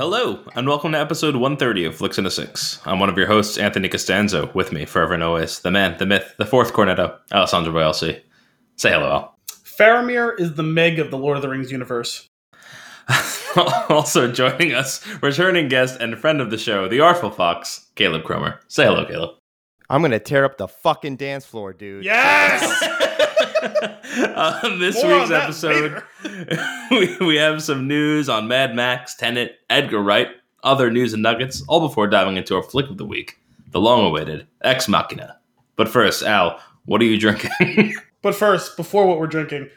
Hello, and welcome to episode 130 of Flicks in a Six. I'm one of your hosts, Anthony Costanzo. With me, forever and always, the man, the myth, the fourth cornetto, Alessandro Bielsi. Say hello, Al. Faramir is the Meg of the Lord of the Rings universe. also joining us, returning guest and friend of the show, the Artful Fox, Caleb Cromer. Say hello, Caleb. I'm gonna tear up the fucking dance floor, dude. Yes! on um, this More week's that episode, we, we have some news on Mad Max, Tenet, Edgar Wright, other news and nuggets, all before diving into our flick of the week, the long awaited Ex Machina. But first, Al, what are you drinking? But first, before what we're drinking,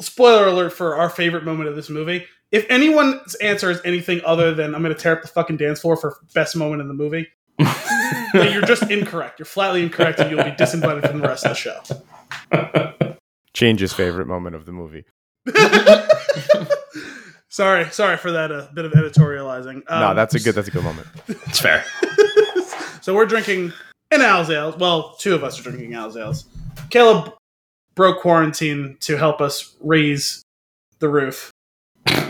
spoiler alert for our favorite moment of this movie. If anyone's answer is anything other than I'm going to tear up the fucking dance floor for best moment in the movie, you're just incorrect. You're flatly incorrect, and you'll be disinvited from the rest of the show. Change his favorite moment of the movie. sorry, sorry for that uh, bit of editorializing. no, Um, that's a good. That's a good moment. it's fair. so we're drinking an Al's ales. Well, two of us are drinking Al's ales. Caleb broke quarantine to help us raise the roof. to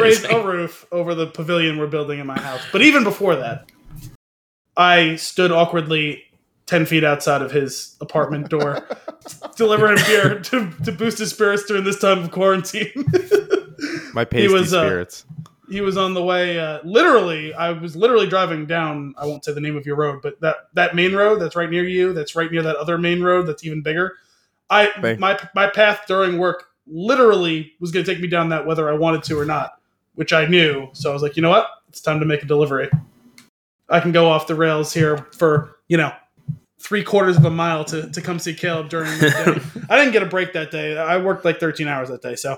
raise a roof over the pavilion we're building in my house. But even before that, I stood awkwardly 10 feet outside of his apartment door, delivering beer to, to boost his spirits during this time of quarantine. My pasty was, uh, he was on the way, uh, literally, I was literally driving down, I won't say the name of your road, but that, that main road that's right near you, that's right near that other main road that's even bigger. I Thank- my my path during work literally was going to take me down that whether I wanted to or not, which I knew. So I was like, you know what? It's time to make a delivery. I can go off the rails here for you know three quarters of a mile to, to come see Caleb during the day. I didn't get a break that day. I worked like 13 hours that day, so uh,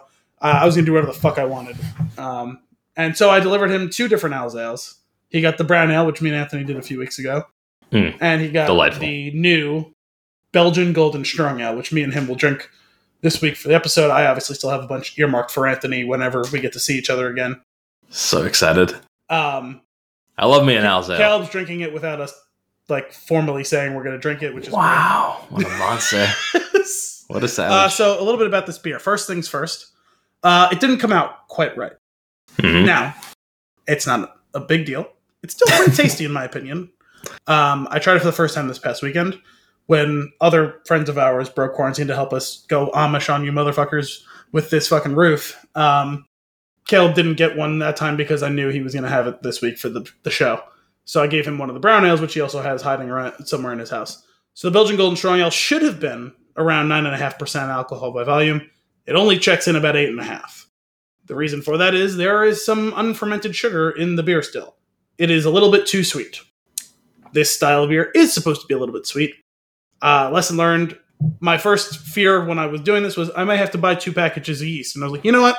I was gonna do whatever the fuck I wanted. Um, and so I delivered him two different Al's ales. He got the brown ale, which me and Anthony did a few weeks ago, Hmm. and he got Delightful. the new Belgian Golden Strong Ale, which me and him will drink this week for the episode. I obviously still have a bunch earmarked for Anthony whenever we get to see each other again. so excited. Um, I love me an Al's Ale. Caleb's drinking it without us like formally saying we're going to drink it, which is Wow, what a monster. What a savage. uh, so a little bit about this beer. First things first, uh, it didn't come out quite right. Mhm. Now, it's not a big deal. It's still pretty tasty, in my opinion. Um, I tried it for the first time this past weekend when other friends of ours broke quarantine to help us go Amish on you motherfuckers with this fucking roof. Um, Caleb didn't get one that time because I knew he was going to have it this week for the, the show. So I gave him one of the brown ales, which he also has hiding around somewhere in his house. So the Belgian Golden Strong Ale should have been around 9.5% alcohol by volume. It only checks in about 8.5. The reason for that is there is some unfermented sugar in the beer still. It is a little bit too sweet. This style of beer is supposed to be a little bit sweet. Uh, lesson learned. My first fear when I was doing this was I might have to buy two packages of yeast. And I was like, you know what?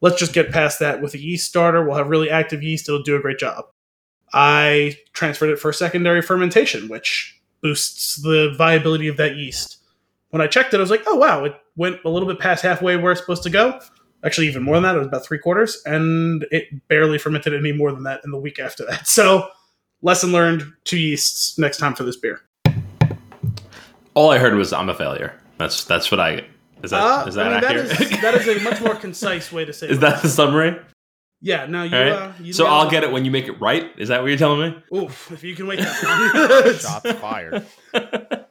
Let's just get past that with a yeast starter. We'll have really active yeast. It'll do a great job. I transferred it for secondary fermentation, which boosts the viability of that yeast. When I checked it, I was like, oh, wow, it went a little bit past halfway where it's supposed to go actually even more than that. It was about three quarters, and it barely fermented any more than that in the week after that. So, lesson learned: two yeasts next time for this beer. All I heard was I'm a failure. That's that's what I is that Uh, is that I mean, accurate? is that is a much more concise way to say. is that the summary? Yeah. Now you. All right. Uh, you so I'll get it when you make it right. Is that what you're telling me? Oof! If you can wait that long. Shots fired.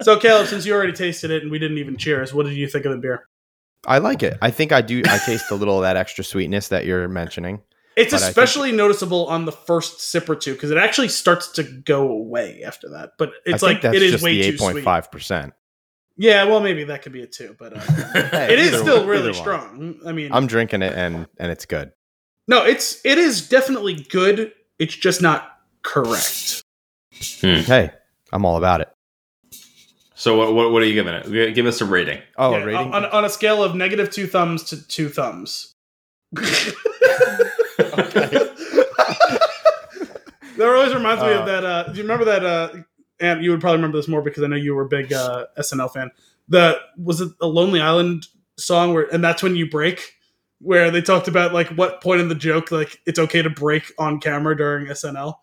so, Caleb, since you already tasted it and we didn't even cheers, what did you think of the beer? I like it. I think I do. I taste a little of that extra sweetness that you're mentioning. It's But I think- especially noticeable on the first sip or two because it actually starts to go away after that. But it's I like it is just way the too eight point sweet. five percent. Yeah, well, maybe that could be it too. But uh, it is still really strong. I mean, I'm drinking it and and it's good. No, it's it is definitely good. It's just not correct. Hey, I'm all about it. So what, what what are you giving it? Give- Give us a rating. Oh, Yeah, a rating. on, on a scale of negative two thumbs to two thumbs. that always reminds me Uh, of that. Uh, do you remember that? Uh, and you would probably remember this more because I know you were a big uh, SNL fan. The was it a Lonely Island song where, and that's when you break. Where they talked about like what point in the joke like it's okay to break on camera during SNL.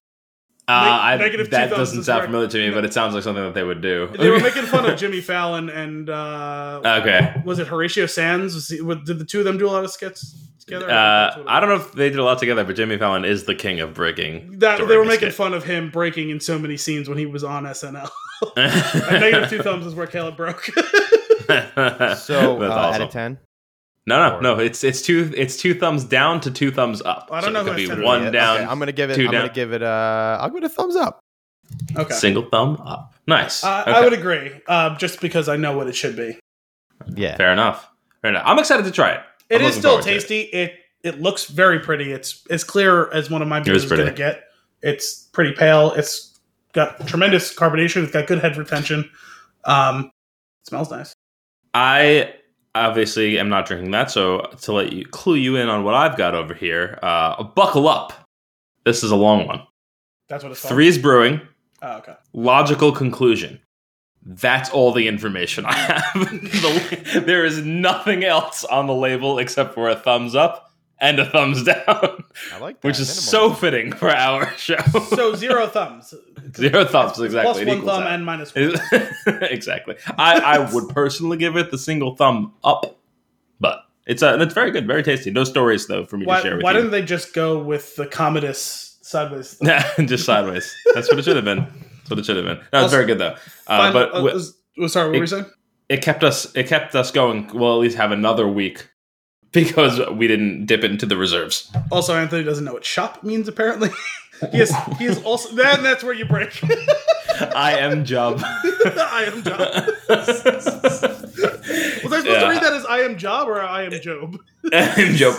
Uh, I, negative two that doesn't sound familiar to me, but it sounds like something that they would do. They were making fun of Jimmy Fallon and uh, Okay. was it Horatio Sanz? Was he, what- did the two of them do a lot of skits together. Uh, I don't know if they did a lot together, but Jimmy Fallon is the king of breaking. that they were making skit. fun of him breaking in so many scenes when he was on SNL. A negative two thumbs is where Caleb broke. So That's uh, out of ten. No, no, no. It's it's two it's two thumbs down to two thumbs up. I don't So know it could who be one ten one down, Okay, I'm gonna give it. two I'm gonna give it. Uh, I'll give it a thumbs up. okay. single thumb up. Nice. Uh, Okay. I would agree, uh, just because I know what it should be. Yeah. Fair enough. Fair enough. I'm excited to try it. It I'm is still forward to it. tasty. It. it looks very pretty. It's as clear as one of my beers is going to get. It's pretty pale. It's got tremendous carbonation. It's got good head retention. Um, it smells nice. I obviously am not drinking that, so to let you clue you in on what I've got over here, uh, buckle up. This is a long one. That's what it's called. Three's brewing. Oh, okay. Logical conclusion. That's all the information I have. The- there is nothing else on the label except for a thumbs up and a thumbs down, I like that. which is Minimal. so fitting for our show. So zero thumbs. Zero thumbs, exactly. Plus One thumb out. and minus one. exactly. I, I would personally give it the single thumb up, but it's uh, it's very good, very tasty. No stories though for me Why, to share with why you. Why didn't they just go with the Commodus sideways? Yeah, just sideways. That's what it should have been. That's what it should have been. That was very good though. Uh, Final- but uh, wi- was- was- sorry, what were you saying? it kept us it kept us going. We'll at least have another week because we didn't dip into the reserves. Also, Anthony doesn't know what shop means. Apparently, he is. He is also. Then that's where you break. I am Job. I am Job. Was I supposed to read that as I am Job or I am Job? I'm Job.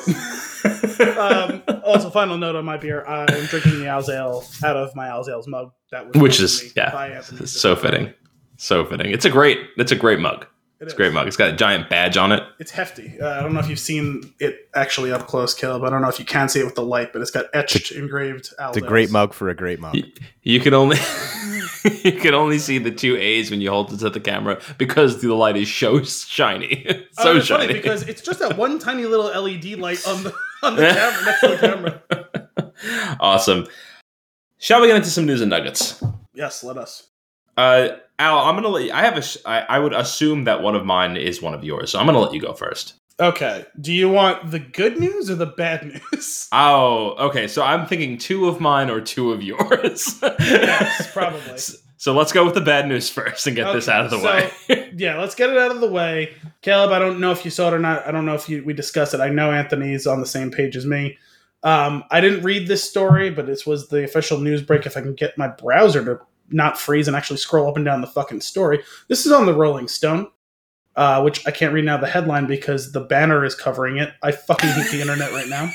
Um, also, final note on my beer: I'm drinking the Al's Ale out of my Al's Ale's mug. That was Which is- yeah, so fitting. So fitting. It's a great it's a great mug. It It's is. a great mug. It's got a giant badge on it. It's hefty. Uh, I don't know if you've seen it actually up close, Caleb. I don't know if you can see it with the light, but it's got etched, engraved. Al's It's a great mug for a great mug. You, you can only you can only see the two A's when you hold it to the camera because the light is so shiny. It's Oh, so it's shiny. funny because it's just that one tiny little LED light on the on the camera next to the camera. awesome. Shall we get into some news and nuggets? Yes, let us. Uh, Al, I'm gonna let you. I have a. I, I would assume that one of mine is one of yours, so I'm gonna let you go first. Okay. Do you want the good news or the bad news? Oh, okay. So I'm thinking two of mine or two of yours. yes, probably. So let's go with the bad news first and get this out of the so- way. Yeah, let's get it out of the way. Caleb, I don't know if you saw it or not. I don't know if you, we discussed it. I know Anthony's on the same page as me. Um, I didn't read this story, but this was the official news break. If I can get my browser to not freeze and actually scroll up and down the fucking story, this is on the Rolling Stone, uh, which I can't read now the headline because the banner is covering it. I fucking hate the internet right now.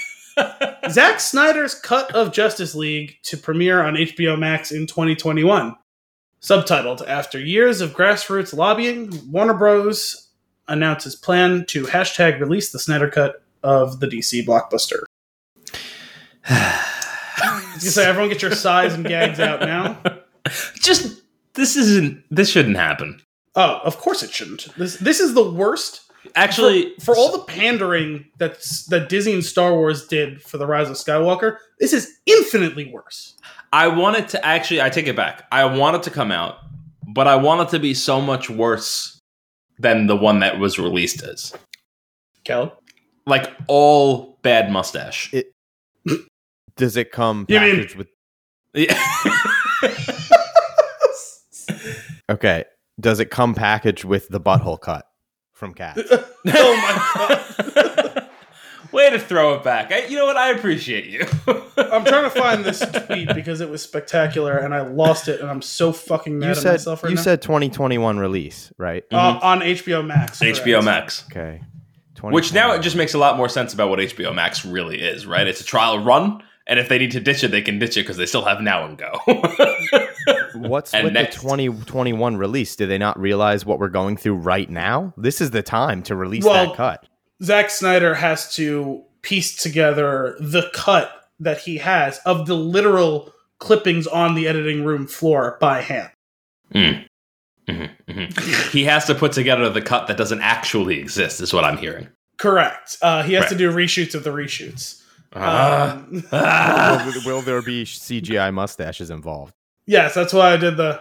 Zack Snyder's cut of Justice League to premiere on HBO Max in 2021. Subtitled After years of grassroots lobbying, Warner Bros. announces plan to hashtag release the Snyder cut of the DC blockbuster. You say everyone get your sighs and gags out now. Just this isn't. This shouldn't happen. Oh, of course it shouldn't. This this is the worst Actually, for, for all the pandering that's that Disney and Star Wars did for the Rise of Skywalker. This is infinitely worse. I want it to actually. I take it back. I want it to come out, but I want it to be so much worse than the one that was released as. Caleb, Like all bad mustache. It- Does it come You mean- with? Yeah. Okay. Does it come packaged with the butthole cut from Cat? oh my god. Way to throw it back. I, you know what? I appreciate you. I'm trying to find this tweet because it was spectacular and I lost it and I'm so fucking mad You at said myself right you now. said 2021 release, right? uh, on HBO Max. HBO. Max. Okay. Which now it just makes a lot more sense about what HBO Max really is, right? It's a trial run, and if they need to ditch it, they can ditch it because they still have Now and Go. What's and with next. the 2021 release? Do they not realize what we're going through right now? This is the time to release Well, that cut. Zack Snyder has to piece together the cut that he has of the literal clippings on the editing room floor by hand. Mm. Mhm, mhm. he has to put together the cut that doesn't actually exist, is what I'm hearing. Correct. Uh, he has Right. to do reshoots of the reshoots. Ah. Um, will, will there be CGI mustaches involved? yes, that's why I did the.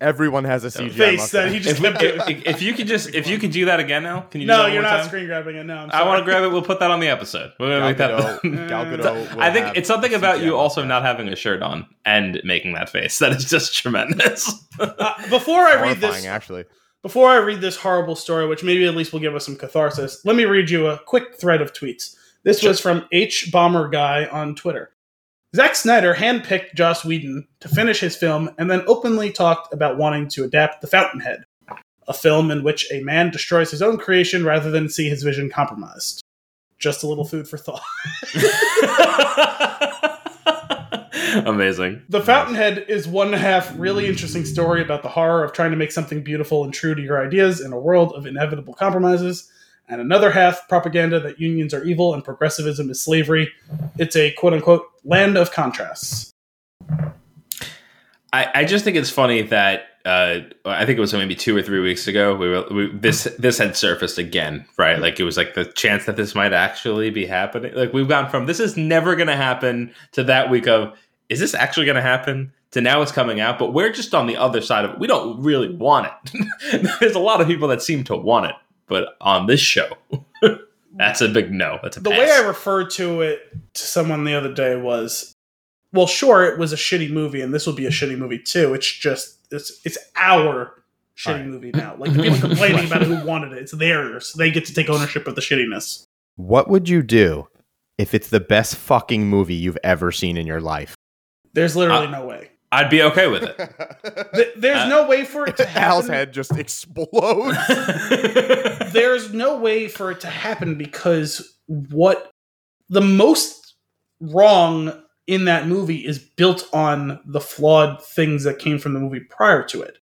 Everyone has a CGI face mustache. that he just If, kept doing. if, if you could just if you could do that again now, can you? do No, that you're more not time? screen grabbing it. No, I'm I want to grab it. We'll put that on the episode. We're gonna Gal make that. Gal Gadot I think it's something about CGI you also mustache. not having a shirt on and making that face. That is just tremendous. Uh, before I read this, actually. before I read this horrible story, which maybe at least will give us some catharsis, let me read you a quick thread of tweets. This was from hbomberguy on Twitter. Zack Snyder handpicked Joss Whedon to finish his film and then openly talked about wanting to adapt The Fountainhead, a film in which a man destroys his own creation rather than see his vision compromised. Just a little food for thought. Amazing. The Fountainhead is one half really interesting story about the horror of trying to make something beautiful and true to your ideas in a world of inevitable compromises, and another half propaganda that unions are evil and progressivism is slavery. It's a quote unquote land of contrasts. I, I just think it's funny that uh, I think it was maybe two or three weeks ago. We, were, we this this had surfaced again, right? Like it was like the chance that this might actually be happening. Like we've gone from this is never going to happen to that week of is this actually going to happen to now it's coming out, but we're just on the other side of it. We don't really want it. There's a lot of people that seem to want it, but on this show, that's a big no. That's a The pass. way I referred to it to someone the other day was, well, sure, it was a shitty movie, and this will be a shitty movie too. It's just it's it's our shitty Right. movie now. Like the people complaining about who wanted it, it's theirs. They get to take ownership of the shittiness. What would you do if it's the best fucking movie you've ever seen in your life? There's literally Uh, no way. I'd be okay with it. Th- There's Uh, no way for it to Al's happen. head just explodes. There's no way for it to happen because what the most wrong in that movie is built on the flawed things that came from the movie prior to it.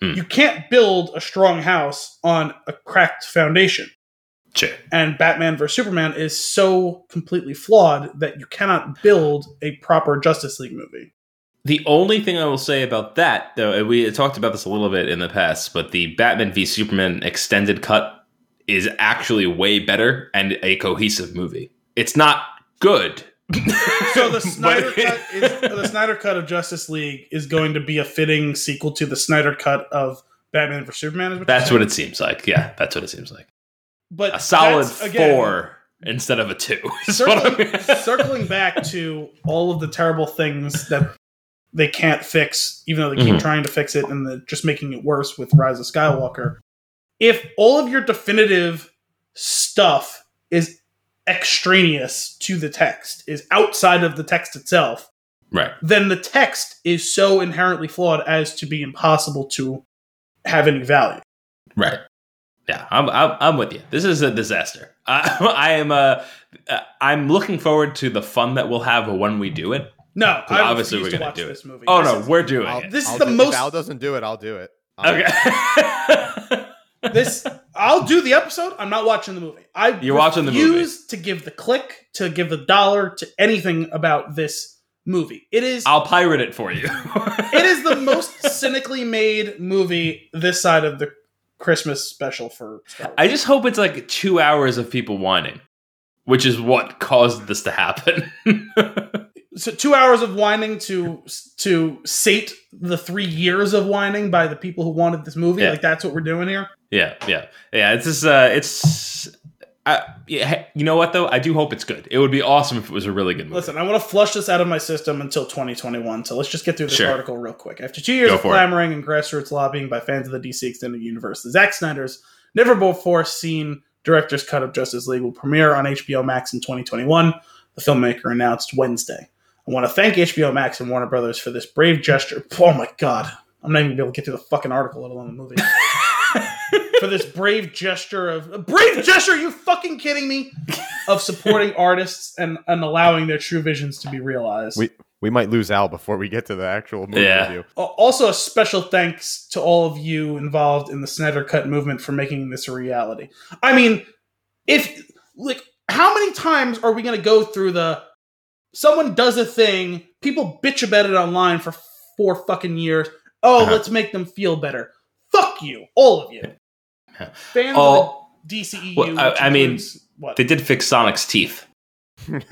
Hmm. You can't build a strong house on a cracked foundation. Sure. And Batman vs Superman is so completely flawed that you cannot build a proper Justice League movie. The only thing I will say about that, though, we talked about this a little bit in the past, but the Batman v Superman extended cut is actually way better and a cohesive movie. It's not good. So the Snyder cut is the Snyder cut of Justice League is going to be a fitting sequel to the Snyder cut of Batman v Superman. Is what That's what it seems like. Yeah, that's what it seems like. But A solid again, four instead of a two. Circling, circling back to all of the terrible things that they can't fix, even though they keep Mhm. trying to fix it and the, just making it worse with Rise of Skywalker. If all of your definitive stuff is extraneous to the text, is outside of the text itself, right. then the text is so inherently flawed as to be impossible to have any value. Right. Yeah, I'm, I'm, I'm with you. This is a disaster. I, I am uh, uh, I'm looking forward to the fun that we'll have when we do it. No, I obviously we're gonna watch do it. this movie. Oh This no, is- we're doing I'll- it. This is I'll the do- most- If Al doesn't do it, I'll do it. I'll- Okay. this I'll do the episode. I'm not watching the movie. I You're watching the movie. refuse to give the click, to give the dollar to anything about this movie. It is I'll pirate it for you. it is the most cynically made movie this side of the Christmas special for Star Wars. I just hope it's like two hours of people whining, which is what caused this to happen. So two hours of whining to to sate the three years of whining by the people who wanted this movie. Yeah. Like that's what we're doing here. yeah, yeah, yeah. It's just, uh, it's. I, yeah, you know what though? I do hope it's good. It would be awesome if it was a really good movie. Listen, I want to flush this out of my system until 2021. So let's just get through this Sure. article real quick. After two years of for it. clamoring and grassroots lobbying by fans of the DC Extended Universe, the Zack Snyder's never before seen director's cut of Justice League will premiere on HBO Max in 2021. The filmmaker announced Wednesday. I want to thank HBO Max and Warner Brothers for this brave gesture. Oh my god, I'm not even gonna be able to get through the fucking article, let alone the movie. for this brave gesture of a brave gesture. Are you fucking kidding me? Of supporting artists and, and allowing their true visions to be realized. We we might lose Al before we get to the actual movie Yeah. review. Also, a special thanks to all of you involved in the Snyder Cut movement for making this a reality. I mean, if like, how many times are we going to go through the someone does a thing, people bitch about it online for four fucking years. Oh, Uh-huh. let's make them feel better. Fuck you, all of you. Yeah. Fans Oh, of the DCEU. Well, I- I mean, what? they did fix Sonic's teeth. Nice.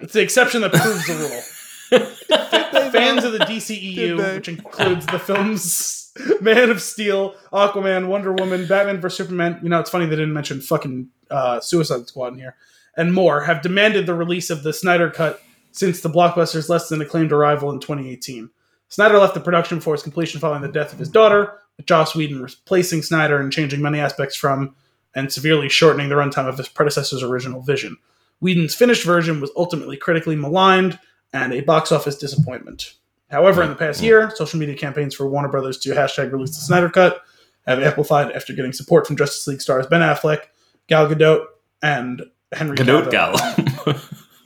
It's the exception that proves the rule. Fans of the Did DCEU, which includes the films Man of Steel, Aquaman, Wonder Woman, Batman vs Superman. You know, it's funny they didn't mention fucking uh, Suicide Squad in here, and more, have demanded the release of the Snyder Cut since the blockbuster's less than acclaimed arrival in 2018. Snyder left the production before its completion following the death of his daughter, with Joss Whedon replacing Snyder and changing many aspects from and severely shortening the runtime of his predecessor's original vision. Whedon's finished version was ultimately critically maligned and a box office disappointment. However, in the past year, social media campaigns for Warner Brothers to hashtag release the Snyder Cut have amplified after getting support from Justice League stars Ben Affleck, Gal Gadot, and Henry gal.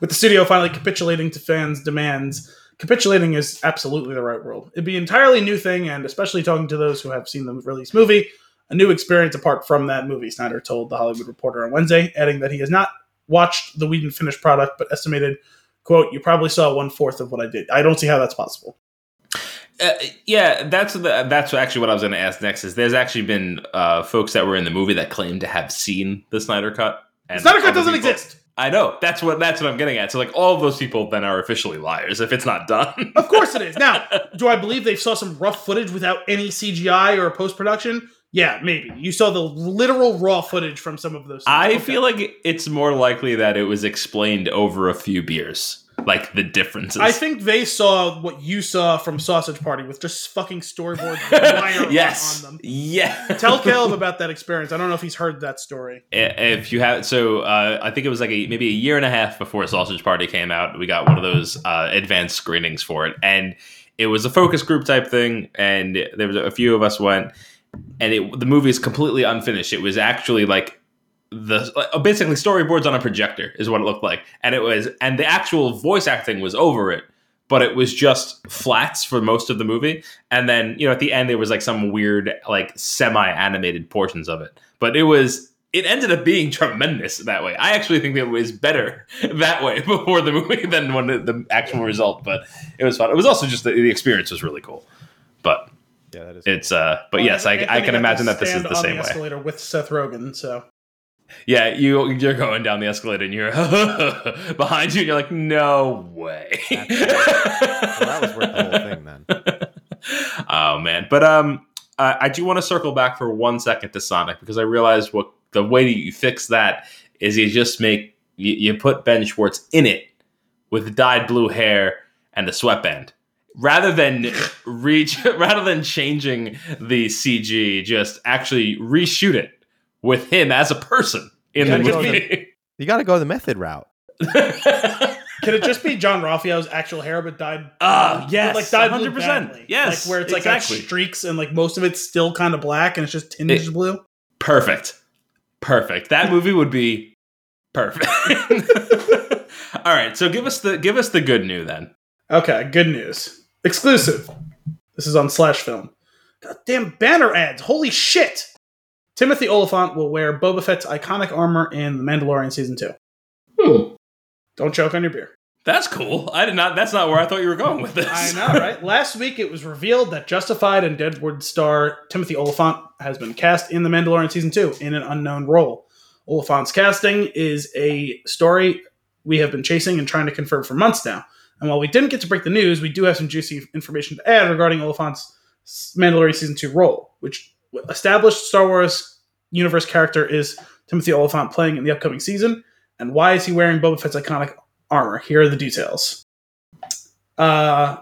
with the studio finally capitulating to fans' demands. Capitulating is absolutely the right word. It'd be an entirely new thing, and especially talking to those who have seen the released movie, a new experience apart from that movie, Snyder told The Hollywood Reporter on Wednesday, adding that he has not watched the Whedon finished product, but estimated, quote, you probably saw one fourth of what I did. I don't see how that's possible. Uh, yeah, that's the, that's actually what I was going to ask next. Is there's actually been uh, folks that were in the movie that claim to have seen the Snyder Cut. And Snyder doesn't people- exist. I know that's what that's what I'm getting at. So like all of those people then are officially liars if it's not done. Of course it is. Now, do I believe they saw some rough footage without any CGI or post production? Yeah, maybe. You saw the literal raw footage from some of those. I Okay. feel like it's more likely that it was explained over a few beers, like the differences. I think they saw what you saw from Sausage Party with just fucking storyboards with wire yes, on them. yeah. Tell Caleb about that experience. I don't know if he's heard that story. if you have so uh, i think it was like a, maybe a year and a half before sausage party came out we got one of those uh, advanced screenings for it and it was a focus group type thing and there was a few of us went and it, the movie is completely unfinished it was actually like the uh, basically storyboards on a projector is what it looked like. And it was and the actual voice acting was over it but it was just flats for most of the movie. And then you know at the end there was like some weird like semi animated portions of it. But it was it ended up being tremendous that way. I actually think it was better that way before the movie than when the, the actual result but it was fun. It was also just the, the experience was really cool. But Yeah, that is. it's uh but Well, yes i, I can imagine that this is the on same way. escalator with Seth Rogen. So yeah you you're going down the escalator and you're behind you and you're like no way. Well, that was worth the whole thing then. oh man. But um I, I do want to circle back for one second to sonic because i realized what the way that you fix that is you just make you, you put ben schwartz in it with dyed blue hair and the sweatband rather than reach rather than changing the cg just actually reshoot it with him as a person in the Gotta go movie You got to go the method route. can it just be Jean-Ralphio's actual hair, but dyed? Ah, yes, like dyed blue 100%. Yes, like where it's like got streaks and like most of it's still kind of black and it's just tinged It- blue. Perfect. Perfect. That movie would be perfect. All right, so give us the give us the good news then. Okay, good news. Exclusive. This is on Slash Film. Goddamn banner ads. Holy shit. Timothy Olyphant will wear Boba Fett's iconic armor in The Mandalorian Season 2. Hmm. Don't choke on your beer. That's cool. I did not. That's not where I thought you were going with this. I know, right? Last week it was revealed that Justified and Deadwood star Timothy Olyphant has been cast in The Mandalorian Season 2 in an unknown role. Olyphant's casting is a story we have been chasing and trying to confirm for months now. And while we didn't get to break the news, we do have some juicy information to add regarding Olyphant's Mandalorian Season 2 role, which established Star Wars universe character is Timothy Olyphant playing in the upcoming season, and why is he wearing Boba Fett's iconic armor? Here are the details. Uh,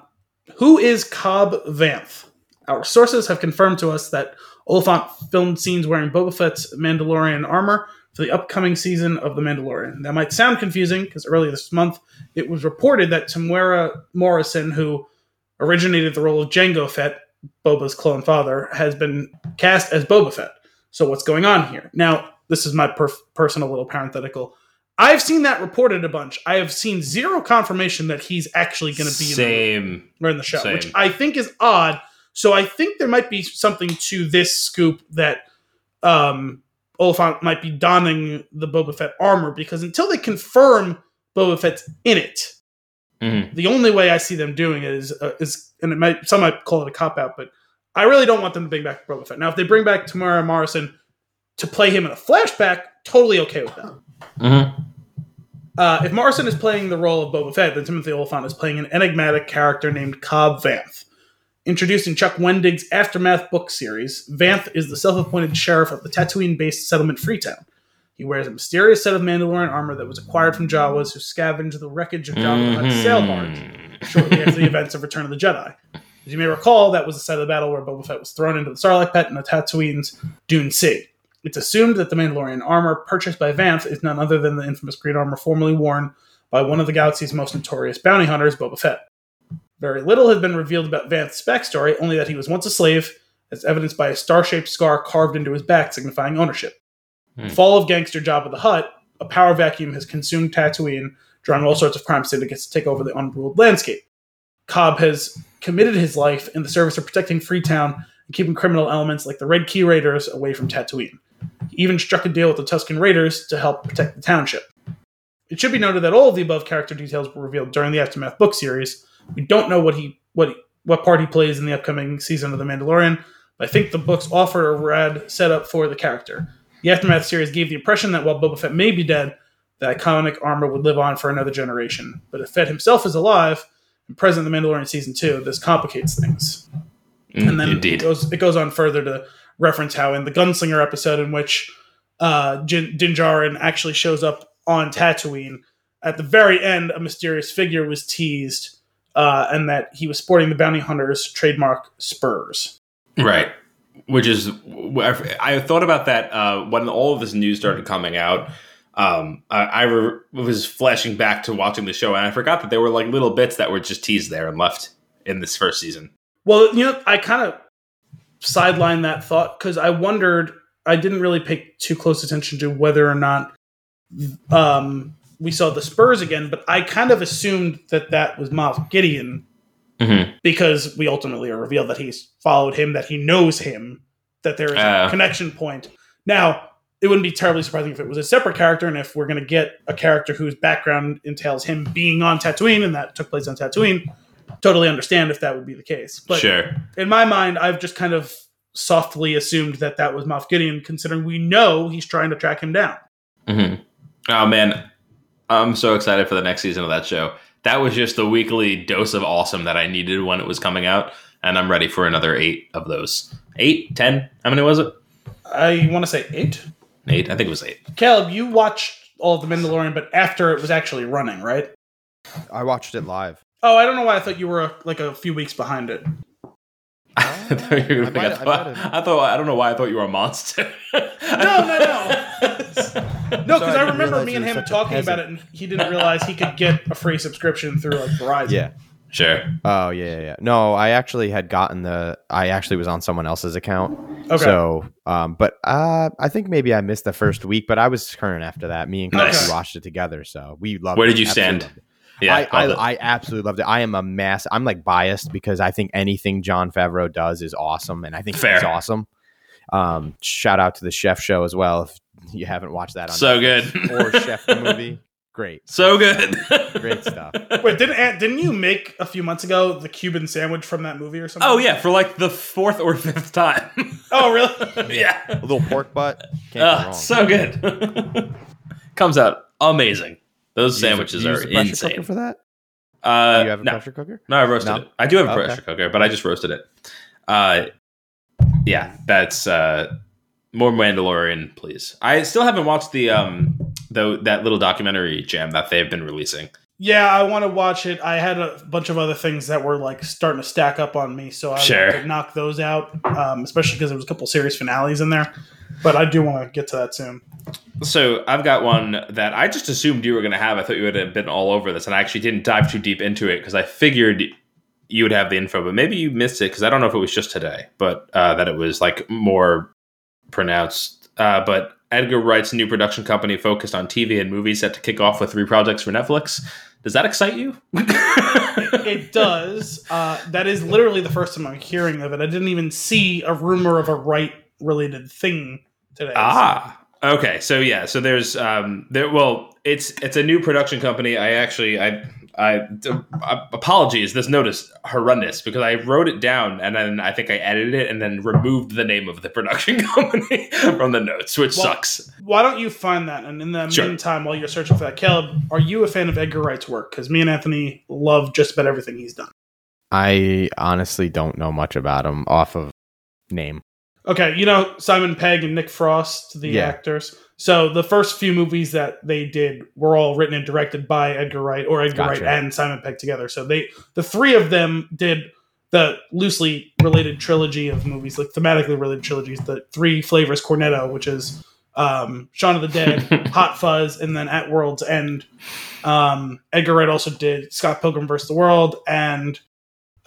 who is Cobb Vanth? Our sources have confirmed to us that Olyphant filmed scenes wearing Boba Fett's Mandalorian armor for the upcoming season of The Mandalorian. That might sound confusing because earlier this month it was reported that Temuera Morrison, who originated the role of Jango Fett, Boba's clone father, has been cast as Boba Fett. So what's going on here? Now, this is my perf- personal little parenthetical. I've seen that reported a bunch. I have seen zero confirmation that he's actually going to be in the Same. or in the show, Same. which I think is odd. So I think there might be something to this scoop that um, Olyphant might be donning the Boba Fett armor because until they confirm Boba Fett's in it, Mhm. the only way I see them doing it is uh, is and it might some might call it a cop out, but I really don't want them to bring back Boba Fett. Now, if they bring back Temuera Morrison to play him in a flashback, totally okay with that. Mhm. Uh, if Morrison is playing the role of Boba Fett, then Timothy Olyphant is playing an enigmatic character named Cobb Vanth. Introduced in Chuck Wendig's Aftermath book series, Vanth is the self-appointed sheriff of the Tatooine-based settlement Freetown. He wears a mysterious set of Mandalorian armor that was acquired from Jawas who scavenged the wreckage of Jabba the Hutt's mm-hmm. sail barge shortly after the events of Return of the Jedi. As you may recall, that was the site of the battle where Boba Fett was thrown into the Sarlacc pit in the Tatooine's Dune Sea. It's assumed that the Mandalorian armor purchased by Vanth is none other than the infamous green armor formerly worn by one of the galaxy's most notorious bounty hunters, Boba Fett. Very little has been revealed about Vanth's backstory, only that he was once a slave, as evidenced by a star-shaped scar carved into his back signifying ownership. Hmm. Fall of gangster Jabba the Hutt, a power vacuum has consumed Tatooine, drawing all sorts of crime syndicates to take over the unruled landscape. Cobb has committed his life in the service of protecting Freetown and keeping criminal elements like the Red Key Raiders away from Tatooine. He even struck a deal with the Tusken Raiders to help protect the township. It should be noted that all of the above character details were revealed during the Aftermath book series. We don't know what he what what part he plays in the upcoming season of The Mandalorian, but I think the books offer a rad setup for the character. The Aftermath series gave the impression that while Boba Fett may be dead, the iconic armor would live on for another generation. But if Fett himself is alive and present in The Mandalorian season two, this complicates things. And then it Indeed. goes, it goes on further to reference how in the Gunslinger episode in which uh, Jin, Din Djarin actually shows up on Tatooine, at the very end, a mysterious figure was teased, uh, and that he was sporting the bounty hunter's trademark spurs. Right. Which is, I thought about that uh, when all of this news started coming out. Um, I, I re- was flashing back to watching the show, and I forgot that there were like little bits that were just teased there and left in this first season. Well, you know, I kind of sidelined that thought because I wondered. I didn't really pay too close attention to whether or not um, we saw the Spurs again, but I kind of assumed that that was Miles Gideon Mm-hmm. because we ultimately are revealed that he's followed him, that he knows him, that there is a Ah. connection point. Now, it wouldn't be terribly surprising if it was a separate character, and if we're going to get a character whose background entails him being on Tatooine and that took place on Tatooine, totally understand if that would be the case. But sure. in my mind, I've just kind of softly assumed that that was Moff Gideon, considering we know he's trying to track him down. hmm Oh man, I'm so excited for the next season of that show. That was just the weekly dose of awesome that I needed when it was coming out, and I'm ready for another eight of those. Eight, ten? How many was it? I want to say eight. Eight? I think it was eight. Caleb, you watched all of The Mandalorian, but after it was actually running, right? I watched it live. Oh, I don't know why I thought you were like a few weeks behind it. I thought you were I gonna think- I I, might have- I thought I don't know why I thought you were a monster. No, no, no. No, because I I remember me and him talking about it, and he didn't realize he could get a free subscription through like Verizon. Yeah. Sure. Oh yeah, yeah, yeah. No, I actually had gotten the. I actually was on someone else's account. Okay. So, um, but uh, I think maybe I missed the first week, but I was current after that. Me and Chris Nice. watched it together, so we loved. It. Where it. did you Absolutely stand? Yeah. I, I. I absolutely loved it. I am a mass. I'm like biased because I think anything Jon Favreau does is awesome, and I think Fair. he's awesome. Um, shout out to the Chef Show as well. If you haven't watched that on so Netflix. good. or Chef the movie, great, so good. great stuff. Wait, didn't Ant- didn't you make a few months ago the Cuban sandwich from that movie or something? Oh yeah, for like the fourth or fifth time. Oh really? yeah. A little pork butt, can't go wrong. so good. Comes out amazing. Those You use a- sandwiches you use are a pressure insane. cooker for that? Uh, Do you have a no, pressure cooker? no, I roasted No? it. I do have a Okay. pressure cooker, but I just roasted it. Uh, yeah, that's uh, more Mandalorian, please. I still haven't watched the um, though that little documentary jam that they've been releasing. Yeah, I want to watch it. I had a bunch of other things that were like starting to stack up on me, so I Sure. to knock those out. Um, especially because there was a couple series finales in there. But I do want to get to that soon. So I've got one that I just assumed you were going to have. I thought you would have been all over this, and I actually didn't dive too deep into it because I figured you would have the info, but maybe you missed it because I don't know if it was just today, but uh, that it was like more pronounced. Uh, but Edgar Wright's new production company focused on TV and movies set to kick off with three projects for Netflix. Does that excite you? It does. Uh, that is literally the first time I'm hearing of it. I didn't even see a rumor of a Wright related thing today. Ah, okay. So yeah, so there's um there. Well, it's it's a new production company. I actually I I d- uh, apologies. This note is horrendous because I wrote it down and then I think I edited it and then removed the name of the production company from the notes, which Well- sucks. Why don't you find that? And in the Sure. meantime, while you're searching for that, Caleb, are you a fan of Edgar Wright's work? Because me and Anthony love just about everything he's done. I honestly don't know much about him off of name. Okay, you know Simon Pegg and Nick Frost, the Yeah. actors. So the first few movies that they did were all written and directed by Edgar Wright or Edgar Gotcha. Wright and Simon Pegg together. So they, the three of them, did the loosely related trilogy of movies, like thematically related trilogies. The three flavors Cornetto, which is um, Shaun of the Dead, Hot Fuzz, and then At World's End. Um, Edgar Wright also did Scott Pilgrim vs. the World and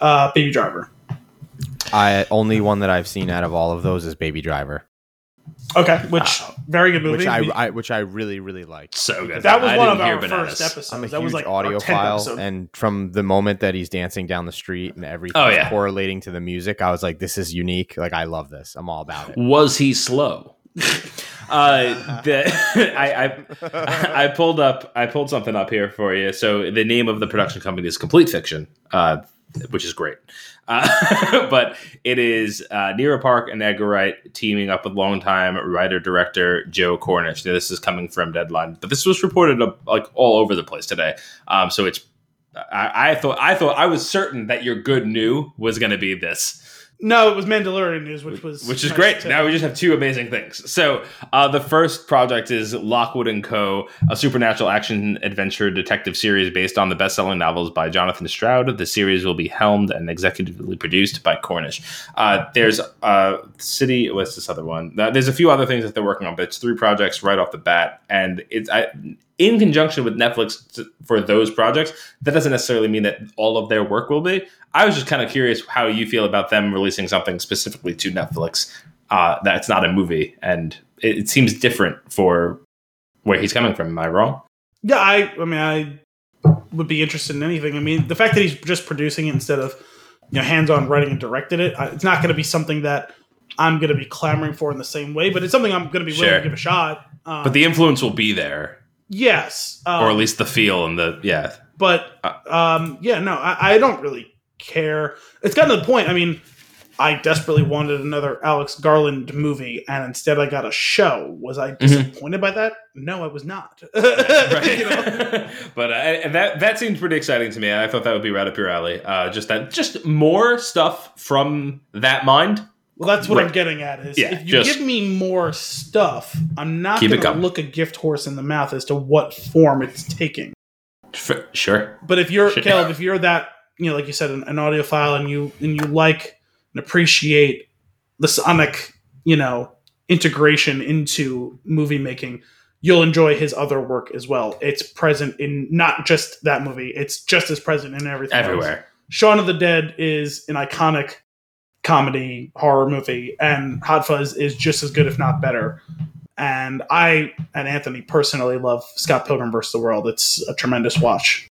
uh, Baby Driver. I only one that I've seen out of all of those is Baby Driver, Okay, which very good movie. which I, I which I really really liked. So good. that was I one of hear our bananas. first episodes. I'm a that huge was like audiophile, and from the moment that he's dancing down the street and everything Oh, yeah. correlating to the music, I was like, "This is unique. Like, I love this. I'm all about it." Was he slow? uh, the, I, I I pulled up I pulled something up here for you. So the name of the production company is Complete Fiction, uh, which is great. Uh, but it is uh, Nira Park and Edgar Wright teaming up with longtime writer director Joe Cornish. Now, this is coming from Deadline, but this was reported uh, like all over the place today. Um, so it's I, I thought I thought I was certain that your good new was going to be this no, it was Mandalorian news, which was which is nice great. to- Now we just have two amazing things. So uh, the first project is Lockwood and Co., a supernatural action adventure detective series based on the best-selling novels by Jonathan Stroud. The series will be helmed and executively produced by Cornish. Uh, there's uh, City. What's this other one? Uh, there's a few other things that they're working on, but it's three projects right off the bat, and it's I, in conjunction with Netflix t- for those projects. That doesn't necessarily mean that all of their work will be. I was just kind of curious how you feel about them releasing something specifically to Netflix uh, that's not a movie, and it, it seems different for where he's coming from. Am I wrong? yeah, I, I mean, I would be interested in anything. I mean, the fact that he's just producing it instead of you know hands-on writing and directed it, it's not going to be something that I'm going to be clamoring for in the same way. But it's something I'm going to be willing Sure. to give a shot. Um, But the influence will be there, yes, um, or at least the feel and the yeah. But um, yeah, no, I, I don't really care. It's gotten to the point. I mean, I desperately wanted another Alex Garland movie, and instead I got a show. Was I disappointed by that? No, I was not. right. But uh, that that seems pretty exciting to me. I thought that would be right up your alley. Uh, just that, just more stuff from that mind. Well, that's what Right. I'm getting at. Is Yeah, if you just- give me more stuff, I'm not going to look a gift horse in the mouth as to what form it's taking. F- sure. But if you're Sure. Caleb, if you're that, you know, like you said, an, an audiophile, and you and you like and appreciate the sonic, you know, integration into movie making, you'll enjoy his other work as well. It's present in not just that movie; it's just as present in everything. else. Everywhere. Shaun of the Dead is an iconic comedy horror movie, and Hot Fuzz is just as good, if not better. And I and Anthony personally love Scott Pilgrim vs. the World. It's a tremendous watch.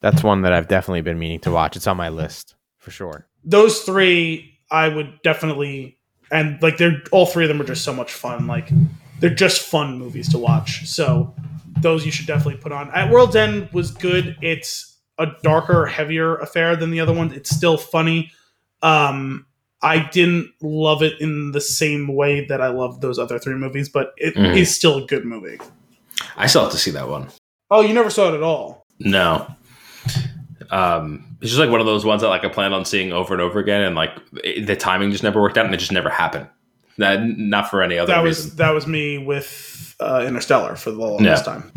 That's one that I've definitely been meaning to watch. It's on my list for sure. Those three, I would definitely, and like they're all three of them are just so much fun. Like they're just fun movies to watch. So those you should definitely put on. At World's End was good. It's a darker, heavier affair than the other ones. It's still funny. Um, I didn't love it in the same way that I loved those other three movies, but it is Mhm. still a good movie. I still have to see that one. Oh, you never saw it at all? No. Um, it's just like one of those ones that like I plan on seeing over and over again, and like it, the timing just never worked out, and it just never happened. That not for any other That reason. was that was me with uh, Interstellar for the longest Yeah. time.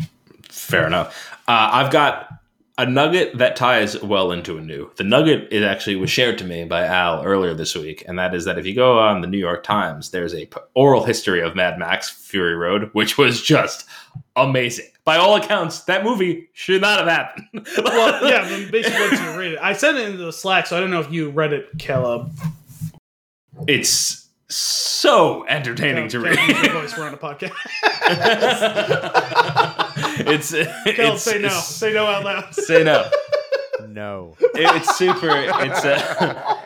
Fair enough. Uh, I've got a nugget that ties well into a new. The nugget is actually was shared to me by Al earlier this week, and that is that if you go on the New York Times, there's a p- oral history of Mad Max Fury Road, which was just amazing. By all accounts, that movie should not have happened. well, yeah, basically you read it. I sent it into the Slack, so I don't know if you read it, Caleb. it's so entertaining to read. your voice. We're on a podcast. it's Caleb, it's, say no. it's- Say no out loud. say no. No. It- it's super. It's uh,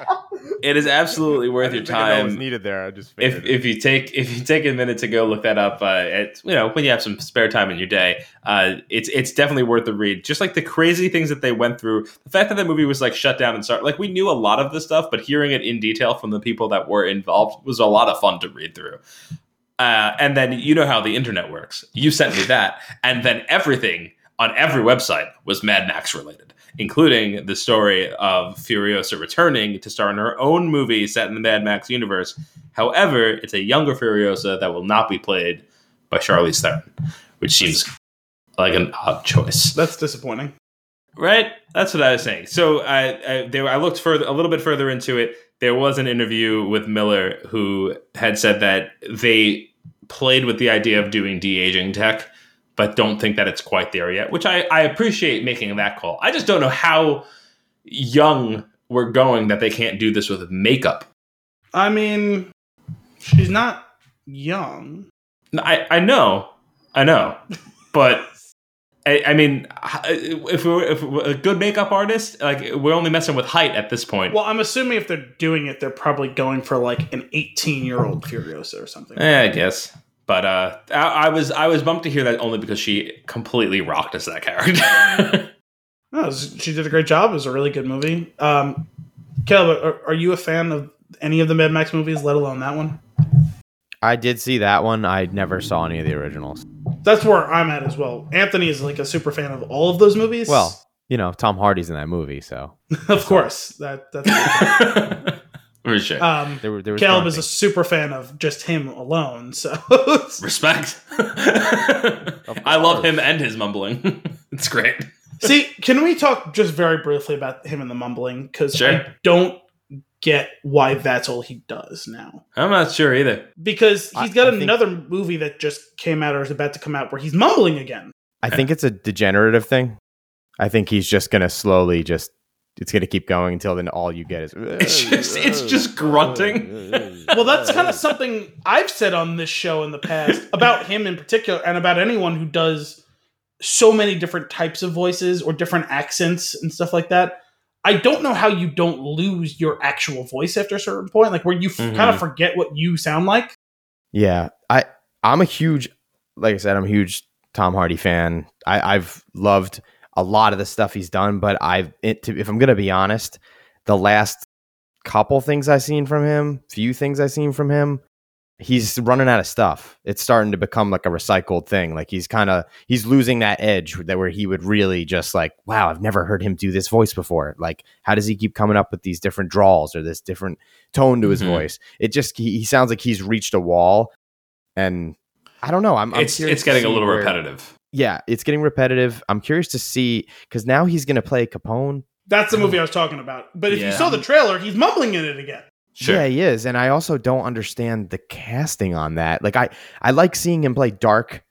it is absolutely worth your I didn't think that was time. needed there. I just If, it. if you take if you take a minute to go look that up, uh, it's you know when you have some spare time in your day, uh, it's it's definitely worth the read. Just like the crazy things that they went through, the fact that the movie was like shut down and start like we knew a lot of this stuff, but hearing it in detail from the people that were involved was a lot of fun to read through. Uh, and then you know how the internet works. You sent me that, and then everything on every website was Mad Max related, including the story of Furiosa returning to star in her own movie set in the Mad Max universe. However, it's a younger Furiosa that will not be played by Charlize Theron, which seems like an odd choice. That's disappointing. Right? That's what I was saying. So I, I, I looked further, a little bit further into it. There was an interview with Miller who had said that they played with the idea of doing de aging tech, but don't think that it's quite there yet. Which I, I appreciate making that call. I just don't know how young we're going that they can't do this with makeup. I mean, she's not young. I, I know, I know, but I, I mean, if we're, if we're a good makeup artist, like we're only messing with height at this point. Well, I'm assuming if they're doing it, they're probably going for like an 18 year old Furiosa or something. Eh, I guess. But uh, I, I was I was bummed to hear that only because she completely rocked as that character. No, she did a great job. It was a really good movie. Um, Caleb, are, are you a fan of any of the Mad Max movies, let alone that one? I did see that one. I never saw any of the originals. That's where I'm at as well. Anthony is like a super fan of all of those movies. Well, you know, Tom Hardy's in that movie, so of course, that that's. For sure. Um, there were there was Caleb is a super fan of just him alone. So Respect. I love him and his mumbling. it's great. See, can we talk just very briefly about him and the mumbling? Because Sure. I don't get why that's all he does now. I'm not sure either. Because I- he's got I think- another movie that just came out or is about to come out where he's mumbling again. I think it's a degenerative thing. I think he's just gonna slowly just it's gonna keep going until then all you get is It's just- it's just grunting. Well, that's kind of something I've said on this show in the past about him in particular, and about anyone who does so many different types of voices or different accents and stuff like that. I don't know how you don't lose your actual voice after a certain point, like where you f- Mhm. kind of forget what you sound like. Yeah, I I'm a huge, like I said, I'm a huge Tom Hardy fan. I, I've loved a lot of the stuff he's done, but I've it, to, if I'm gonna be honest, the last couple things I've seen from him, few things I've seen from him, he's running out of stuff. It's starting to become like a recycled thing. Like he's kind of he's losing that edge that where he would really just like, wow, I've never heard him do this voice before. Like, how does he keep coming up with these different draws or this different tone to his Mhm. voice? It just he, he sounds like he's reached a wall, and I don't know. I'm, I'm It's it's getting a little where- repetitive. Yeah, it's getting repetitive. I'm curious to see because now he's going to play Capone. That's the movie I was talking about. But if you saw the trailer, he's mumbling in it again. Sure. Yeah, he is, and I also don't understand the casting on that. Like, I I like seeing him play dark,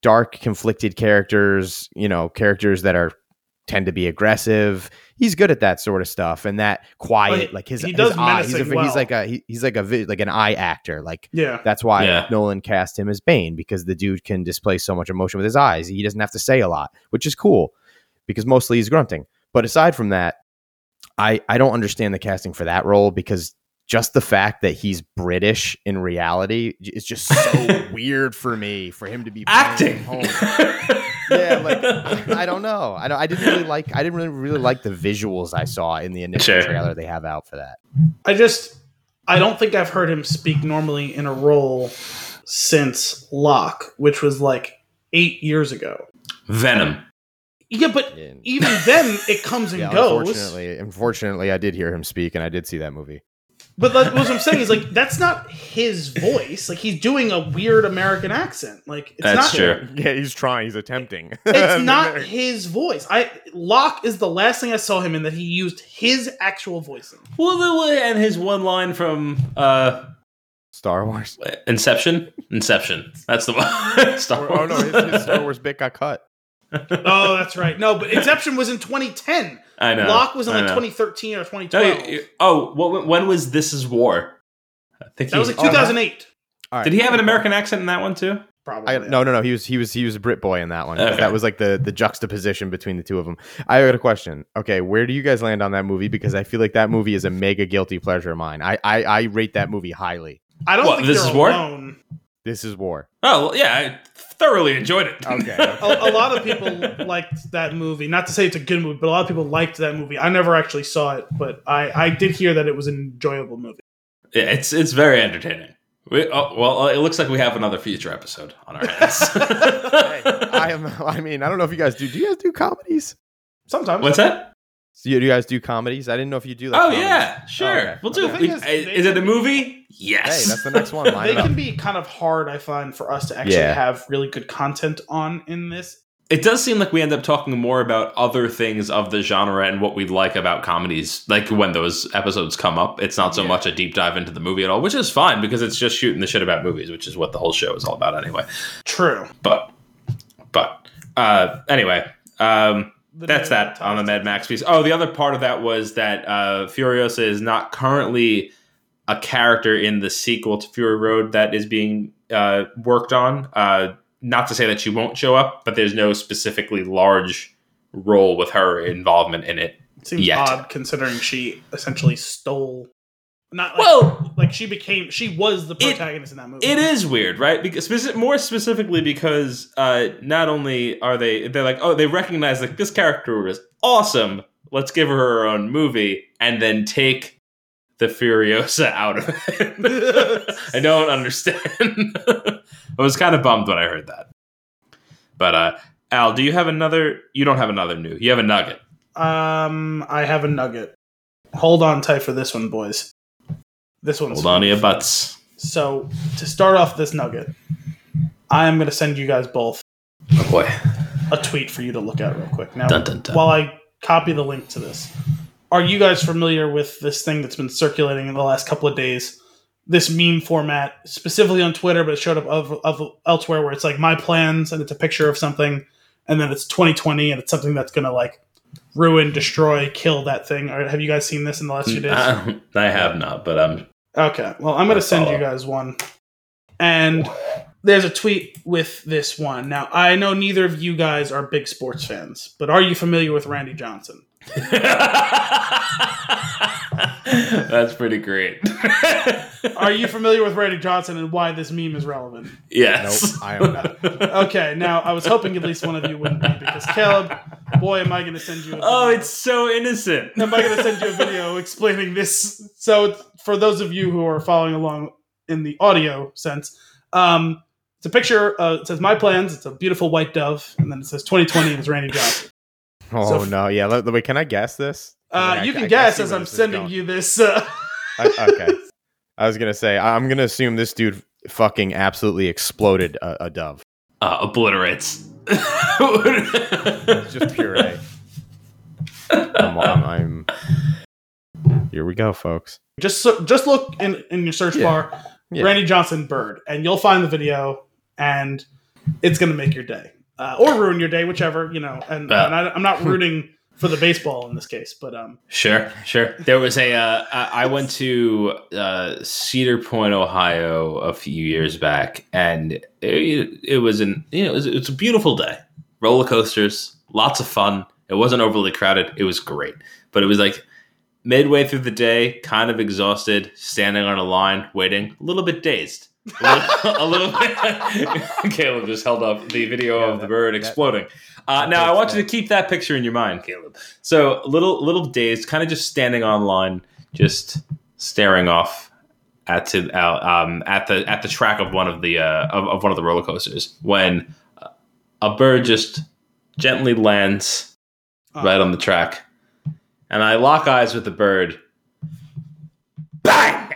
dark, conflicted characters. You know, characters that are tend to be aggressive. He's good at that sort of stuff, and that quiet, he- like his he his eye. He's, a, well. he's like a he, he's like a vi- like an eye actor. Like Yeah. that's why Yeah. Nolan cast him as Bane because the dude can display so much emotion with his eyes. He doesn't have to say a lot, which is cool because mostly he's grunting. But aside from that, I I don't understand the casting for that role because just the fact that he's British in reality is just so weird for me for him to be playing Acting. home. yeah, like I, I don't know. I don't, I didn't really like. I didn't really really like the visuals I saw in the initial Sure. trailer they have out for that. I just I don't think I've heard him speak normally in a role since Locke, which was like eight years ago. Venom. Yeah, but And- even then it comes and yeah, goes. unfortunately, unfortunately, I did hear him speak, and I did see that movie. But like, what I'm saying is like that's not his voice. Like he's doing a weird American accent. Like it's That's not true. Yeah, he's trying. He's attempting. it's not his voice. I Locke is the last thing I saw him in that he used his actual voice in. Well, and his one line from uh, Star Wars. Inception. Inception. That's the one. Star Oh no, his, his Star Wars bit got cut. Oh, that's right. No, but Inception was in 2010. I know. Locke was in I like know. 2013 or No, 2012. you- you- oh, what, when was This Is War? I think that was like 2008. All right. Did he have an American accent in that one too? Probably. I, no, no, no. He was he was he was a Brit boy in that one. Okay. That was like the the juxtaposition between the two of them. I got a question. Okay, where do you guys land on that movie? Because I feel like that movie is a mega guilty pleasure of mine. I I, I rate that movie highly. I don't What, think This they're Is War? alone. This is war. Oh well, yeah, I thoroughly enjoyed it. Okay. A, a lot of people liked that movie. Not to say it's a good movie, but a lot of people liked that movie. I never actually saw it, but I, I did hear that it was an enjoyable movie. Yeah, it's it's very entertaining. We, oh, well, uh, it looks like we have another future episode on our hands. I am. I mean, I don't know if you guys do. Do you guys do comedies? Sometimes. What's that? Do you, do you guys do comedies? I didn't know if you do. Like, Oh comedies. yeah, sure. Okay. We'll do. The thing we- is, is, it a can- movie? Yes. Hey, that's the next one. They it up. can be kind of hard, I find, for us to actually Yeah. have really good content on in this. it does seem like we end up talking more about other things of the genre and what we like about comedies like when those episodes come up it's not so Yeah. much a deep dive into the movie at all which is fine because it's just shooting the shit about movies which is what the whole show is all about anyway True. but but uh anyway um The that's new that on the Mad Max piece. Oh, the other part of that was that uh, Furiosa is not currently a character in the sequel to Fury Road that is being uh, worked on. Uh, not to say that she won't show up, but there's no specifically large role with her involvement in it. Seems Yet. odd considering she essentially stole. Not like, Well, like she became. She was the protagonist in that movie. It is weird, right? Because more specifically because uh, not only are they they're like oh they recognize like this character is awesome, let's give her her own movie, and then take the Furiosa out of it. I don't understand. I was kind of bummed when I heard that. But uh, Al, do you have another? You don't have another new. You have a nugget. Um, I have a nugget. Hold on tight for this one, boys. This one's Hold on to your butts. So to start off this nugget, I am going to send you guys both Oh boy. a tweet for you to look at real quick. Now, Dun, dun, dun. while I copy the link to this, are you guys familiar with this thing that's been circulating in the last couple of days? This meme format, specifically on Twitter, but it showed up of, of elsewhere, where it's like my plans, and it's a picture of something, and then it's 2020, and it's something that's going to like ruin, destroy, kill that thing. Or have you guys seen this in the last few days? I, I have not, but um, Okay, well, I'm going to send you guys one. And there's a tweet with this one. Now, I know neither of you guys are big sports fans, but are you familiar with Randy Johnson? That's pretty great. Are you familiar with Randy Johnson and why this meme is relevant? Yes. Nope, I am not. Okay, now I was hoping at least one of you wouldn't be because Caleb, boy, am I going to send you. A Oh, video. it's so innocent. Am I going to send you a video explaining this? So, for those of you who are following along in the audio sense, um, it's a picture. Uh, it says "My plans." It's a beautiful white dove, and then it says "2020" and it's Randy Johnson. Oh So- no, yeah. Let, wait, can I guess this? Uh, I- you I- can I guess as I'm sending you this. Uh, I- okay. I was gonna say I- I'm gonna assume this dude fucking absolutely exploded a, a dove. Uh, obliterates. It's just puree. I'm, I'm, I'm- Here we go, folks. just so, just look in in your search Yeah. bar, Yeah. Randy Johnson bird, and you'll find the video, and it's going to make your day uh, or ruin your day, whichever you know. And, Uh. and I, I'm not rooting for the baseball in this case, but um, Sure, sure. There was a. Uh, I I went to uh, Cedar Point, Ohio, a few years back, and it, it was an you know it was, it was a beautiful day. Roller coasters, lots of fun. It wasn't overly crowded. It was great, but it was like midway through the day, kind of exhausted, standing on a line, waiting, a little bit dazed. A little, bit. Caleb just held up the video Yeah, of the that- bird that- exploding. Uh, now I want you to keep that picture in your mind, Caleb. So little, little dazed, kind of just standing on line, just staring off at to out um, at the at the track of one of the uh, of, of one of the roller coasters when a bird just gently lands uh, right on the track, and I lock eyes with the bird.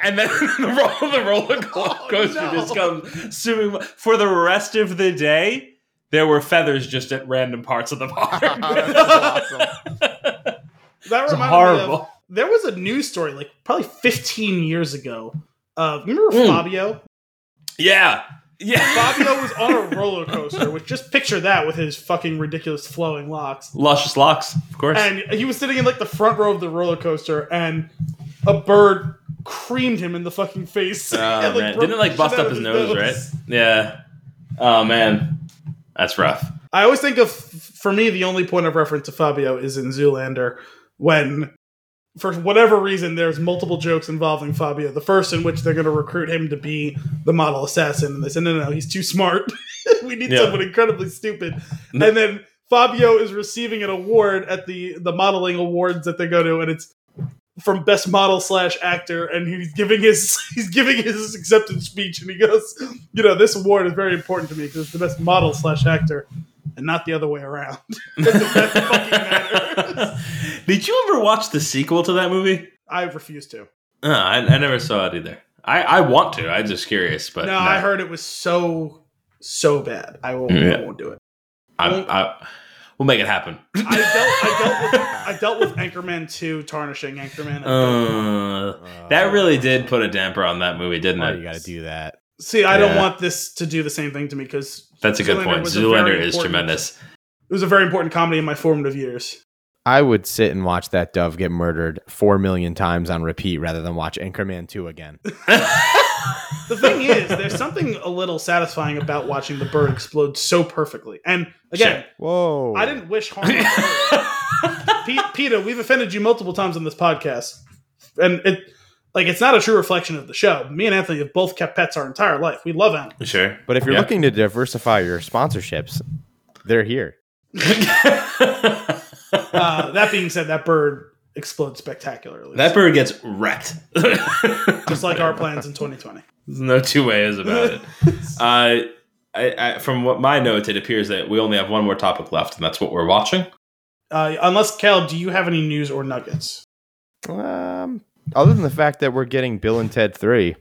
And then the, roll, the roller co- Oh, coaster no. just comes zooming. For the rest of the day, there were feathers just at random parts of the park. Awesome. that It's reminded me of there was a news story like probably 15 years ago. Uh, remember Mm. Fabio? Yeah, yeah. Fabio was on a roller coaster, which just picture that with his fucking ridiculous flowing locks. Luscious locks, of course. and he was sitting in like the front row of the roller coaster, and a bird creamed him in the fucking face. Oh, and, man. Didn't it like bust up his nose, right? Yeah. Oh man, that's rough. I always think of, for me, the only point of reference to Fabio is in Zoolander when, for whatever reason, there's multiple jokes involving Fabio. The first in which they're going to recruit him to be the model assassin, and they say, no, no, no, he's too smart. we need Yeah. someone incredibly stupid. And then Fabio is receiving an award at the the modeling awards that they go to, and it's from best model slash actor, and he's giving his he's giving his acceptance speech, and he goes, you know, this award is very important to me because it's the best model slash actor, and not the other way around. Did you ever watch the sequel to that movie? I refuse to. Uh, I, I never saw it either. I, I want to. I'm just curious, but no, I heard it was so so bad. I won't. Yeah. I won't do it. I, I, we'll make it happen. I dealt, I dealt with I dealt with Anchorman two tarnishing Anchorman. Uh, that really did put a damper on that movie, didn't Oh, it? you got to do that. See, I don't want this to do the same thing to me because That's a good Zoolander point. Zoolander is tremendous. it was a very important comedy in my formative years. I would sit and watch that dove get murdered four million times on repeat rather than watch Anchorman 2 again. The thing is, there's something a little satisfying about watching the bird explode so perfectly. And again, Whoa. I didn't wish harm. on the bird. Pete, Peter, we've offended you multiple times on this podcast, and it like it's not a true reflection of the show. Me and Anthony have both kept pets our entire life. We love animals. Sure. But if you're Yeah. looking to diversify your sponsorships, they're here. Uh, that being said, that bird explodes spectacularly. that bird gets wrecked. just like our plans in 2020. There's no two ways about it. Uh, I, I, from what my notes, it appears that we only have one more topic left, and that's what we're watching. Uh, unless Caleb, do you have any news or nuggets? Um, other than the fact that we're getting Bill and Ted 3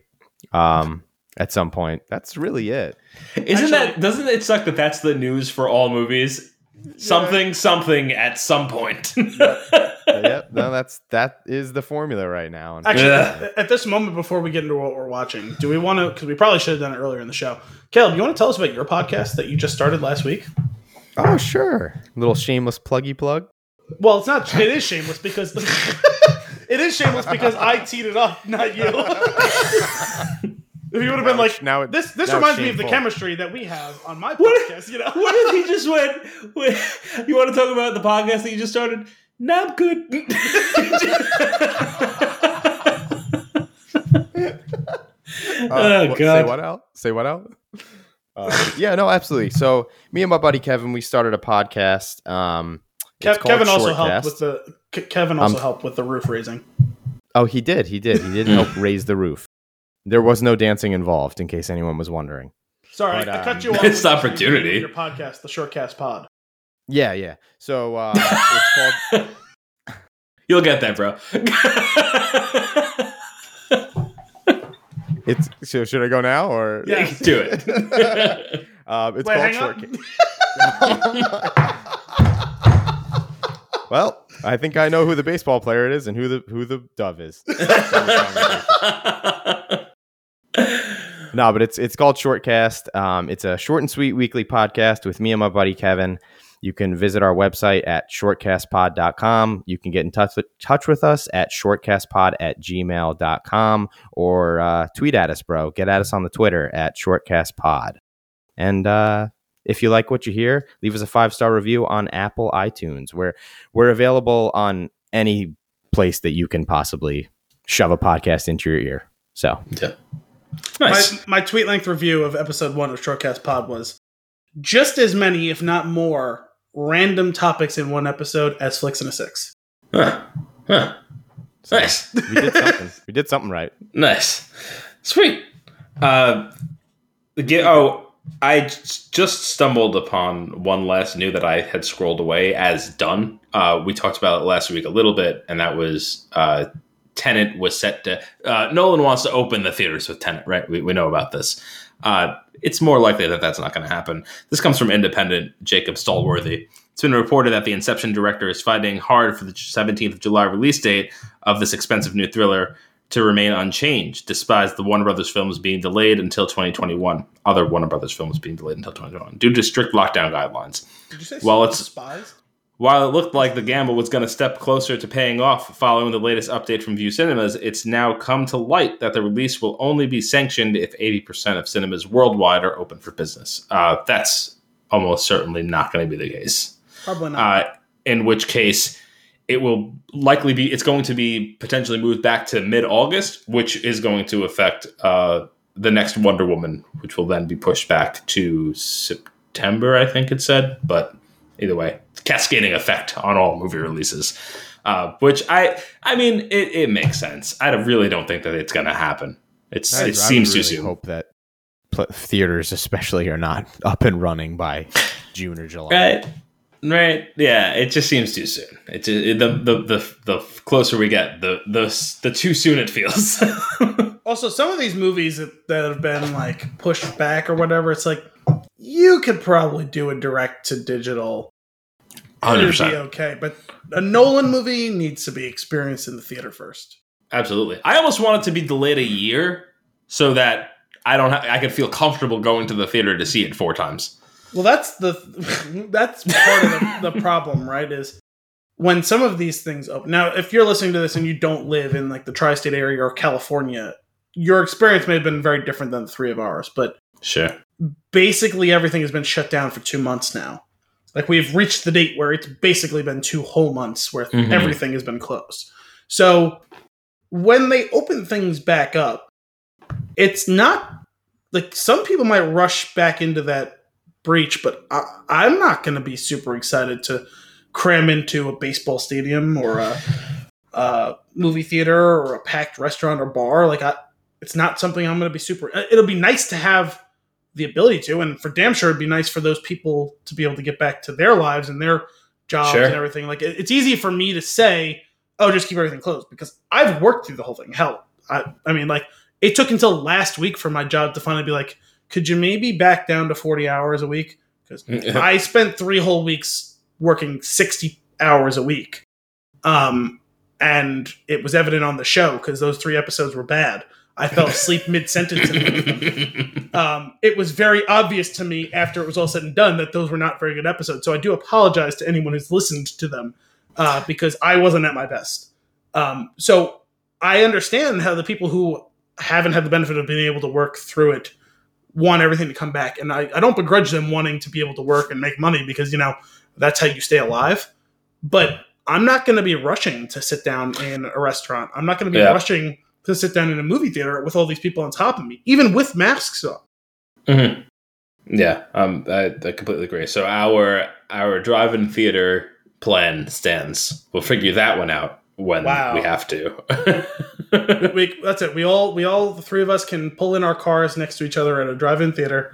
um, at some point, that's really it. Isn't that doesn't it suck that that's the news for all movies? Something, something at some point. yep, no, that's that is the formula right now. Actually, Yeah. at this moment, before we get into what we're watching, do we want to? Because we probably should have done it earlier in the show. Caleb, you want to tell us about your podcast that you just started last week? oh, sure, little shameless pluggy plug. Well, it's not. It is shameless because it is shameless because I teed it up, not you. if you would have been like, Now it- this, this now reminds me of the chemistry that we have on my What- podcast. You know, what if he just went? wait, You want to talk about the podcast that you just started? No, I'm good. Uh, oh what- god. Say what out? Say what out? Uh, yeah, no, absolutely. So me and my buddy Kevin, we started a podcast. Um, Kev- Kevin also helped with the Ke- Kevin also Um, helped with the roof raising. Oh, he did. He did. He did help raise the roof. There was no dancing involved, in case anyone was wondering. Sorry, but, I um, cut you off. Missed when you said opportunity. Your podcast, the Shortcast Pod. Yeah, yeah. So uh, it's called. You'll get that, bro. It's so. Should I go now or? Yeah. Do it. Uh, it's Wait, called hang. Shortcast. well, I think I know who the baseball player it is and who the who the dove is. No, but it's it's called Shortcast. Um, it's a short and sweet weekly podcast with me and my buddy Kevin. You can visit our website at shortcastpod.com. You can get in touch with, touch with us at shortcastpod at gmail.com or uh, tweet at us, bro. Get at us on the Twitter at shortcastpod. And uh, if you like what you hear, leave us a five star review on Apple iTunes. We're, we're available on any place that you can possibly shove a podcast into your ear. So Yeah. Nice. My, my tweet length review of episode one of Shortcast Pod was just as many, if not more, random topics in one episode as Flicks in a Six. Huh. Huh. Nice. we did something. we did something right. Nice. Sweet. Uh, get, oh, I just stumbled upon one last new that I had scrolled away as done. Uh, we talked about it last week a little bit, and that was uh, Tenet was set to. Uh, Nolan wants to open the theaters with Tenet, right? We, we know about this. Uh, it's more likely that that's not going to happen. This comes from independent Jacob Stolworthy. It's been reported that the Inception director is fighting hard for the 17th of July release date of this expensive new thriller to remain unchanged, despite the Warner Brothers films being delayed until 2021. Other Warner Brothers films being delayed until 2021 due to strict lockdown guidelines. Did you say Well, it's- despised? While it looked like the gamble was going to step closer to paying off following the latest update from Vue Cinemas, it's now come to light that the release will only be sanctioned if 80% of cinemas worldwide are open for business. Uh, that's almost certainly not going to be the case. Probably not. Uh, in which case, it will likely be, it's going to be potentially moved back to mid August, which is going to affect uh, the next Wonder Woman, which will then be pushed back to September, I think it said. But either way, cascading effect on all movie releases. Uh, which I, I mean, it, it makes sense. I really don't think that it's going to happen. It's I- I it would seems too soon. Hope that pl- theaters, especially, are not up and running by June or July. Right, right, yeah. It just seems too soon. It, ju- it the, the the the closer we get, the the the too soon it feels. also, some of these movies that, that have been like pushed back or whatever, it's like you could probably do a direct to digital. Hundred be percent, okay, but a Nolan movie needs to be experienced in the theater first. absolutely. I almost want it to be delayed a year so that I don't. Ha- I could feel comfortable going to the theater to see it four times. Well, that's the that's part of the, the problem, right? Is when some of these things open. Now, if you're listening to this and you don't live in like the tri-state area or California, your experience may have been very different than the three of ours. But Sure. basically, everything has been shut down for two months now. Like we've reached the date where it's basically been two whole months where Mhm. everything has been closed. So when they open things back up, it's not like some people might rush back into that breach, but I, I'm not going to be super excited to cram into a baseball stadium or a, a movie theater or a packed restaurant or bar. Like I, it's not something I'm going to be super. It'll be nice to have the ability to, and for damn sure, it'd be nice for those people to be able to get back to their lives and their jobs Sure. and everything. Like it- it's easy for me to say, "Oh, just keep everything closed," because I've worked through the whole thing. Hell, I, I mean, like it took until last week for my job to finally be like, "Could you maybe back down to 40 hours a week?" Because I spent three whole weeks working 60 hours a week. Um, and it was evident on the show because those three episodes were bad. I fell asleep mid sentence. Um, it was very obvious to me after it was all said and done that those were not very good episodes. So I do apologize to anyone who's listened to them uh, because I wasn't at my best. Um, so I understand how the people who haven't had the benefit of being able to work through it want everything to come back. And I, I don't begrudge them wanting to be able to work and make money because, you know, that's how you stay alive. But I'm not going to be rushing to sit down in a restaurant. I'm not going to be Yeah. rushing to sit down in a movie theater with all these people on top of me, even with masks on. hmm Yeah, um, I, I completely agree. So our our drive-in theater plan stands. We'll figure that one out when Wow. we have to. we, that's it. We all, we all, the three of us can pull in our cars next to each other at a drive-in theater.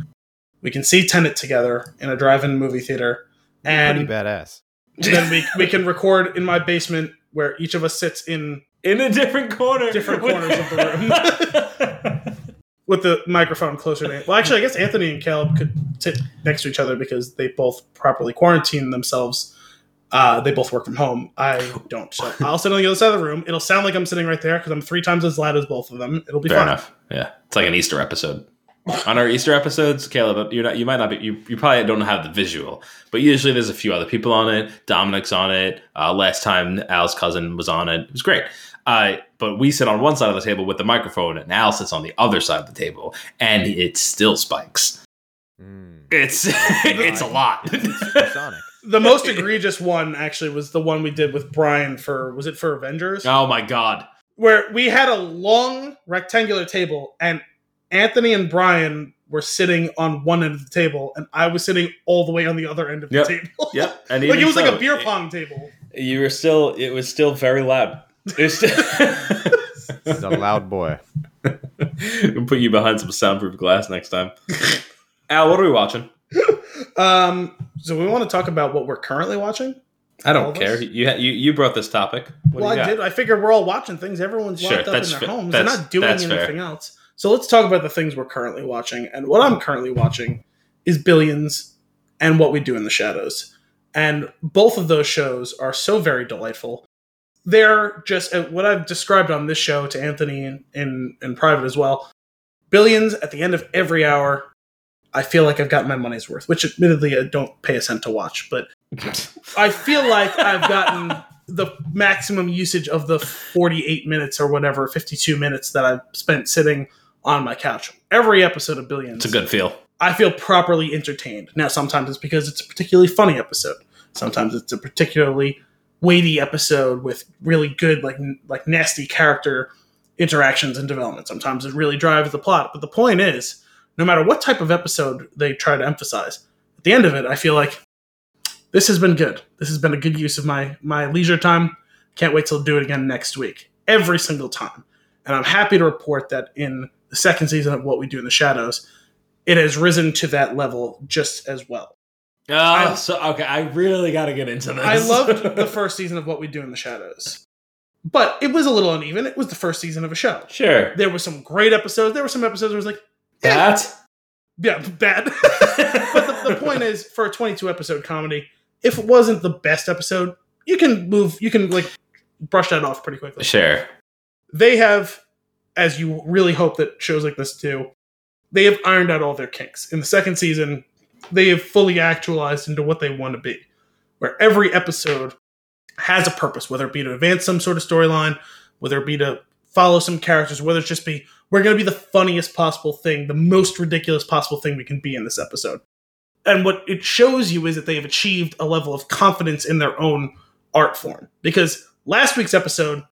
We can see Tenet together in a drive-in movie theater, Pretty and badass. then we we can record in my basement where each of us sits in In a different corner, Different corners of the room. with the microphone closer to. Well, actually, I guess Anthony and Caleb could sit next to each other because they both properly quarantine themselves. Uh, they both work from home. I don't. So I'll sit on the other side of the room. It'll sound like I'm sitting right there because I'm three times as loud as both of them. It'll be Fair fine. enough. Yeah, it's like an Easter episode. On our Easter episodes, Caleb, you're not, you might not be, you, you probably don't have the visual, but usually there's a few other people on it. Dominic's on it. Uh, last time Al's cousin was on it. It was great. Uh, but we sit on one side of the table with the microphone, and Al sits on the other side of the table, and it still spikes. Mm. It's it's a lot. Supersonic. The most egregious one actually was the one we did with Brian for was it for Avengers? oh my god! where we had a long rectangular table and Anthony and Brian were sitting on one end of the table and I was sitting all the way on the other end of the Yep. table. Yep, and like it was like a beer pong table. You were still. It was still very loud. It was still- He's a loud boy. we'll put you behind some soundproof glass next time. Al, what are we watching? Um, so we want to talk about what we're currently watching. I don't care. You, you you brought this topic. What well, do you I got? did. I figured we're all watching things. Everyone's Sure, locked up in their fa- homes. They're not doing that's fair. anything else. So let's talk about the things we're currently watching. And what I'm currently watching is Billions and What We Do in the Shadows. And both of those shows are so very delightful. They're just uh, what I've described on this show to Anthony in, in, in private as well. Billions at the end of every hour, I feel like I've gotten my money's worth, which admittedly I don't pay a cent to watch, but I feel like I've gotten the maximum usage of the 48 minutes or whatever, 52 minutes that I've spent sitting on my couch. Every episode of Billions. It's a good feel. I feel properly entertained. Now, sometimes it's because it's a particularly funny episode. Sometimes it's a particularly weighty episode with really good, like like nasty character interactions and development. Sometimes it really drives the plot. But the point is, no matter what type of episode they try to emphasize, at the end of it, I feel like this has been good. This has been a good use of my my leisure time. Can't wait to do it again next week, every single time. And I'm happy to report that in the second season of What We Do in the Shadows, it has risen to that level just as well. Oh, I- so okay. I really got to get into this. I loved the first season of What We Do in the Shadows, but it was a little uneven. It was the first season of a show. sure. There were some great episodes. There were some episodes where it was like, eh, That. yeah, bad. but the, the point is, for a 22 episode comedy, if it wasn't the best episode, you can move, you can like brush that off pretty quickly. Sure. They have, as you really hope that shows like this do, they have ironed out all their kinks. In the second season, they have fully actualized into what they want to be, where every episode has a purpose, whether it be to advance some sort of storyline, whether it be to follow some characters, whether it's just be we're going to be the funniest possible thing, the most ridiculous possible thing we can be in this episode. And what it shows you is that they have achieved a level of confidence in their own art form. Because last week's episode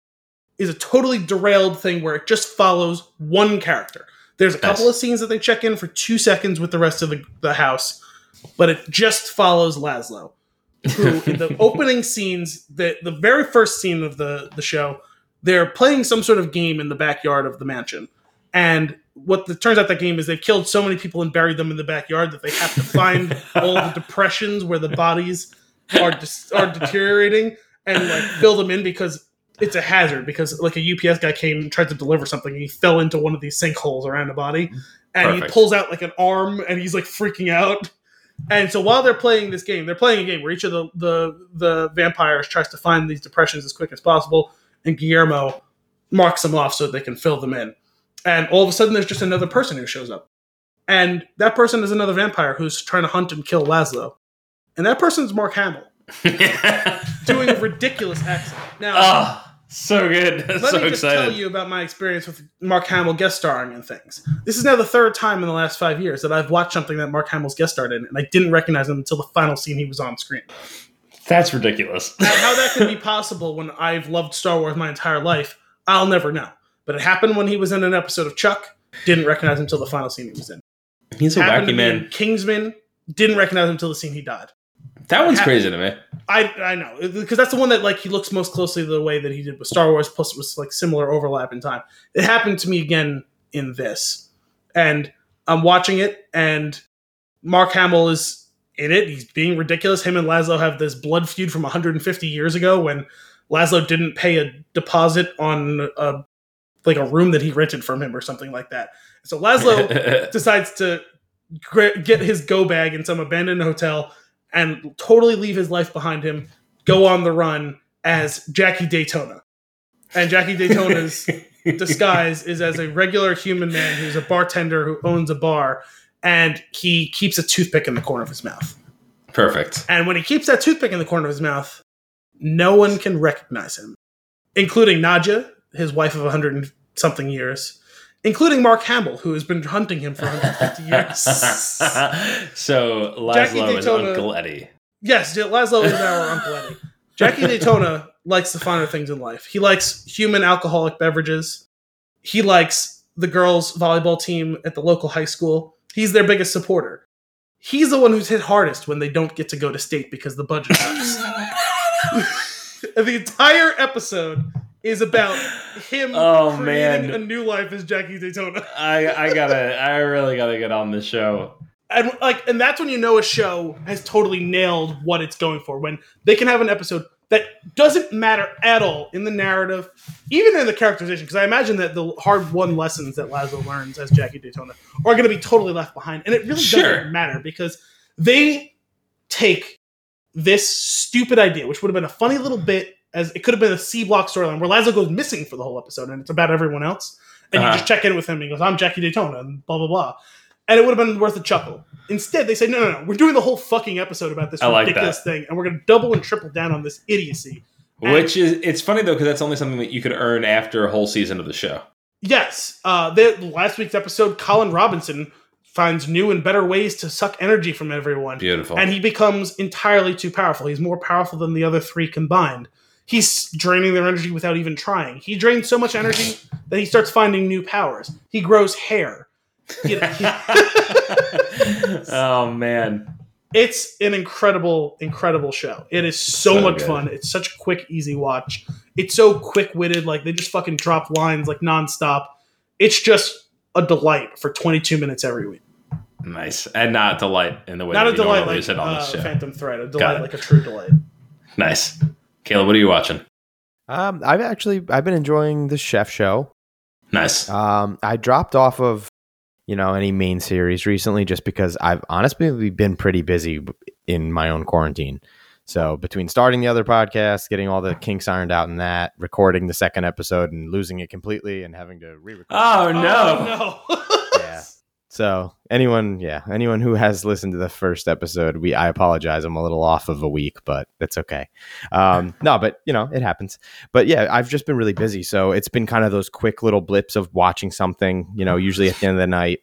is a totally derailed thing where it just follows one character. There's a couple of scenes that they check in for two seconds with the rest of the, the house, but it just follows Laszlo, who in the opening scenes, the the very first scene of the the show, they're playing some sort of game in the backyard of the mansion, and what the, turns out that game is they've killed so many people and buried them in the backyard that they have to find all the depressions where the bodies are dis- are deteriorating and like fill them in because it's a hazard because like a UPS guy came and tried to deliver something and he fell into one of these sinkholes around the body. Mm-hmm. And he pulls out like an arm and he's like freaking out. And so while they're playing this game, they're playing a game where each of the the, the vampires tries to find these depressions as quick as possible, and Guillermo marks them off so that they can fill them in. And all of a sudden, there's just another person who shows up, and that person is another vampire who's trying to hunt and kill Laszlo, and that person's Mark Hamill. Doing a ridiculous accent. Now, so good. let so me just tell you about my experience with Mark Hamill guest starring in things. This is now the third time in the last five years that I've watched something that Mark Hamill's guest starred in, and I didn't recognize him until the final scene he was on screen. That's ridiculous. Now, how that could be possible when I've loved Star Wars my entire life, I'll never know. But it happened when he was in an episode of Chuck. Didn't recognize him until the final scene he was in. He's a happened wacky to me in man. Kingsman. Didn't recognize him until the scene he died. That one's happened- crazy to me. I I know because that's the one that like he looks most closely the way that he did with Star Wars. Plus, it was like similar overlap in time. It happened to me again in this, and I'm watching it, and Mark Hamill is in it. He's being ridiculous. Him and Laszlo have this blood feud from 150 years ago when Laszlo didn't pay a deposit on a like a room that he rented from him or something like that. So Laszlo decides to get his go bag in some abandoned hotel and totally leave his life behind him, go on the run as Jackie Daytona. And Jackie Daytona's disguise is as a regular human man who's a bartender who owns a bar, and he keeps a toothpick in the corner of his mouth. Perfect. And when he keeps that toothpick in the corner of his mouth, no one can recognize him, including Nadja, his wife of 100 and something years, including Mark Hamill, who has been hunting him for 150 years. so Jackie Laszlo is Daytona- Uncle Eddie. Yes, Laszlo is our Uncle Eddie. Jackie Daytona likes the finer things in life. He likes human alcoholic beverages. He likes the girls' volleyball team at the local high school. He's their biggest supporter. He's the one who's hit hardest when they don't get to go to state because the budget sucks. The entire episode is about him Oh, creating man. a new life as Jackie Daytona. I I gotta I really gotta get on this show. and like and that's when you know a show has totally nailed what it's going for when they can have an episode that doesn't matter at all in the narrative even in the characterization because i imagine that the hard won lessons that Laszlo learns as jackie daytona are going to be totally left behind and it really Sure. doesn't matter because they take this stupid idea which would have been a funny little bit as it could have been a c block storyline where Laszlo goes missing for the whole episode and it's about everyone else and you Uh-huh. just check in with him and he goes i'm jackie daytona and blah blah blah and it would have been worth a chuckle. Instead, they say, no, no, no, we're doing the whole fucking episode about this I like ridiculous thing, and we're going to double and triple down on this idiocy. And- Which is it's funny though because that's only something that you could earn after a whole season of the show. Yes, uh, the, last week's episode, Colin Robinson finds new and better ways to suck energy from everyone, Beautiful. and he becomes entirely too powerful. He's more powerful than the other three combined. He's draining their energy without even trying. He drains so much energy that he starts finding new powers. He grows hair. He- he- oh man. it's an incredible, incredible show. It is so, So much good. fun. It's such a quick, easy watch. It's so quick witted. Like they just fucking drop lines like nonstop. It's just a delight for 22 minutes every week. Nice. And not delight in the way Not that a delight like on uh, show. Phantom Thread. A delight like a true delight. Nice. Caleb, what are you watching? Um, I've actually I've been enjoying the chef show. Nice. Um, I dropped off of you know any main series recently just because I've honestly been pretty busy in my own quarantine. So between starting the other podcast, getting all the kinks ironed out in that, recording the second episode and losing it completely, and having to re-record. Oh no. Oh, no. Yeah. So anyone, yeah, anyone who has listened to the first episode, we I apologize. I'm a little off of a week, but it's okay. Um, no, but you know it happens. But yeah, I've just been really busy, so it's been kind of those quick little blips of watching something. You know, usually at the end of the night,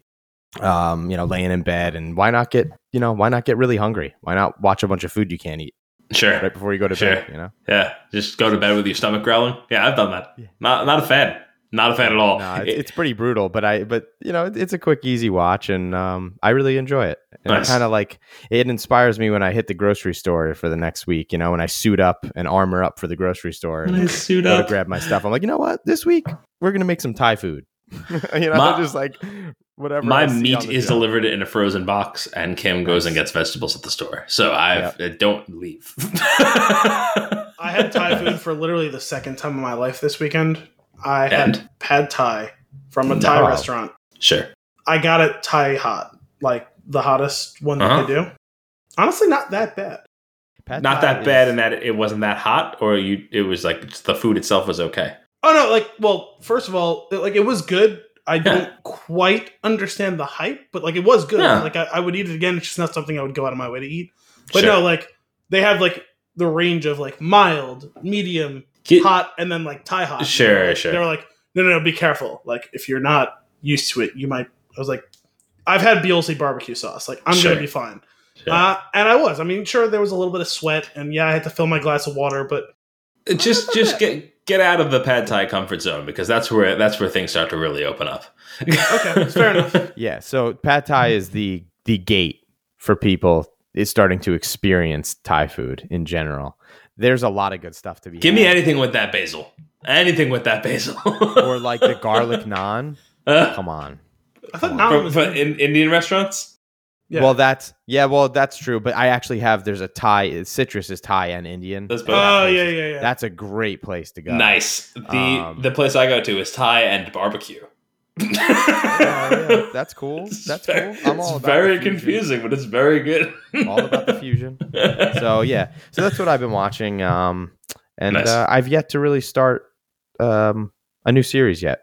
um, you know, laying in bed, and why not get you know why not get really hungry? Why not watch a bunch of food you can't eat Sure. right before you go to Sure. bed? You know. Yeah. Just go to bed with your stomach growling. Yeah, I've done that. Yeah. Not not a fan. Not a fan at all. No, it's, it's pretty brutal, but I, but you know, it- it's a quick, easy watch, and um, I really enjoy it. And Nice. kind of like it inspires me when I hit the grocery store for the next week. You know, when I suit up and armor up for the grocery store and Nice suit go to up. grab my stuff. I'm like, you know what? This week we're gonna make some Thai food. you know, My- just like whatever. My meat is shelf. delivered in a frozen box, and Kim goes and gets vegetables at the store. So I have uh, don't leave. I had Thai food for literally the second time in my life this weekend. I had pad Thai from a Thai restaurant. Sure. I got it Thai hot, like the hottest one that Uh-huh. they do. Honestly, not that bad. Pad Not Thai that bad is- in that it wasn't that hot, or you it was like the food itself was okay. Oh no, like well, first of all, like it was good. I don't quite understand the hype, but like it was good. Yeah. Like I, I would eat it again. It's just not something I would go out of my way to eat. But Sure. no, like they have like the range of like mild, medium, Ki- hot, and then like Thai hot. Sure, Like, sure. They were like, no, no, no, be careful. Like if you're not used to it, you might. I was like, I've had Beelzy barbecue sauce. Like I'm Sure. gonna be fine. Sure. Uh, and I was. I mean, sure, there was a little bit of sweat, and yeah, I had to fill my glass of water, but just just bad. get get out of the pad thai comfort zone because that's where that's where things start to really open up. okay, fair enough. Yeah. So pad Thai is the the gate for people is starting to experience Thai food in general. There's a lot of good stuff to be. Give me anything with that basil. Anything with that basil. or like the garlic naan. Uh, Come on. I thought naan was for in Indian restaurants. Yeah. Well, that's yeah. Well, that's true. But I actually have. There's a Thai. Citrus is Thai and Indian. That's both. Oh yeah, yeah, yeah. That's a great place to go. Nice. The Um, the place I go to is Thai and barbecue. Yeah, that's cool. It's That's very- cool. I'm all it's about very confusing, but it's very good. All about the fusion. So yeah. So that's what I've been watching. Um, and Nice. uh, I've yet to really start um a new series yet.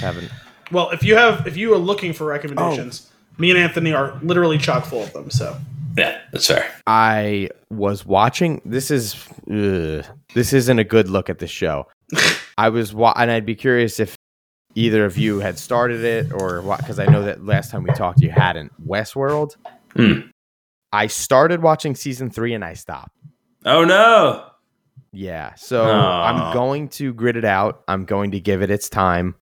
Haven't. well, if you have, if you are looking for recommendations, Oh. me and Anthony are literally chock full of them. So yeah, that's fair. I was watching. This is ugh, this isn't a good look at the show. I was wa- and I'd be curious if either of you had started it or what because I know that last time we talked you hadn't. Westworld. Hmm. I started watching season three and I stopped. Oh no. Yeah, so Aw. I'm going to grit it out. I'm going to give it its time.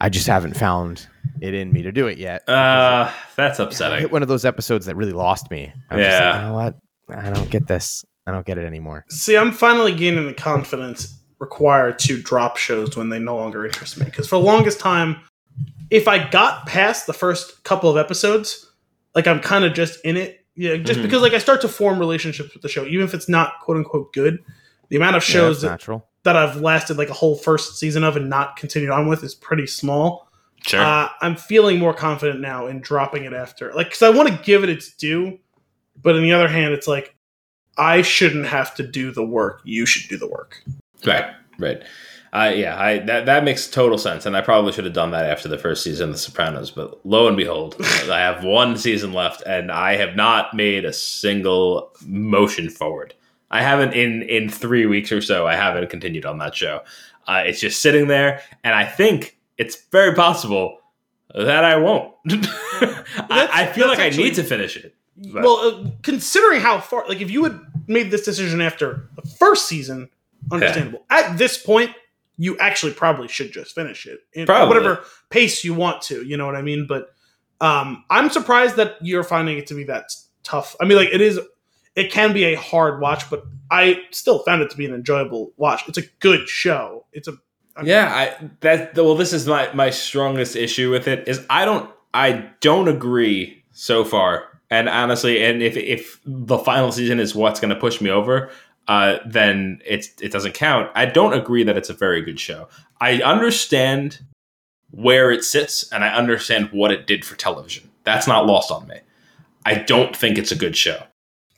I just haven't found it in me to do it yet. Uh, that's I upsetting. hit one of those episodes that really lost me. I'm just like, Yeah. you know what? I don't get this. I don't get it anymore. see, I'm finally gaining the confidence required to drop shows when they no longer interest me. Because for the longest time, if I got past the first couple of episodes, like I'm kind of just in it. Yeah, just Mhm. because like I start to form relationships with the show, even if it's not quote unquote good. The amount of Yeah, shows that's that that I've lasted like a whole first season of and not continued on with is pretty small. Sure. Uh, I'm feeling more confident now in dropping it after, like, because I want to give it its due, but on the other hand, it's like I shouldn't have to do the work. You should do the work. Right. Right. Uh, yeah, I that that makes total sense, and I probably should have done that after the first season of The Sopranos. But lo and behold, I have one season left, and I have not made a single motion forward. I haven't in in three weeks or so. I haven't continued on that show. Uh, it's just sitting there, and I think it's very possible that I won't. I, I feel like that's I need to finish it. But- Well, uh, considering how far, like, if you had made this decision after the first season, understandable. At this point, you actually probably should just finish it in whatever pace you want to. You know what I mean? But um, I'm surprised that you're finding it to be that tough. I mean, like, it is. It can be a hard watch, but I still found it to be an enjoyable watch. It's a good show. It's a I mean, Yeah, I that well, this is my my strongest issue with it is I don't I don't agree so far, and honestly, and if if the final season is what's going to push me over, uh, then it's it doesn't count. I don't agree that it's a very good show. I understand where it sits, and I understand what it did for television. That's not lost on me. I don't think it's a good show.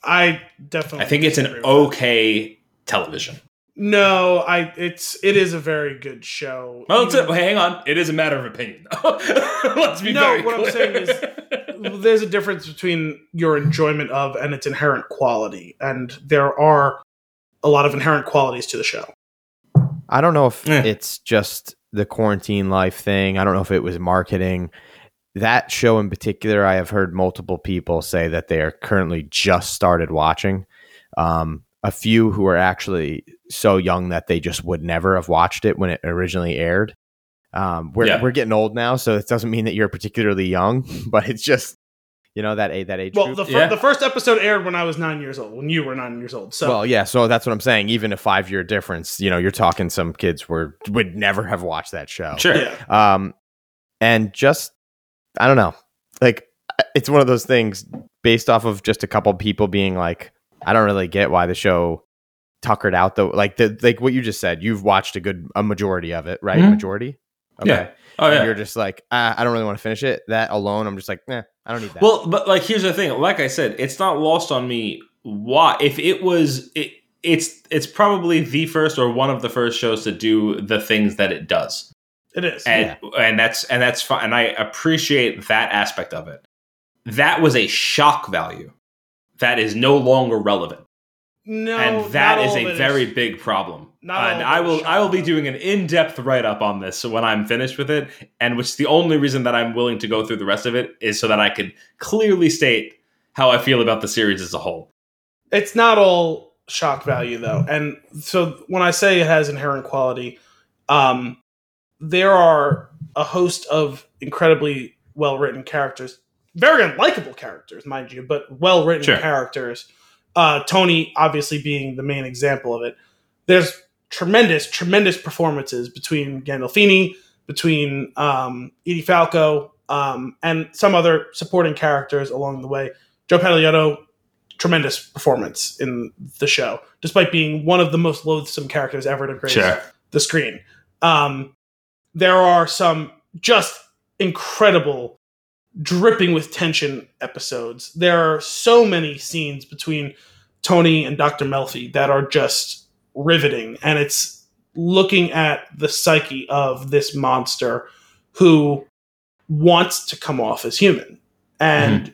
I definitely. I think it's an with that. okay television. No, I. It's it is a very good show. Well, Even- a, hang on. It is a matter of opinion, though. Let's be No, what I'm saying is- there's a difference between your enjoyment of and its inherent quality, and there are a lot of inherent qualities to the show. I don't know if Eh. it's just the quarantine life thing. I don't know if it was marketing. That show in particular, I have heard multiple people say that they are currently just started watching. Um, a few who are actually so young that they just would never have watched it when it originally aired. Um, we're Yeah. we're getting old now, so it doesn't mean that you're particularly young, but it's just you know that a that age Well, group. the, fir- Yeah. the first episode aired when I was nine years old, when you were nine years old. So well, yeah, so that's what I'm saying. Even a five year difference, you know, you're talking some kids were would never have watched that show. Sure. yeah, um and just i don't know like it's one of those things based off of just a couple people being like i don't really get why the show tuckered out though like the like what you just said you've watched a good a majority of it right Mhm. majority Yeah. Oh And yeah. you're just like ah, i don't really want to finish it that alone i'm just like nah i don't need that Well, but like here's the thing. Like I said, it's not lost on me why if it was it, it's it's probably the first or one of the first shows to do the things that it does. it is. and and that's and that's fine and i appreciate that aspect of it that was a shock value that is no longer relevant no, and that not is all a of it very big problem Not and i will i will be doing an in-depth write-up on this when i'm finished with it and which the only reason that i'm willing to go through the rest of it is so that i can clearly state how i feel about the series as a whole It's not all shock value though, and so when I say it has inherent quality, um, there are a host of incredibly well written characters, very unlikable characters, mind you, but well written Sure. characters. Uh, Tony, obviously, being the main example of it. There's tremendous, tremendous performances between Gandolfini, between um, Edie Falco, um, and some other supporting characters along the way. Joe Pantoliano, tremendous performance in the show, despite being one of the most loathsome characters ever to grace the screen. Um, there are some just incredible, dripping with tension episodes. There are so many scenes between Tony and Dr. Melfi that are just riveting, and it's looking at the psyche of this monster who wants to come off as human. And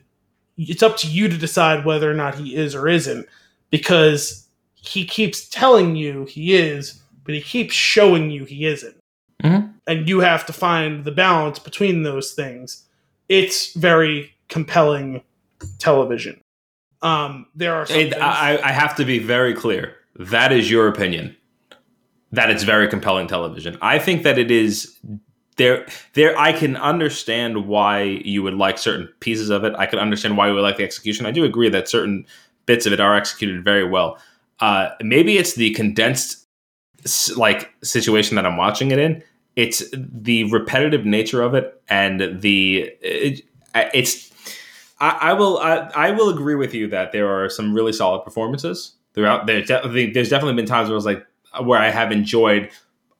it's up to you to decide whether or not he is or isn't, because he keeps telling you he is, but he keeps showing you he isn't. Mhm. And you have to find the balance between those things. It's very compelling television. Um, there are some It- things- I, I have to be very clear. That is your opinion. That it's very compelling television. I think that it is there. There, I can understand why you would like certain pieces of it. I can understand why you would like the execution. I do agree that certain bits of it are executed very well. Uh, maybe it's the condensed like situation that I'm watching it in. It's the repetitive nature of it and the it, it's I, I will I, I will agree with you that there are some really solid performances throughout. There's definitely there's definitely been times where I was like where I have enjoyed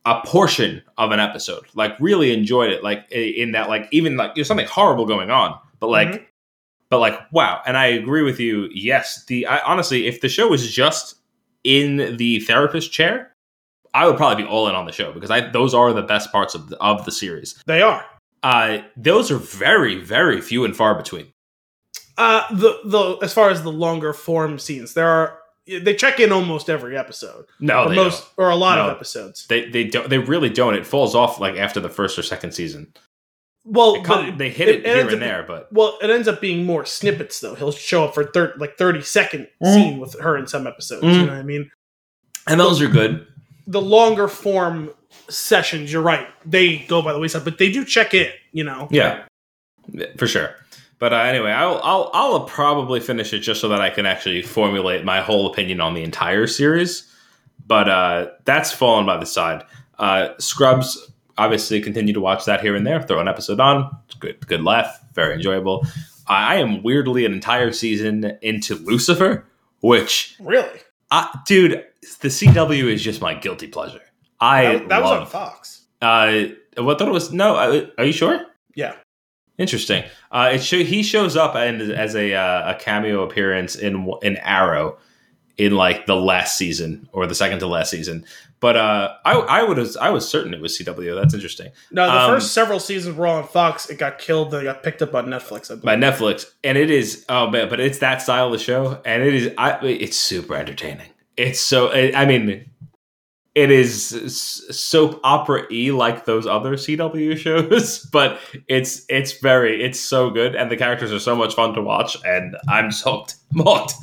a portion of an episode, like really enjoyed it, like in that like even like there's something horrible going on, but like Mhm. but like wow. And I agree with you. Yes, the I, honestly, if the show was just in the therapist chair, I would probably be all in on the show because I those are the best parts of the, of the series. They are. Uh, those are very very few and far between. Uh, the the as far as the longer form scenes, there are they check in almost every episode, No, or most or a lot No. of episodes. They they don't. They really don't. It falls off like after the first or second season. Well, come- they hit it it, here and there, but well, it ends up being more snippets though. He'll show up for thir- like thirty second Mm. scene with her in some episodes. Mm. You know what I mean? and those are good. The longer form sessions, you're right. They go by the wayside, but they do check in. You know, Yeah, for sure. But uh, anyway, I'll, I'll I'll probably finish it just so that I can actually formulate my whole opinion on the entire series. But uh, that's fallen by the side. Uh, Scrubs obviously continue to watch that here and there. Throw an episode on. It's good, good laugh, very enjoyable. I am weirdly an entire season into Lucifer, which, really. uh, dude, the CW is just my guilty pleasure. I that, that was on. Fox. Uh, what thought it was? No, uh, are you sure? Yeah. Interesting. Uh, it show, he shows up and as a uh, a cameo appearance in in Arrow in like the last season or the second to last season. But uh, I I would I was certain it was CW. That's interesting. No, the Um, first several seasons were all on Fox. It got killed. Then it got picked up on Netflix. I By. Netflix, and it is oh man, but it's that style of show, and it is I it's super entertaining. It's so I mean, it is soap opera y like those other CW shows, but it's it's very it's so good, and the characters are so much fun to watch, and I'm just hooked. I'm hooked.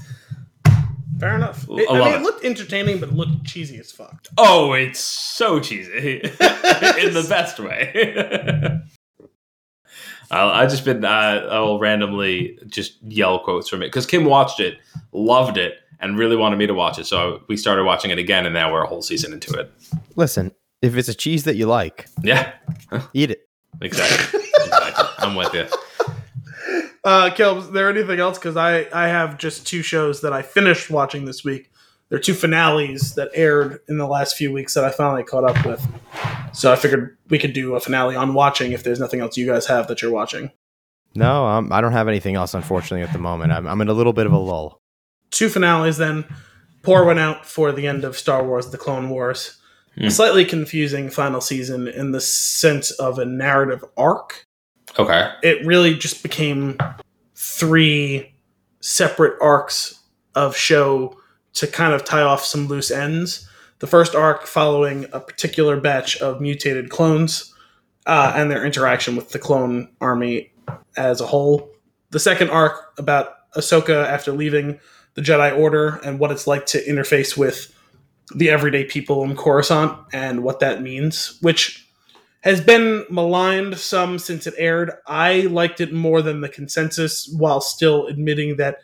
Fair enough. It- I, mean, it. it looked entertaining, but it looked cheesy as fuck. Oh, it's so cheesy in the best way. I just been uh, I'll randomly just yell quotes from it because Kim watched it, loved it, and really wanted me to watch it. So we started watching it again, and now we're a whole season into it. Listen, if it's a cheese that you like, Yeah, eat it. exactly. exactly. I'm with you. Uh, Caleb, is there anything else? Because I, I have just two shows that I finished watching this week. There are two finales that aired in the last few weeks that I finally caught up with. So I figured we could do a finale on watching if there's nothing else you guys have that you're watching. No, um, I don't have anything else, unfortunately, at the moment. I'm, I'm in a little bit of a lull. Two finales then. Pour one out for the end of Star Wars The Clone Wars. Hmm. A slightly confusing final season in the sense of a narrative arc. Okay. it really just became three separate arcs of show to kind of tie off some loose ends. The first arc following a particular batch of mutated clones uh, and their interaction with the clone army as a whole. The second arc about Ahsoka after leaving the Jedi Order and what it's like to interface with the everyday people in Coruscant and what that means, which has been maligned some since it aired. I liked it more than the consensus, while still admitting that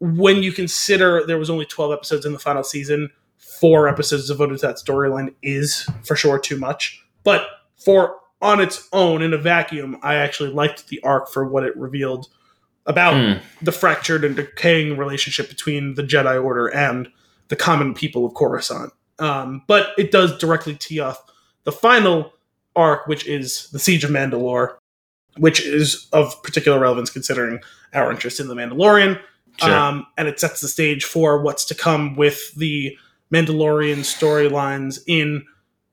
when you consider there was only 12 episodes in the final season, four episodes devoted to that storyline is for sure too much. But for on its own, in a vacuum, I actually liked the arc for what it revealed about Hmm. the fractured and decaying relationship between the Jedi Order and the common people of Coruscant. Um, but it does directly tee off the final arc, which is the Siege of Mandalore, which is of particular relevance considering our interest in the Mandalorian. Sure. Um, and it sets the stage for what's to come with the Mandalorian storylines in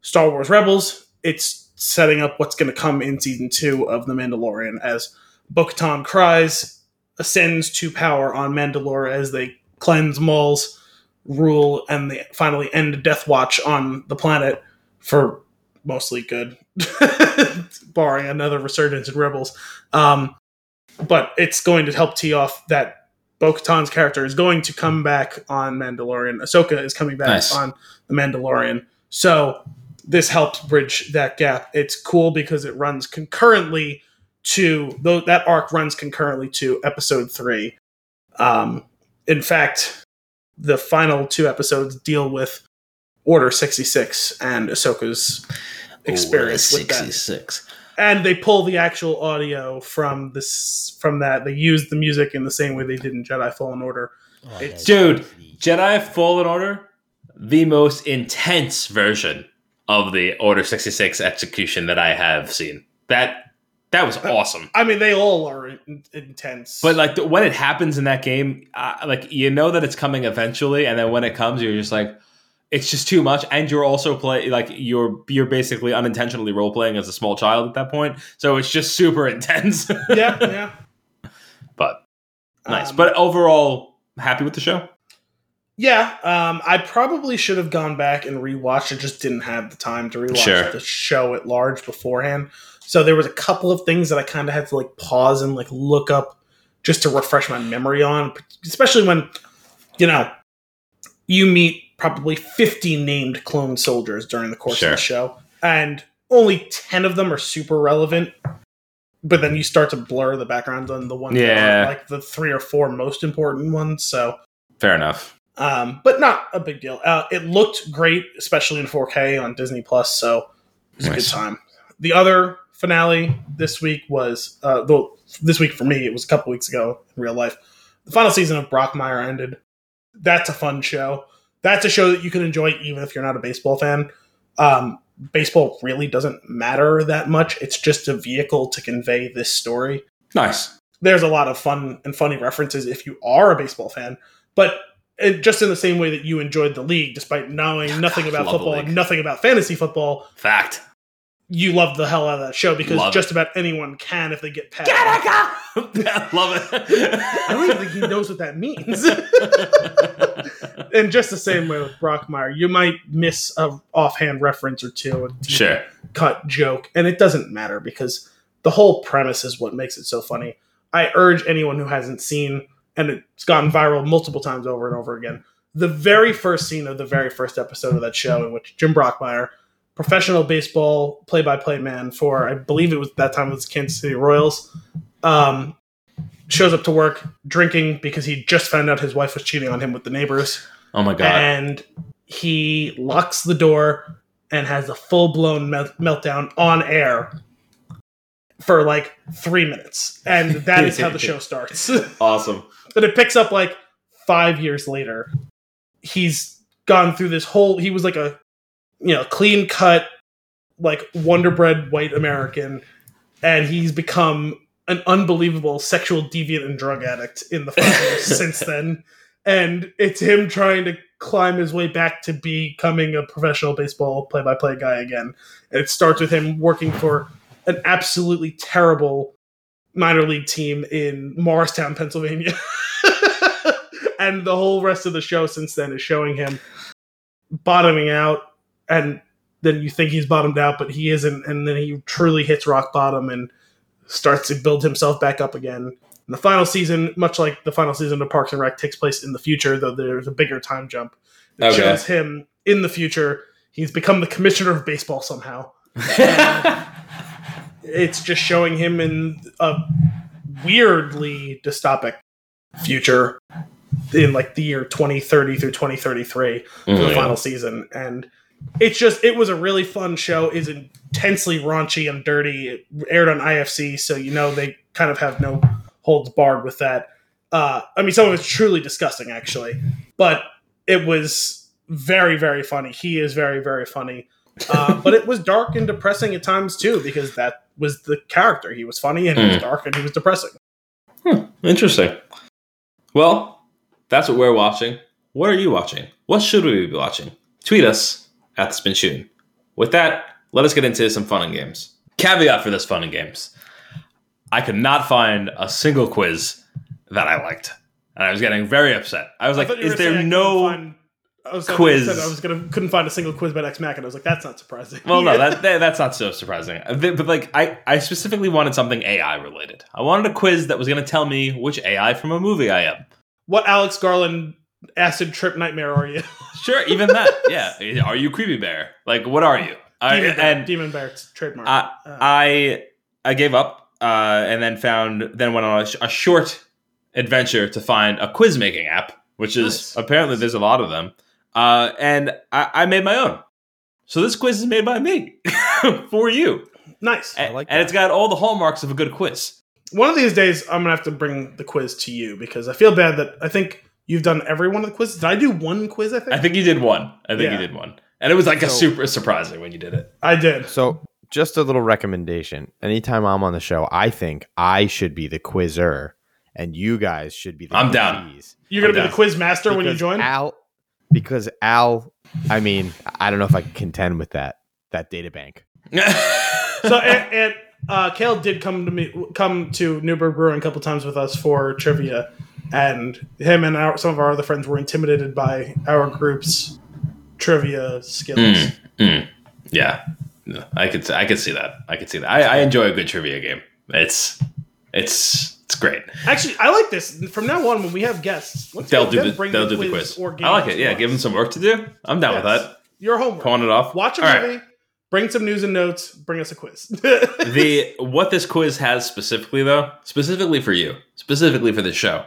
Star Wars Rebels. It's setting up what's going to come in season two of The Mandalorian as Bo Katan cries, ascends to power on Mandalore as they cleanse Maul's rule and they finally end Death Watch on the planet for mostly good, barring another resurgence in Rebels. Um, but it's going to help tee off that Bo Katan's character is going to come back on Mandalorian. Ahsoka is coming back Nice. on The Mandalorian. So this helps bridge that gap. It's cool because it runs concurrently to though that arc runs concurrently to episode three. Um, in fact, the final two episodes deal with Order sixty six and Ahsoka's experience with that six. and they pull the actual audio from this from that. They use the music in the same way they did in Jedi Fallen Order. It's- Dude, Jedi Fallen Order, the most intense version of the Order 66 execution that I have seen. That that was awesome. I mean, they all are in- intense, But like the, when it happens in that game, uh, like you know that it's coming eventually, and then when it comes, you're just like, it's just too much, and you're also play like you're you're basically unintentionally role playing as a small child at that point. So it's just super intense. yeah, yeah. but nice. Um, but overall, happy with the show. Yeah, um, I probably should have gone back and rewatched. I just didn't have the time to rewatch Sure. the show at large beforehand. So there was a couple of things that I kind of had to like pause and like look up just to refresh my memory on, especially when you know you meet probably 50 named clone soldiers during the course Sure. of the show, and only 10 of them are super relevant. But then you start to blur the backgrounds on the ones that Yeah. are like the three or four most important ones. So Fair enough. um, but not a big deal. Uh, it looked great, especially in 4K on Disney Plus, so it was a good time. The other finale this week was uh, the this week for me. It was a couple weeks ago in real life. The final season of Brockmire ended. That's a fun show. That's a show that you can enjoy even if you're not a baseball fan. Um, baseball really doesn't matter that much. It's just a vehicle to convey this story Nice. there's a lot of fun and funny references if you are a baseball fan, but it, just in the same way that you enjoyed the league, despite knowing nothing about football and nothing about fantasy football, Fact. You love the hell out of that show because Love just about anyone can if they get past. I love it. I don't even think he knows what that means. and just the same way with Brockmire, you might miss a offhand reference or two, a sure. cut joke, and it doesn't matter because the whole premise is what makes it so funny. I urge anyone who hasn't seen, and it's gone viral multiple times over and over again. The very first scene of the very first episode of that show, in which Jim Brockmire, professional baseball play-by-play man for, I believe it was that time it was Kansas City Royals, um, shows up to work drinking because he just found out his wife was cheating on him with the neighbors Oh my god. and he locks the door and has a full blown melt- meltdown on air for like three minutes, and that is how the show starts. awesome. But it picks up like five years later. He's gone through this whole. He was like a you know clean cut like Wonder Bread white American, and he's become an unbelievable sexual deviant and drug addict in the since then. And it's him trying to climb his way back to becoming a professional baseball play by play guy again. And it starts with him working for an absolutely terrible minor league team in Morristown, Pennsylvania. and the whole rest of the show since then is showing him bottoming out and then you think he's bottomed out but he isn't and then he truly hits rock bottom and starts to build himself back up again. And the final season much like the final season of parks and rec takes place in the future though there's a bigger time jump. It Okay. shows him in the future. He's become the commissioner of baseball somehow. It's just showing him in a weirdly dystopic future in like the year 2030 through 2033 for the Mhm. final season. And it's just it was a really fun show is intensely raunchy and dirty it aired on ifc so you know they kind of have no holds barred with that uh i mean some of it's truly disgusting actually but it was very very funny he is very very funny uh, but it was dark and depressing at times too because that was the character he was funny and he was Mm. dark and he was depressing Interesting. Well, that's what we're watching. What are you watching? What should we be watching? Tweet us at the Spin Shooting. With that, let us get into some fun and games. Caveat for this fun and games: I could not find a single quiz that I liked, and I was getting very upset. I was I like, "Is there no?" find- I was quiz? I, I was gonna couldn't find a single quiz about X Mac, and I was like, that's not surprising. Well, no, that, that that's not so surprising. But but, like, I I specifically wanted something AI related. I wanted a quiz that was going to tell me which AI from a movie I am. what Alex Garland acid trip nightmare are you? Sure, even that. Yeah, are you creepy bear? Like, what are you? I, Demon Bear, and Demon Bear it's trademark. I, Uh, I I gave up uh, and then found then went on a, sh- a short adventure to find a quiz making app, which is Nice. apparently there's a lot of them, uh, and I, I made my own. So this quiz is made by me for you, nice. and, like and it's got all the hallmarks of a good quiz. One of these days, I'm gonna have to bring the quiz to you because I feel bad that I think you've done every one of the quizzes. Did I do one quiz? I think I think you did one. I think Yeah. you did one, and it was like a super surprising when you did it. I did. So, just a little recommendation. Anytime I'm on the show, I think I should be the quizzer, and you guys should be the I'm down. You're gonna I'm be down. the quiz master when you join. Al, because Al I mean, I don't know if I can contend with that that data bank. So and, and uh, Kale did come to me come to Newberg Brewing a couple times with us for trivia, and him and our, some of our other friends were intimidated by our group's trivia skills. Mm, mm. yeah, I could I could see that. I could see that. I, I enjoy a good trivia game. It's it's it's great. Actually, I like this. From now on, when we have guests, let's They'll do the bring they'll do the quiz. or I like it. Yeah, give them some work to do. I'm down with Yes. that. Your homework. Pawn it off. Watch a All right. movie. Bring some news and notes. Bring us a quiz. the what this quiz has specifically though specifically for you specifically for this show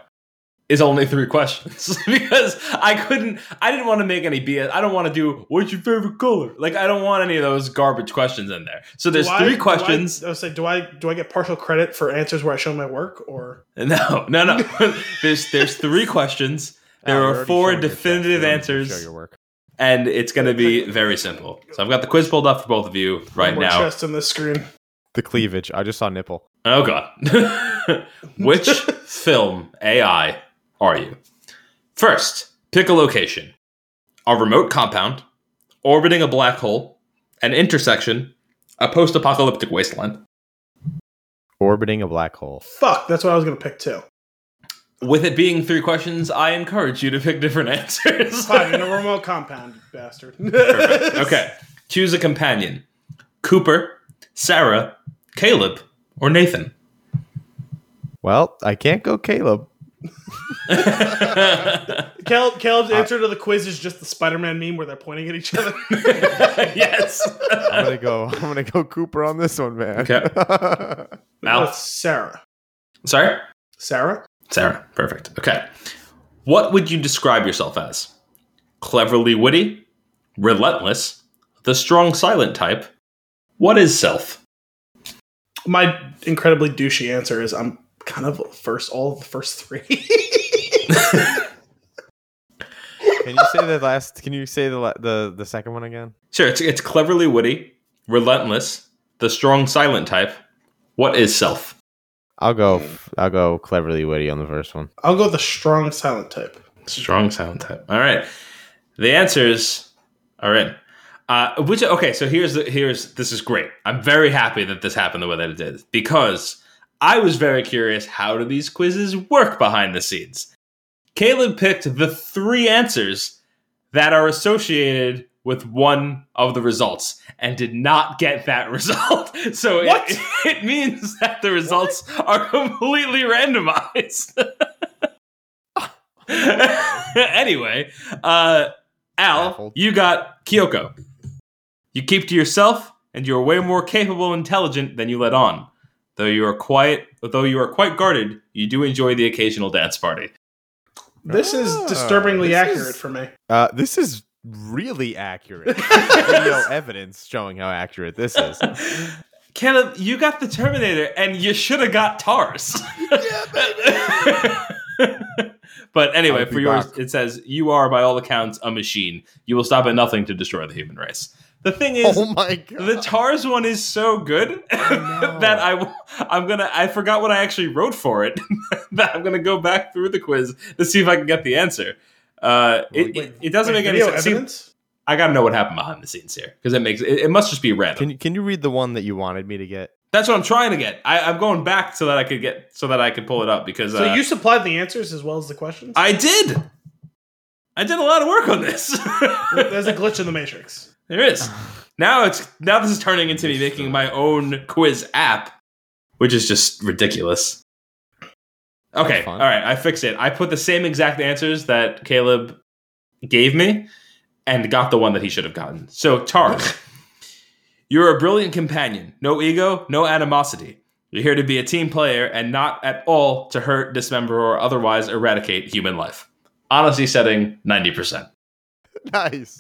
is only three questions because i couldn't i didn't want to make any bs i don't want to do what's your favorite color like i don't want any of those garbage questions in there so there's Do I- three do I- questions I was like, do I do I get partial credit for answers where I show my work or? no no no there's there's three questions there Ah, you're four showing your definitive You don't need to answers Show your work. and it's going to be very simple so i've got the quiz pulled up for both of you right More now chest on this screen. The cleavage. I just saw nipple. Oh god. Which film AI are you? First, pick a location. A remote compound, orbiting a black hole, an intersection, a post-apocalyptic wasteland. Orbiting a black hole. Fuck, that's what I was gonna pick too. With it being three questions, I encourage you to pick different answers. Fine, in a remote compound, you bastard. Perfect. Okay. Choose a companion. Cooper, Sarah, Caleb, or Nathan. Well, I can't go Caleb. Caleb, Caleb's uh, answer to the quiz is just the Spider-Man meme where they're pointing at each other. yes. I'm gonna go. I'm gonna go Cooper on this one, man. Okay. Al? That's Sarah. Sorry? Sarah? Sarah. Perfect. Okay. What would you describe yourself as? Cleverly witty? Relentless? The strong silent type? What is self? My incredibly douchey answer is I'm kind of first all of the first three. Can you say the last? Can you say the the the second one again? Sure, it's, it's cleverly witty, relentless, the strong silent type. What is self? I'll go. I'll go cleverly witty on the first one. I'll go with the strong silent type. Strong silent type. All right. The answers are in. Uh, which okay, so here's the here's this is great. I'm very happy that this happened the way that it did because I was very curious how do these quizzes work behind the scenes. Caleb picked the three answers that are associated with one of the results and did not get that result. So What? It, it means that the results are completely randomized. anyway, uh, Al, you got Kyoko. You keep to yourself, and you are way more capable and intelligent than you let on. Though you are quiet, though you are quite guarded, you do enjoy the occasional dance party. This is Ah, disturbingly this accurate is- for me. Uh, this is really accurate. Video evidence showing how accurate this is. Caleb, you got the Terminator, and you should have got Tars. but anyway, I'll be for yours, back. it says you are, by all accounts, a machine. You will stop at nothing to destroy the human race. The thing is, Oh my god! the Tars one is so good know. that I I'm gonna I forgot what I actually wrote for it. that I'm gonna go back through the quiz to see if I can get the answer. Uh, it, it, it doesn't Wait, make any video sense. See, evidence? I gotta know what happened behind the scenes here because it makes it, it must just be random. can you can you read the one that you wanted me to get? That's what I'm trying to get. I, I'm going back so that I could get so that I could pull it up because So uh, you supplied the answers as well as the questions? I did. I did a lot of work on this. There's a glitch in the matrix. There is. Now it's now this is turning into me making my own quiz app, which is just ridiculous. Okay, all right, I fixed it. I put the same exact answers that Caleb gave me and got the one that he should have gotten. So, Tars, you're a brilliant companion. No ego, no animosity. You're here to be a team player and not at all to hurt, dismember, or otherwise eradicate human life. Honesty setting 90%. Nice.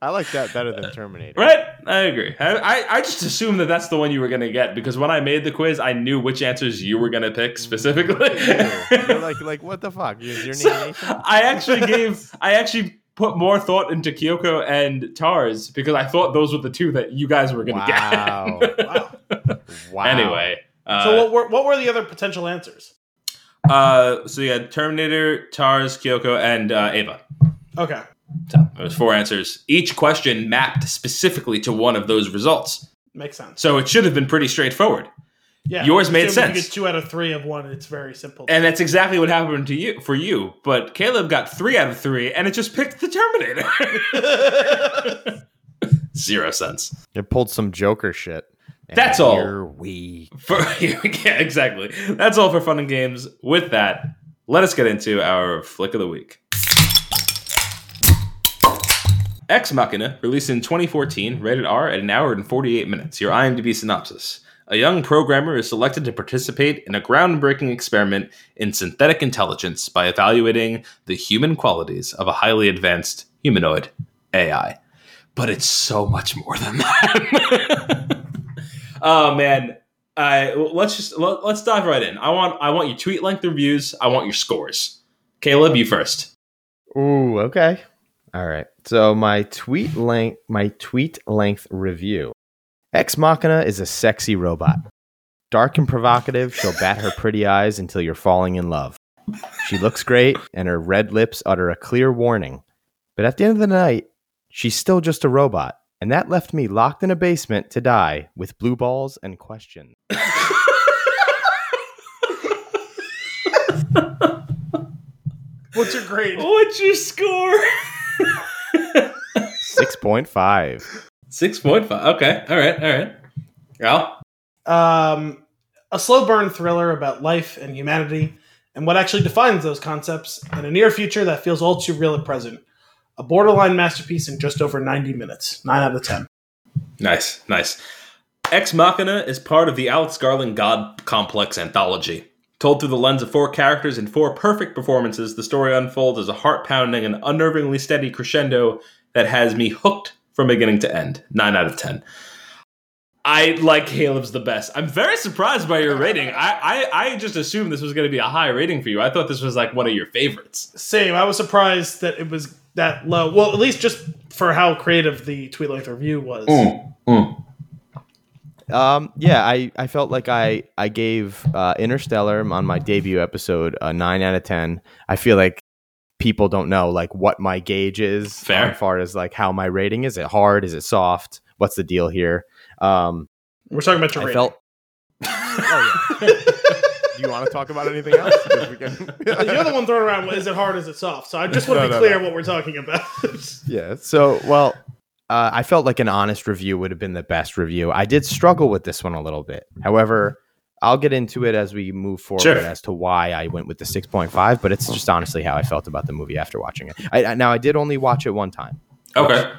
I like that better than Terminator. Right? I agree. I, I, I just assumed that that's the one you were going to get because when I made the quiz, I knew which answers you were going to pick specifically. You're like like what the fuck? Is your name Nathan? I actually gave, I actually put more thought into Kyoko and Tars because I thought those were the two that you guys were going to Wow. get. Wow. Wow. Anyway. Uh, so what were what were the other potential answers? Uh, so you had Terminator, Tars, Kyoko, and uh, Ava. Okay. So it was four answers. Each question mapped specifically to one of those results. Makes sense. So it should have been pretty straightforward. Yeah, yours made assuming You sense. get two out of three of one. It's very simple. And that's exactly what happened to you for you. But Caleb got three out of three, and it just picked the Terminator. Zero sense. It pulled some Joker shit. That's all. Here we For yeah, exactly. That's all for fun and games. With that, let us get into our flick of the week. Ex Machina, released in 2014, rated R at an hour and 48 minutes. Your IMDb synopsis. A young programmer is selected to participate in a groundbreaking experiment in synthetic intelligence by evaluating the human qualities of a highly advanced humanoid AI. But it's so much more than that. oh man, let's just let, let's dive right in. I want I want your tweet length reviews. I want your scores. Caleb, you first. Ooh, okay. All right. So my tweet length my tweet length review. Ex Machina is a sexy robot. Dark and provocative, she'll bat her pretty eyes until you're falling in love. She looks great, and her red lips utter a clear warning. But at the end of the night, she's still just a robot, and that left me locked in a basement to die with blue balls and questions. What's your grade? What's your score? 6.5. Six point five. Okay. All right. All right. Al. Um, a slow burn thriller about life and humanity and what actually defines those concepts in a near future that feels all too real at present. A borderline masterpiece in just over 90 minutes. 9 out of 10. Nice. Nice. Ex Machina is part of the Alex Garland God Complex anthology. Told through the lens of four characters and four perfect performances, the story unfolds as a heart pounding and unnervingly steady crescendo that has me hooked from beginning to end. 9 out of 10. I like Caleb's the best. I'm very surprised by your rating. I, I, I just assumed this was going to be a high rating for you. I thought this was like one of your favorites. Same. I was surprised that it was that low. Well, at least just for how creative the tweet length review was. Um, yeah, I, I felt like I I gave uh, Interstellar on my debut episode a nine out of ten. I feel like people don't know like what my gauge is Fair. as far as like how my rating is. It hard? Is it soft? What's the deal here? Um, We're talking about your I rating. felt. oh yeah. Do you want to talk about anything else? 'Cause we can- You're the one throwing around. Is it hard? Is it soft? So I just want to No, be no, clear no. what we're talking about. Yeah. So, well, uh, I felt like an honest review would have been the best review. I did struggle with this one a little bit. However, I'll get into it as we move forward Sure. as to why I went with the 6.5, but it's just honestly how I felt about the movie after watching it. I, I- now, I did only watch it one time. Okay.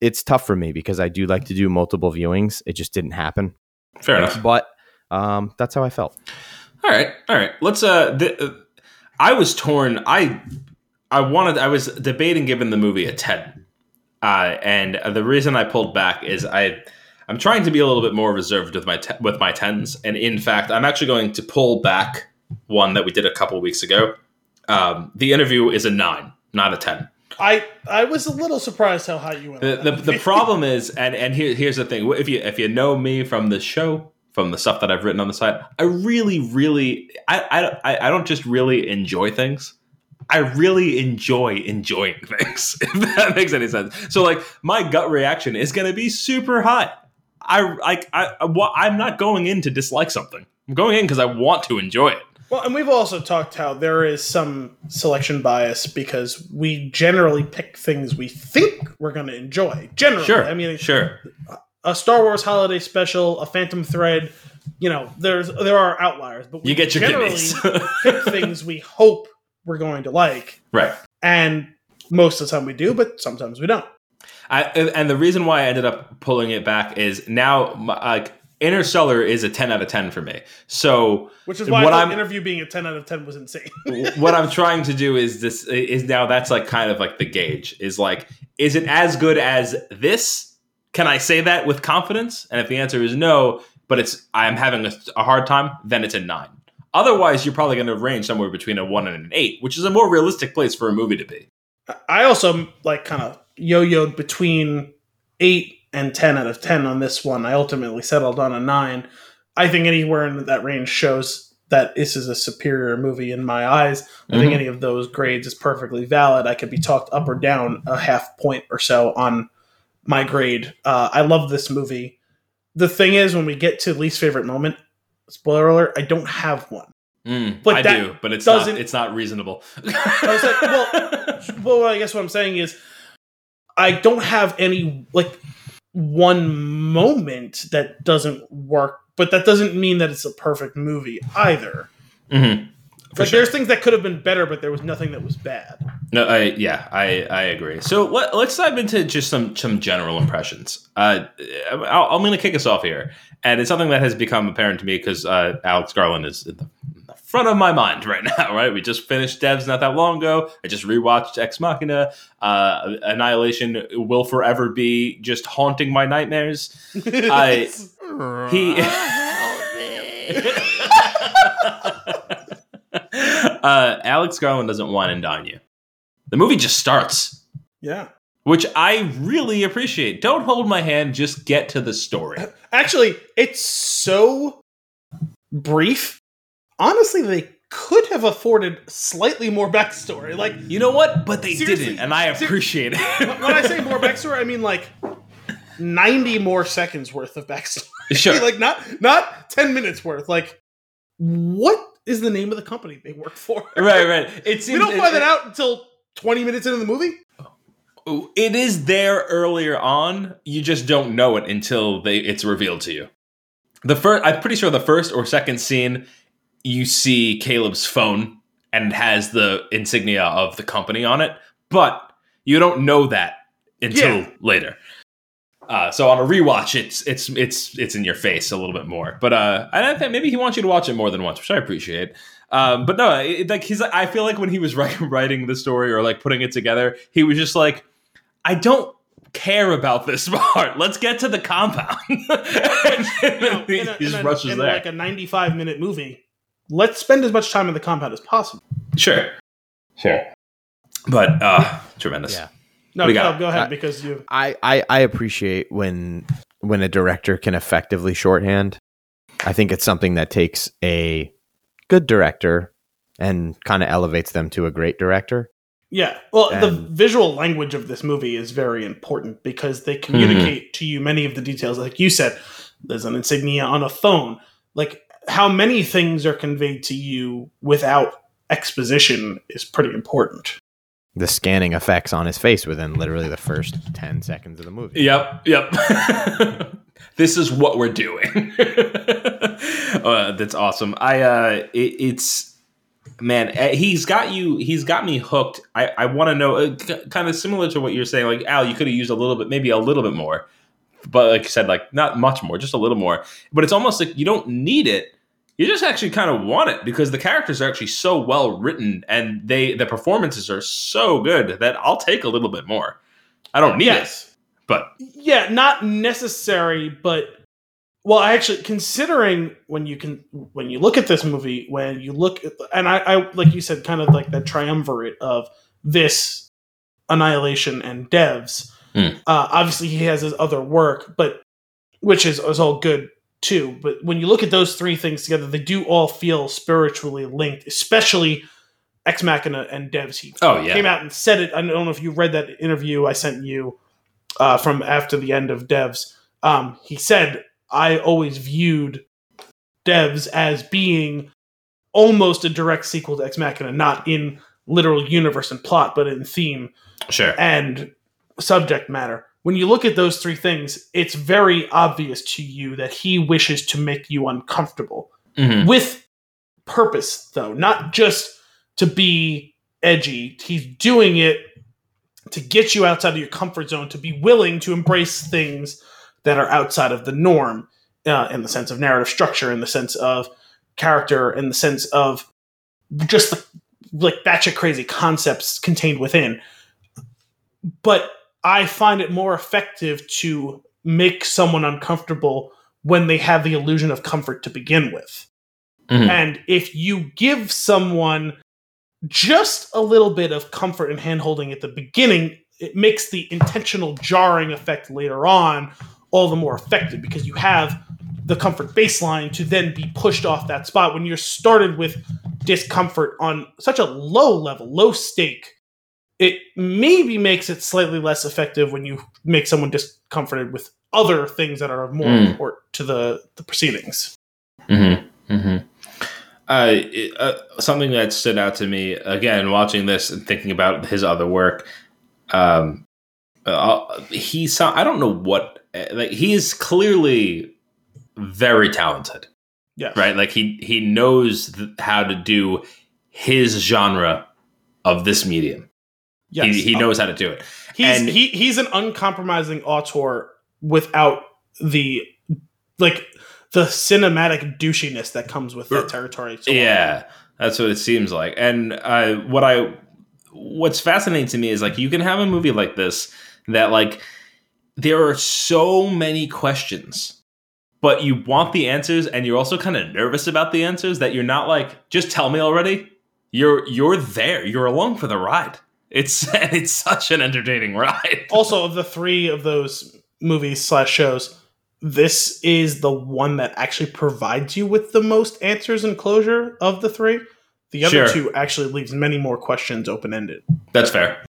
It's tough for me because I do like to do multiple viewings. It just didn't happen. Fair enough. But um, that's how I felt. All right, all right. Let's. Uh, th- uh, I was torn. I I wanted. I was debating giving the movie a ten, uh, and the reason I pulled back is I. I'm trying to be a little bit more reserved with my te- with my tens, and in fact, I'm actually going to pull back one that we did a couple weeks ago. Um, the interview is a nine, not a ten. I I was a little surprised how high you went. The, the, the problem is, and and here, here's the thing: if you if you know me from the show, from the stuff that I've written on the site, I really, really, I I I don't just really enjoy things. I really enjoy enjoying things. If that makes any sense. So like, my gut reaction is going to be super high. I like I, I I'm not going in to dislike something. I'm going in because I want to enjoy it. Well, and we've also talked how there is some selection bias because we generally pick things we think we're going to enjoy. Generally, Sure. I mean, sure. A Star Wars holiday special, a Phantom Thread. You know, there's there are outliers, but we You get your generally pick things we hope we're going to like, right. and most of the time we do, but sometimes we don't. I, and the reason why I ended up pulling it back is now, like, Interstellar is a 10 out of 10 for me. So, Which is why What I I'm- interview being a ten out of ten was insane. what I'm trying to do is this is now that's like kind of like the gauge is like, is it as good as this? Can I say that with confidence? And if the answer is no, but it's I'm having a, a hard time, then it's a nine. Otherwise, you're probably going to range somewhere between a one and an eight, which is a more realistic place for a movie to be. I also like kind of yo-yoed between eight and ten out of ten on this one. I ultimately settled on a nine. I think anywhere in that range shows that this is a superior movie in my eyes. I think Mhm. any of those grades is perfectly valid. I could be talked up or down a half point or so on my grade. Uh, I love this movie. The thing is, when we get to least favorite moment, spoiler alert, I don't have one. Mm, But I do, but it's not. doesn't- It's not reasonable. was like, well- Well, I guess what I'm saying is, I don't have any like one moment that doesn't work, but that doesn't mean that it's a perfect movie either. Mhm. For like sure. there's things that could have been better, but there was nothing that was bad. No, I yeah, I I agree. So let, let's dive into just some some general impressions. Uh, I'll, I'm going to kick us off here, and it's something that has become apparent to me because uh, Alex Garland is in the, in the front of my mind right now. Right, we just finished Devs not that long ago. I just rewatched Ex Machina. Uh, Annihilation will forever be just haunting my nightmares. I- He. uh, Alex Garland doesn't wine and dine you. The movie just starts, yeah. which I really appreciate. Don't hold my hand, just get to the story. Actually, it's so brief. Honestly, they could have afforded slightly more backstory. Like You know what? But they didn't, and I ser- it. when. I say more backstory, I mean like ninety more seconds worth of backstory. sure. like not not ten minutes worth. Like what is the name of the company they work for? right, right. It seems We don't find that out until twenty minutes into the movie. It is there earlier on. You just don't know it until they it's revealed to you. The first, I'm pretty sure the first or second scene, you see Caleb's phone and it has the insignia of the company on it, but you don't know that until Yeah. later. Uh, so on a rewatch, it's it's it's it's in your face a little bit more. But uh, I think maybe he wants you to watch it more than once, which I appreciate. Um, but no, it, like he's I feel like when he was writing, writing the story or like putting it together, he was just like, I don't care about this part. Let's get to the compound. You know, he a- just a- rushes there. like a ninety-five minute movie. Let's spend as much time in the compound as possible. sure, sure. But uh, tremendous. Yeah. No, go, ahead Uh, because you. I, I I appreciate when when a director can effectively shorthand. I think it's something that takes a good director and kind of elevates them to a great director. Yeah. Well, the visual language of this movie is very important because they communicate to you many of the details. Like you said, there's an insignia on a phone. Like how many things are conveyed to you without exposition is pretty important. The scanning effects on his face within literally the first ten seconds of the movie. Yep, yep. this is what we're doing. uh, that's awesome. I uh, it, it's man, uh, he's got you. He's got me hooked. I I want to know, uh, k- kind of similar to what you're saying. Like Al, you could have used a little bit, maybe a little bit more, but like you said, like not much more, just a little more. But it's almost like you don't need it. You just actually kind of want it because the characters are actually so well written and they the performances are so good that I'll take a little bit more. I don't need it, but Yeah, not necessary, but well, I actually considering when you can when you look at this movie, when you look at and I, I like you said, kind of like that triumvirate of this annihilation and devs. Hmm. Uh, obviously, he has his other work, but which is, is all good too. But when you look at those three things together, they do all feel spiritually linked, especially Ex Machina and Devs. He Oh, yeah. came out and said it. I don't know if you read that interview I sent you uh, from after the end of Devs. Um, he said, "I always viewed Devs as being almost a direct sequel to Ex Machina, not in literal universe and plot, but in theme sure. and subject matter. When you look at those three things, it's very obvious to you that he wishes to make you uncomfortable Mhm. with purpose, though, not just to be edgy. He's doing it to get you outside of your comfort zone, to be willing to embrace things that are outside of the norm uh, in the sense of narrative structure, in the sense of character, in the sense of just the like batshit crazy concepts contained within. But I find it more effective to make someone uncomfortable when they have the illusion of comfort to begin with. Mhm. And if you give someone just a little bit of comfort and handholding at the beginning, it makes the intentional jarring effect later on all the more effective because you have the comfort baseline to then be pushed off that spot when you're started with discomfort on such a low level, low stake. It maybe makes it slightly less effective when you make someone discomforted with other things that are of more Mm. import to the, the proceedings. Mm-hmm. Mm-hmm. Uh, it- uh, something that stood out to me again watching this and thinking about his other work. Um, uh, he saw. I don't know what. Like he's clearly very talented, Yes. right? Like he he knows th- how to do his genre of this medium. Yes. He, he knows how to do it. He's And- he he's an uncompromising auteur without the like the cinematic douchiness that comes with that territory. So Yeah, that's what it seems like. And uh, what I what's fascinating to me is like you can have a movie like this that like there are so many questions but you want the answers and you're also kind of nervous about the answers that you're not like just tell me already you're you're there you're along for the ride it's it's such an entertaining ride Also, of the three of those movies slash shows, this is the one that actually provides you with the most answers and closure of the three. The other Sure. two actually leaves many more questions open ended. that's fair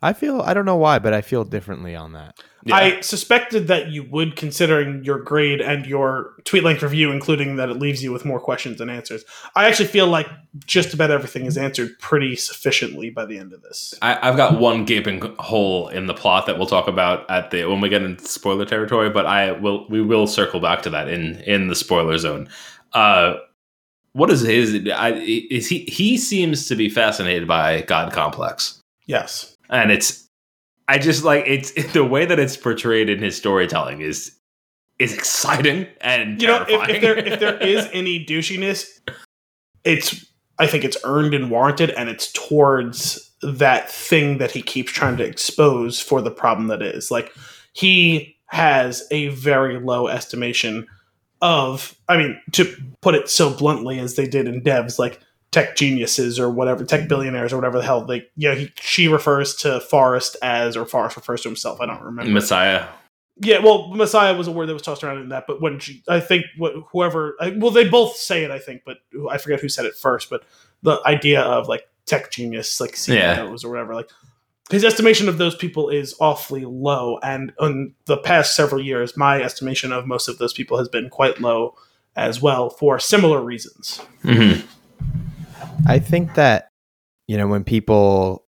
I feel I don't know why, but I feel differently on that. Yeah. I suspected that you would, considering your grade and your tweet length review, including that it leaves you with more questions than answers. I actually feel like just about everything is answered pretty sufficiently by the end of this. I, I've got one gaping hole in the plot that we'll talk about at the when we get into spoiler territory, but I will we will circle back to that in in the spoiler zone. Uh, what is his? I, is he? He seems to be fascinated by God complex, Yes. And it's. I just like it's the way that it's portrayed in his storytelling is is exciting and You know, if, terrifying. if there if there is any douchiness, it's I think it's earned and warranted, and it's towards that thing that he keeps trying to expose for the problem that is. Like he has a very low estimation of I mean, to put it so bluntly as they did in devs, like tech geniuses or whatever, tech billionaires or whatever the hell Like, you know, he she refers to Forrest as or Forrest refers to himself. I don't remember. Messiah. Yeah, well, Messiah was a word that was tossed around in that, but when she, I think, what, whoever, I, well, they both say it, I think, but I forget who said it first. But the idea of like tech genius, like CEOs or whatever, like his estimation of those people is awfully low. And in the past several years, my estimation of most of those people has been quite low as well for similar reasons. Mhm. I think that you know when people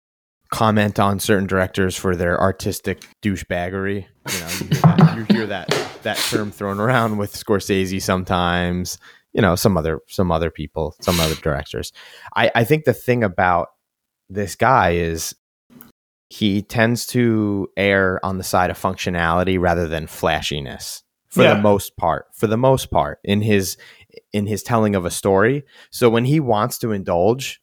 comment on certain directors for their artistic douchebaggery, you know, you hear that, you hear that that term thrown around with Scorsese sometimes. You know, some other some other people, some other directors. I, I think the thing about this guy is he tends to err on the side of functionality rather than flashiness for Yeah. the most part. For the most part, in his in his telling of a story. So when he wants to indulge,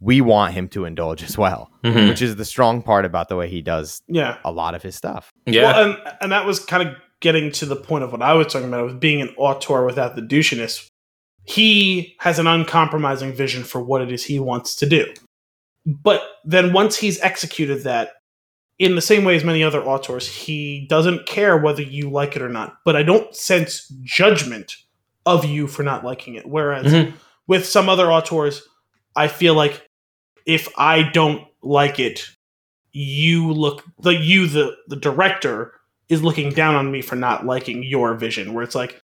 we want him to indulge as well, Mhm. which is the strong part about the way he does Yeah. a lot of his stuff. Yeah. Well, and and that was kind of getting to the point of what I was talking about with being an auteur without the douchiness. He has an uncompromising vision for what it is he wants to do. But then once he's executed that, in the same way as many other auteurs, he doesn't care whether you like it or not. But I don't sense judgment of you for not liking it. Whereas Mhm. with some other auteurs, I feel like if I don't like it, you look the you the the director is looking down on me for not liking your vision where it's like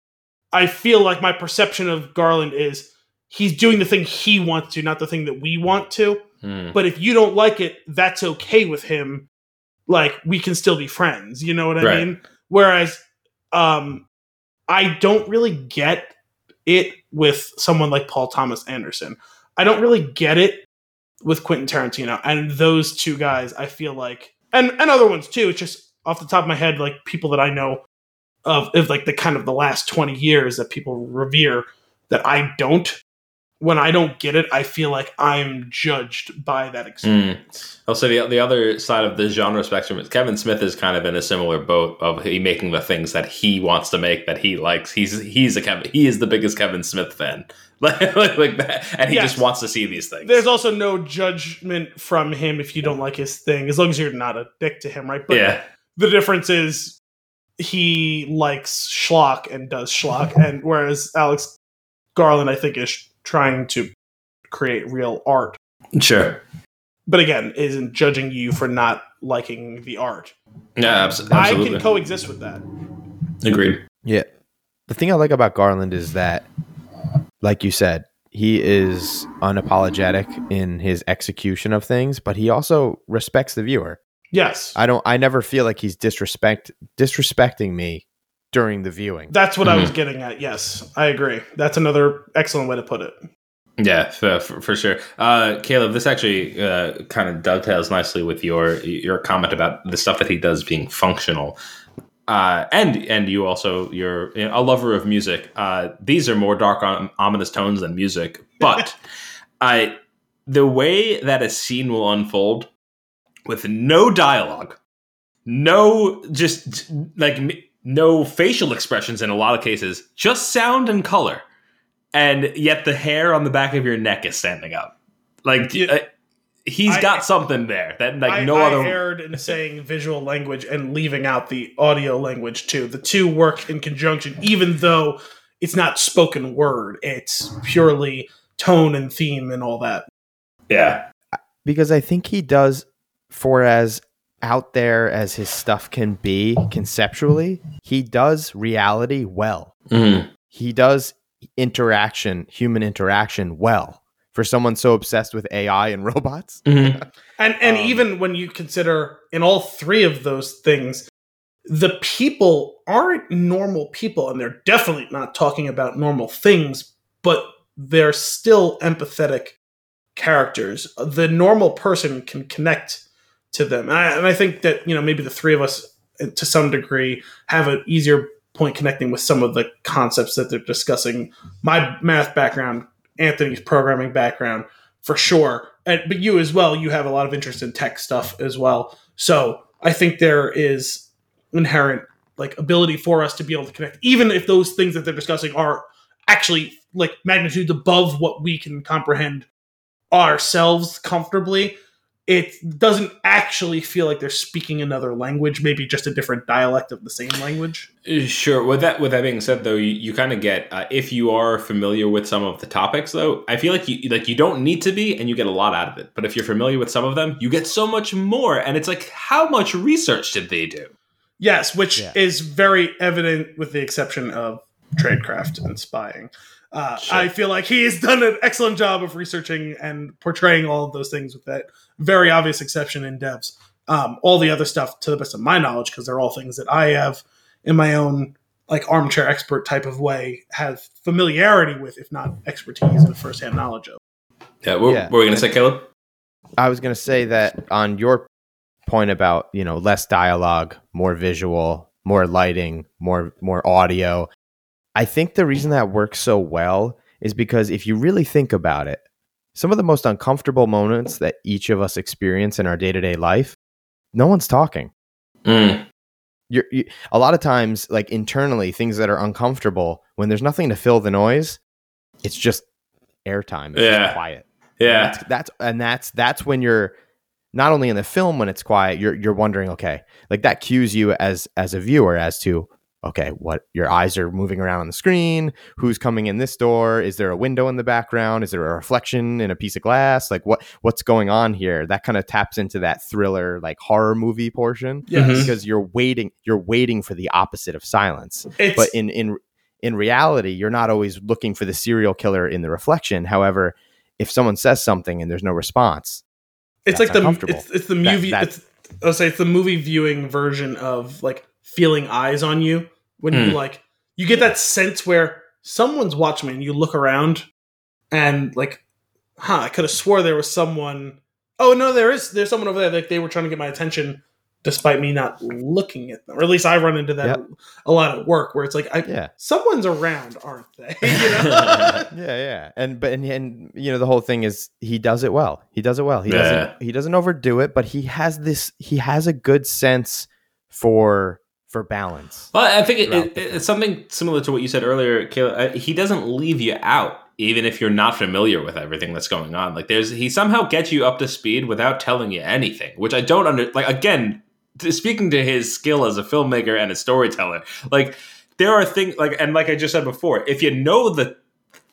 I feel like my perception of Garland is he's doing the thing he wants to, not the thing that we want to. Hmm. But if you don't like it, that's okay with him. Like we can still be friends. You know what I Right. mean? Whereas um I don't really get it with someone like Paul Thomas Anderson. I don't really get it with Quentin Tarantino. And those two guys, I feel like and and other ones too. It's just off the top of my head, like people that I know of, of like the kind of the last 20 years that people revere that I don't. When I don't get it, I feel like I'm judged by that hmm. experience. Also, the the other side of the genre spectrum is Kevin Smith is kind of in a similar boat of he making the things that he wants to make that he likes. He's he's a Kevin. He is the biggest Kevin Smith fan, like, like, like that, and he Yes. just wants to see these things. There's also no judgment from him if you don't like his thing, as long as you're not a dick to him, right? But yeah, the difference is he likes schlock and does schlock, and whereas Alex Garland, I think, is trying to create real art. Sure. But again, isn't judging you for not liking the art. Yeah, abs- I can coexist with that. Agreed. Yeah. The thing I like about Garland is that, like you said, he is unapologetic in his execution of things, but he also respects the viewer. Yes, I don't. I never feel like he's disrespect disrespecting me during the viewing. that's what I Mhm. was getting at. Yes, I agree. That's another excellent way to put it. Yeah, for, for, for sure. Uh, Caleb, this actually uh, kind of dovetails nicely with your your comment about the stuff that he does being functional. Uh, and and you also you're you know, a lover of music. Uh, these are more dark, om- ominous tones than music, but I the way that a scene will unfold with no dialogue, no just like m- no facial expressions in a lot of cases, just sound and color, and yet the hair on the back of your neck is standing up. Like Yeah. uh, he's I- got something there that like I, no I other. erred in saying visual language and leaving out the audio language too. The two work in conjunction, even though it's not spoken word. It's purely tone and theme and all that. yeah, because I think he does for as out there as his stuff can be conceptually, he does reality well. Mhm. He does interaction, human interaction well. For someone so obsessed with AI and robots. Mhm. And and Um, even when you consider in all three of those things, the people aren't normal people, and they're definitely not talking about normal things, but they're still empathetic characters. The normal person can connect to them, and I, and I think that you know maybe the three of us, uh, to some degree, have an easier point connecting with some of the concepts that they're discussing. My math background, Anthony's programming background, for sure. And, but you as well, you have a lot of interest in tech stuff as well. So I think there is inherent like ability for us to be able to connect, even if those things that they're discussing are actually like magnitudes above what we can comprehend ourselves comfortably. It doesn't actually feel like they're speaking another language, maybe just a different dialect of the same language. Sure. With that, with that being said, though, you, you kind of get uh, if you are familiar with some of the topics, though, I feel like you like you don't need to be, and you get a lot out of it. But if you're familiar with some of them, you get so much more. And it's like, how much research did they do? Yes, which Yeah. is very evident with the exception of tradecraft and spying. Uh, Sure. I feel like he has done an excellent job of researching and portraying all of those things with that very obvious exception in devs. Um, all the other stuff, to the best of my knowledge, because they're all things that I have in my own like armchair expert type of way have familiarity with, if not expertise and firsthand knowledge of. Yeah. What, Yeah. what were we gonna say, Caleb? I was going to say that on your point about, you know, less dialogue, more visual, more lighting, more more audio. I think the reason that works so well is because if you really think about it, some of the most uncomfortable moments that each of us experience in our day-to-day life, no one's talking. Mm. You're, you, a lot of times, like internally, things that are uncomfortable when there's nothing to fill the noise, it's just airtime. It's Yeah. just quiet. Yeah. That's, that's and that's that's when you're not only in the film when it's quiet, you're you're wondering, okay, like that cues you as as a viewer as to okay, what your eyes are moving around on the screen, who's coming in this door, is there a window in the background, is there a reflection in a piece of glass, like what what's going on here? That kind of taps into that thriller like horror movie portion Yes. Mhm. because you're waiting you're waiting for the opposite of silence It's, but in in in reality you're not always looking for the serial killer in the reflection however if someone says something and there's no response it's like the it's, it's the movie that- it's I'll say it's the movie viewing version of like feeling eyes on you when you Hmm. like you get that sense where someone's watching me and you look around and like huh I could have swore there was someone oh no there is there's someone over there like they were trying to get my attention despite me not looking at them. Or at least I run into that Yep. a lot at work where it's like I yeah. someone's around aren't they? You know? Yeah yeah. And but and, and you know the whole thing is he does it well. He does it well. He Yeah. doesn't he doesn't overdo it but he has this he has a good sense for for balance Well, I think it, it, it's something similar to what you said earlier. Uh, He doesn't leave you out, even if you're not familiar with everything that's going on. Like, there's he somehow gets you up to speed without telling you anything, which I don't under. Like, again, speaking to his skill as a filmmaker and a storyteller, like there are things like and like I just said before, if you know the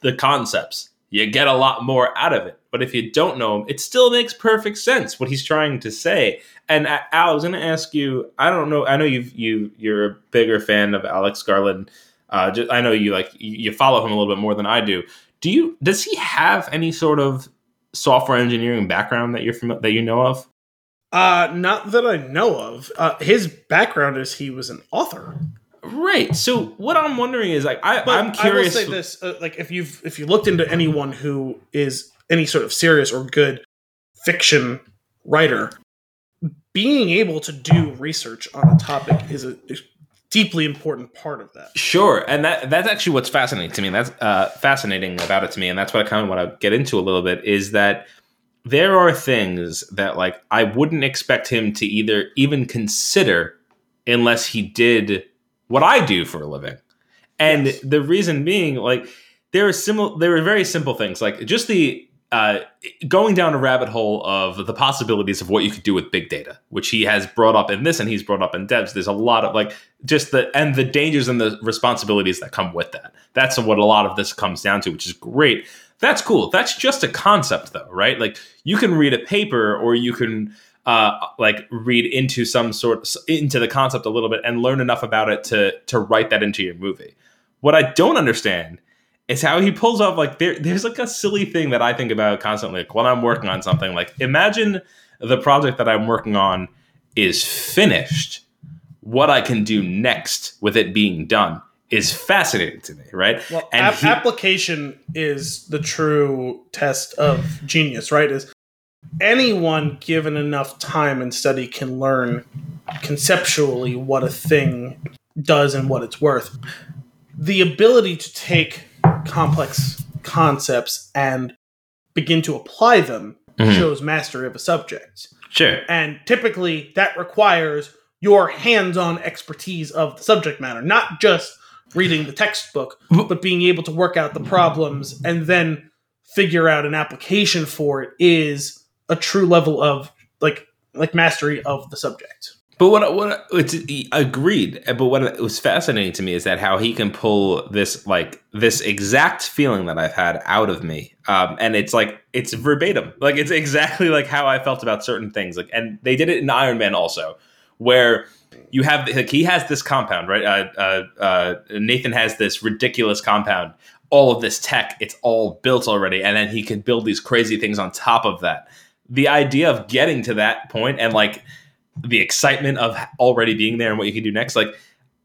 the concepts, you get a lot more out of it. But if you don't know him, it still makes perfect sense what he's trying to say. And uh, Al, I was going to ask you. I don't know. I know you you you're a bigger fan of Alex Garland. Uh, just, I know you like you follow him a little bit more than I do. Do you? Does he have any sort of software engineering background that you're fami- that you know of? Uh, not that I know of. Uh, his background is he was an author. Right. So what I'm wondering is like I, But I'm curious. I will say this: uh, like if you've if you looked into anyone who is any sort of serious or good fiction writer, being able to do research on a topic is a, a deeply important part of that. Sure, and that that's actually what's fascinating to me. That's uh, fascinating about it to me, and that's what I kind of want to get into a little bit. Is that there are things that like I wouldn't expect him to either even consider unless he did what I do for a living, and Yes. the reason being like there are simple, there are very simple things like just the uh, going down a rabbit hole of the possibilities of what you could do with big data, which he has brought up in this and he's brought up in Devs. There's a lot of like just the and the dangers and the responsibilities that come with that. That's what a lot of this comes down to, which is great. That's cool. That's just a concept, though, right? Like you can read a paper or you can uh, like read into some sort into the concept a little bit and learn enough about it to to write that into your movie. What I don't understand is how he pulls off like there, there's like a silly thing that I think about constantly. Like when I'm working on something, like imagine the project that I'm working on is finished. What I can do next with it being done is fascinating to me, right? Well, And ap- he- application is the true test of genius, right? Is anyone given enough time and study can learn conceptually what a thing does and what it's worth. The ability to take complex concepts and begin to apply them Mhm. shows mastery of a subject. Sure. And typically that requires your hands on expertise of the subject matter, not just reading the textbook, but being able to work out the problems and then figure out an application for it is a true level of like like mastery of the subject. But what what it's agreed. But what was fascinating to me is that how he can pull this like this exact feeling that I've had out of me, um, and it's like it's verbatim. Like it's exactly like how I felt about certain things. Like, and they did it in Iron Man also, where you have like he has this compound, right? Uh, uh, uh, Nathan has this ridiculous compound. All of this tech, it's all built already, and then he can build these crazy things on top of that. The idea of getting to that point and like the excitement of already being there and what you can do next. Like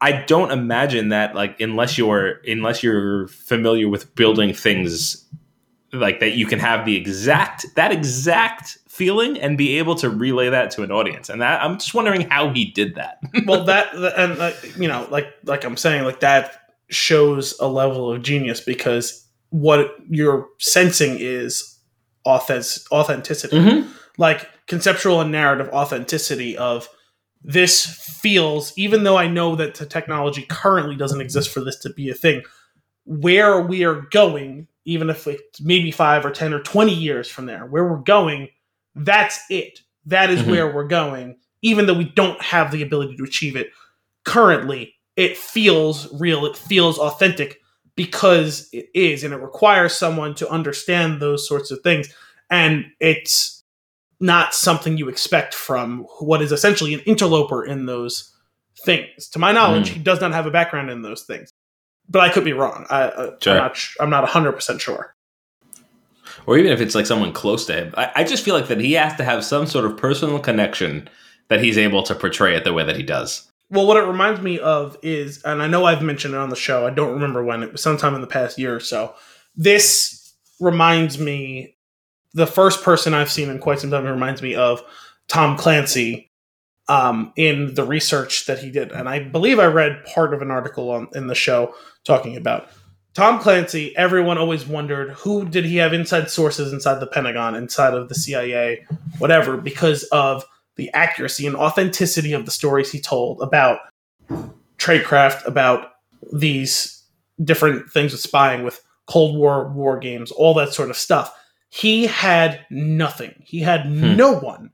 i don't imagine that like unless you're unless you're familiar with building things like that you can have the exact that exact feeling and be able to relay that to an audience. And that i'm just wondering how he did that. Well that and uh, you know like like i'm saying like that shows a level of genius because what you're sensing is authentic authenticity. Like conceptual and narrative authenticity of this feels even though i know that the technology currently doesn't exist for this to be a thing where we are going even if it's maybe 5 or 10 or 20 years from there where we're going that's it. That is Mhm. where we're going even though we don't have the ability to achieve it currently. It feels real. It feels authentic because it is and it requires someone to understand those sorts of things. And it's not something you expect from what is essentially an interloper in those things to my knowledge Mm. he does not have a background in those things but i could be wrong I, I, Sure. i'm not i'm not 100% sure or even if it's like someone close to him I, I just feel like that he has to have some sort of personal connection that he's able to portray it the way that he does Well, what it reminds me of is, and I know I've mentioned it on the show. I don't remember when it was sometime in the past year or so. This reminds me, the first person I've seen in quite some time reminds me of Tom Clancy um, in the research that he did, and I believe I read part of an article on in the show talking about Tom Clancy. Everyone always wondered who did he have inside sources inside the Pentagon, inside of the CIA, whatever, because of the accuracy and authenticity of the stories he told about tradecraft, about these different things with spying, with Cold War war games, all that sort of stuff. He had nothing. He had Hmm. no one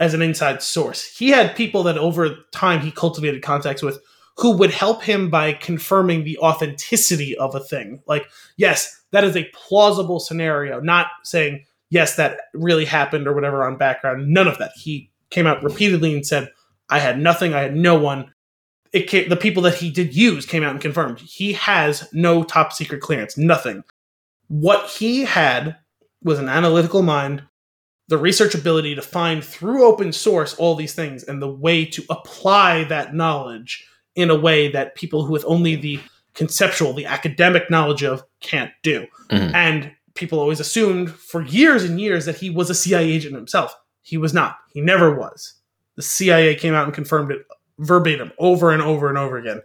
as an inside source. He had people that over time he cultivated contacts with who would help him by confirming the authenticity of a thing. Like, yes, that is a plausible scenario, not saying, yes, that really happened or whatever on background. None of that. He came out repeatedly and said, I had nothing, I had no one. It came, the people that he did use came out and confirmed he has no top secret clearance, nothing. What he had was an analytical mind, the research ability to find through open source all these things, and the way to apply that knowledge in a way that people who with only the conceptual, the academic knowledge of can't do. Mhm. And people always assumed for years and years that he was a CIA agent himself. He was not. He never was. The CIA came out and confirmed it verbatim over and over and over again.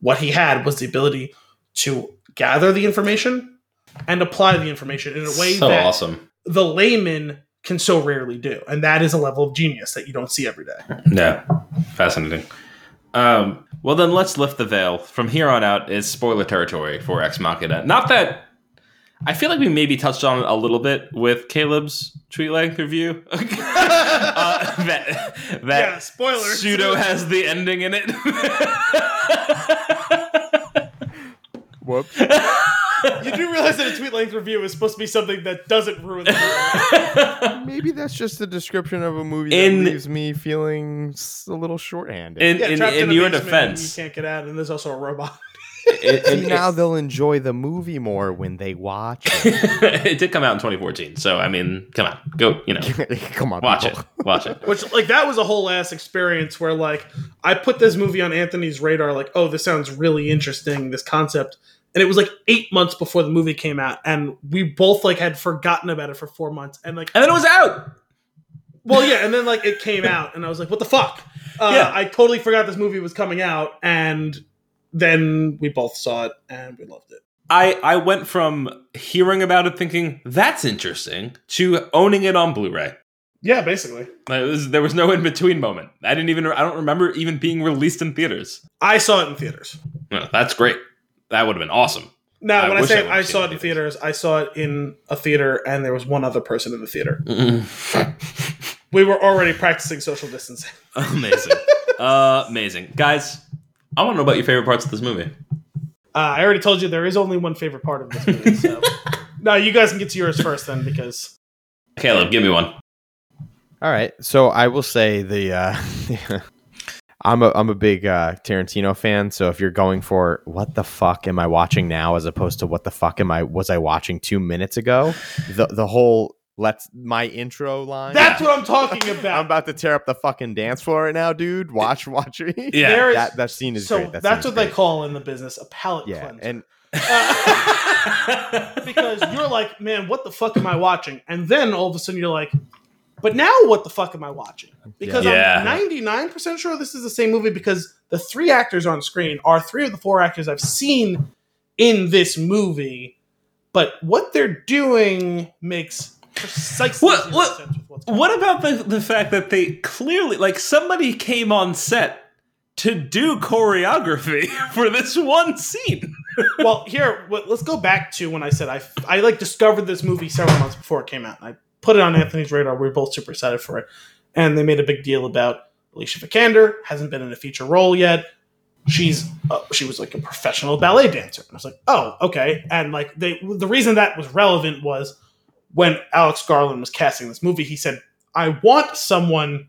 What he had was the ability to gather the information and apply the information in a way so that awesome. the layman can so rarely do. And that is a level of genius that you don't see every day. Yeah, fascinating. Um, well, then let's lift the veil. From here on out is spoiler territory for Ex Machina. Not that I feel like we maybe touched on it a little bit with Caleb's tweet length review. uh, that that yeah, spoilers. pseudo has the ending in it. Whoops. you do realize that a tweet length review is supposed to be something that doesn't ruin the movie. Maybe that's just the description of a movie In- that leaves me feeling a little shorthanded. in Yeah, in, trapped in your defense, you can't get out, and there's also a robot. it, See, it- now they'll enjoy the movie more when they watch it. it did come out in 2014. So I mean, come on, go. You know, Come on, watch it, watch it. Which, like, that was a whole ass experience where, like, I put this movie on Anthony's radar, like, oh, this sounds really interesting, this concept. And it was like eight months before the movie came out, and we both like had forgotten about it for four months. And like, And then it was out. well, yeah, and then like it came out, and I was like, what the fuck? Uh, Yeah. I totally forgot this movie was coming out, and then we both saw it, and we loved it. I I went from hearing about it thinking that's interesting to owning it on Blu-ray. Yeah, basically. Like, was- there was no in between moment. I didn't even. I don't remember even being released in theaters. I saw it in theaters. No, that's great. That would have been awesome. Now, I when I wish I say I, saw it it in theaters, I saw it in a theater, and there was one other person in the theater. We were already practicing social distancing. amazing, uh, amazing, guys. I want to know about your favorite parts of this movie. Uh, I already told you there is only one favorite part of this movie. So, no, you guys can get to yours first then, because Caleb, give me one. All right, so I will say the uh, I'm a I'm a big uh, Tarantino fan. So if you're going for what the fuck am I watching now, as opposed to what the fuck am I was I watching two minutes ago, the the whole let's my intro line. that's what I'm talking about. I'm about. to tear up the fucking dance floor right now, dude. Watch, watch me. Yeah. Is- that that scene is so great. That that's what is they call in the business a palate yeah, cleanser. and because you're like, man, what the fuck am I watching? And then all of a sudden you're like, but now what the fuck am I watching? Because Yeah. I'm 99% sure this is the same movie because the three actors on screen are three of the four actors I've seen in this movie. But what they're doing makes precisely What- what- sense with what's going What about the the fact that they clearly like somebody came on set to do choreography for this one scene? well, here, let's go back to when I said I, I like discovered this movie several months before it came out. I put it on Anthony's radar. We are both super excited for it, and they made a big deal about Alicia Vikander hasn't been in a feature role yet. She's uh, she was like a professional ballet dancer. And I was like, oh, okay. And like they, the reason that was relevant was when Alex Garland was casting this movie. He said, I want someone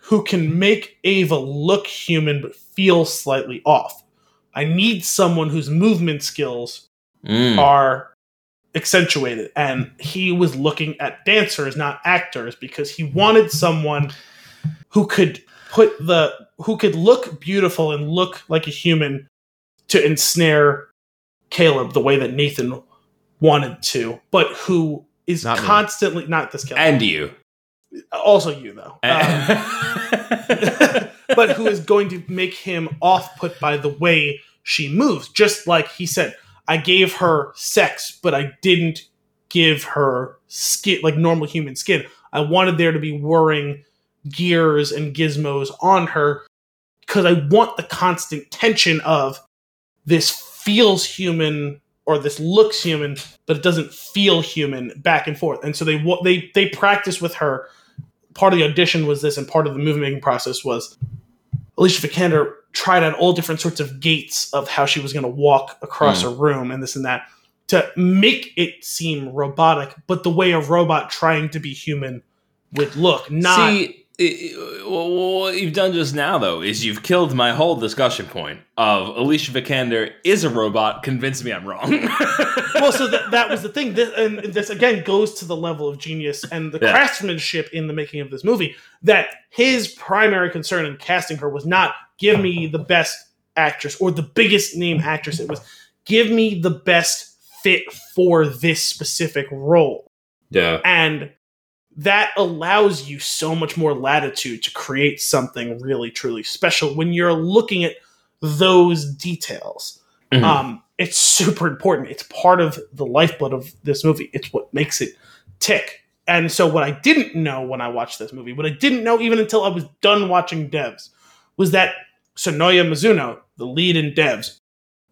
who can make Ava look human but feel slightly off. I need someone whose movement skills Mm. are accentuated. And he was looking at dancers, not actors, because he wanted someone who could put the who could look beautiful and look like a human to ensnare Caleb the way that Nathan wanted to, but who is Not me. constantly not this Caleb. And you. also you though. Um, but who is going to make him off put by the way she moves. Just like he said, I gave her sex, but I didn't give her skin, like normal human skin. I wanted there to be whirring gears and gizmos on her because I want the constant tension of this feels human or this looks human, but it doesn't feel human back and forth. And so they they they practice with her part of the audition was this, and part of the movie making process was Alicia Vikander tried on all different sorts of gaits of how she was going to walk across hmm. a room and this and that to make it seem robotic, but the way a robot trying to be human would look, not. See, it- well, what you've done just now, though, is you've killed my whole discussion point of Alicia Vikander is a robot. Convince me I'm wrong. well, so that, that was the thing. This, and this again goes to the level of genius and the Yeah. craftsmanship in the making of this movie. That his primary concern in casting her was not give me the best actress or the biggest name actress. It was give me the best fit for this specific role. yeah. And that allows you so much more latitude to create something really, truly special when you're looking at those details. Mhm. Um, it's super important. It's part of the lifeblood of this movie. It's what makes it tick. And so, what I didn't know when I watched this movie, what I didn't know even until I was done watching Devs, was that Sonoya Mizuno, the lead in Devs,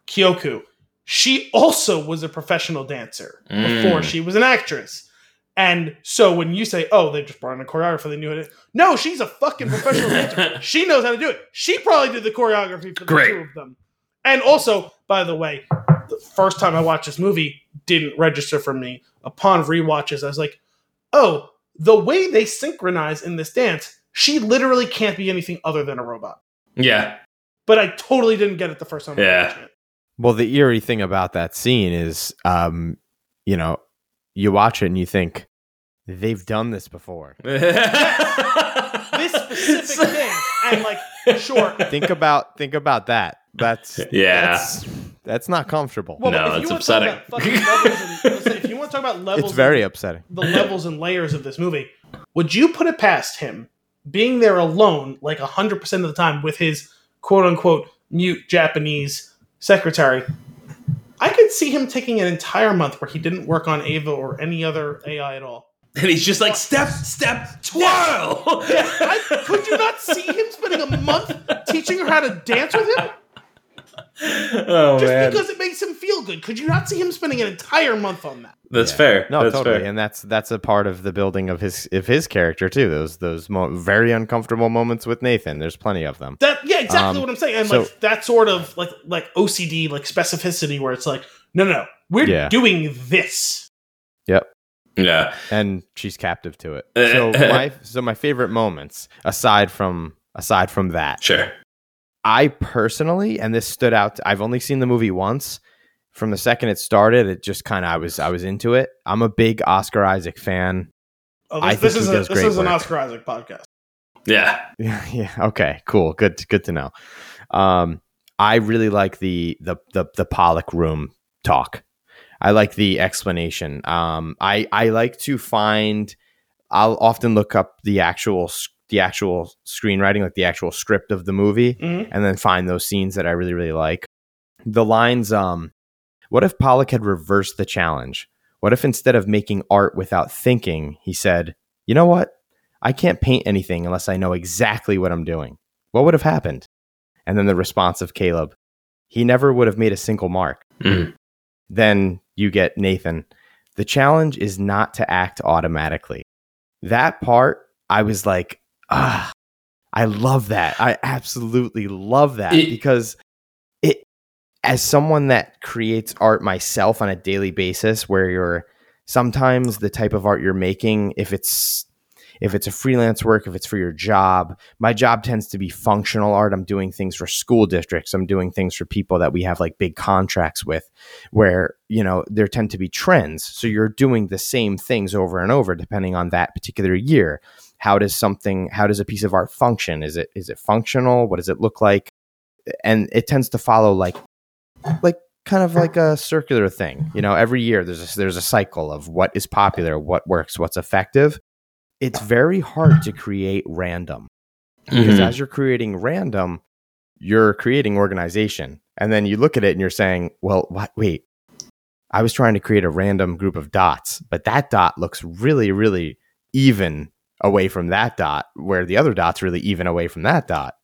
Kyoko, she also was a professional dancer before Mm. she was an actress. And so when you say, "Oh, they just brought in a choreographer," they knew it. No, she's a fucking professional dancer. She knows how to do it. She probably did the choreography for the Great. two of them. And also, by the way, the first time I watched this movie didn't register for me. Upon rewatches, I was like, "Oh, the way they synchronize in this dance, she literally can't be anything other than a robot." Yeah. But I totally didn't get it the first time Yeah. was it. Well, the eerie thing about that scene is, um, you know, you watch it and you think they've done this before. This specific thing, and like, sure, Think about think about that. That's Yeah. That's, that's not comfortable. Well, No, but if it's you want to talk upsetting. about fucking levels and, let's if you want to talk about levels, it's very upsetting. the levels and layers of this movie, would you put it past him being there alone, like hundred percent of the time, with his quote unquote mute Japanese secretary? I could see him taking an entire month where he didn't work on Ava or any other AI at all. and he's just like, step, step, twirl. I, could you not see him spending a month teaching her how to dance with him? Oh, Just man. because it makes him feel good. Could you not see him spending an entire month on that? That's Yeah. fair. No, That's totally, fair. and that's that's a part of the building of his of his character too. Those those mo- very uncomfortable moments with Nathan. There's plenty of them. That yeah, exactly Um, what I'm saying. And so- like that sort of like like OCD, like specificity where it's like, no, no, no. We're Yeah. doing this. Yep. Yeah. and she's captive to it. So my so my favorite moments aside from aside from that, Sure. I personally and this stood out. I've only seen the movie once. From the second it started, it just kind of I was I was into it. I'm a big Oscar Isaac fan. Oh, I this, this is he a, does this great is an work. Oscar Isaac podcast. Yeah. Yeah, yeah. Okay, cool. Good good to know. Um I really like the the the the Pollock room talk. I like the explanation. Um I I like to find I'll often look up the actual s- the actual screenwriting, like the actual script of the movie, Mhm. and then find those scenes that I really really like. The lines um what if Pollock had reversed the challenge? What if instead of making art without thinking, he said, "You know what? I can't paint anything unless I know exactly what I'm doing. What would have happened? And then the response of Caleb, he never would have made a single mark. Mhm. Then you get Nathan. The challenge is not to act automatically. That part, I was like, ah, I love that. I absolutely love that It- because it, as someone that creates art myself on a daily basis, where you're sometimes the type of art you're making, if it's if it's a freelance work, if it's for your job, my job tends to be functional art. I'm doing things for school districts. I'm doing things for people that we have like big contracts with where, you know, there tend to be trends. So you're doing the same things over and over depending on that particular year. How does something how does a piece of art function? Is it is it functional? What does it look like? And it tends to follow like like kind of like a circular thing. You know, every year there's a, there's a cycle of what is popular, what works, what's effective. It's very hard to create random because Mhm. as you're creating random, you're creating organization, and then you look at it and you're saying, "Well, what, wait, I was trying to create a random group of dots, but that dot looks really, really even away from that dot, where the other dot's really even away from that dot."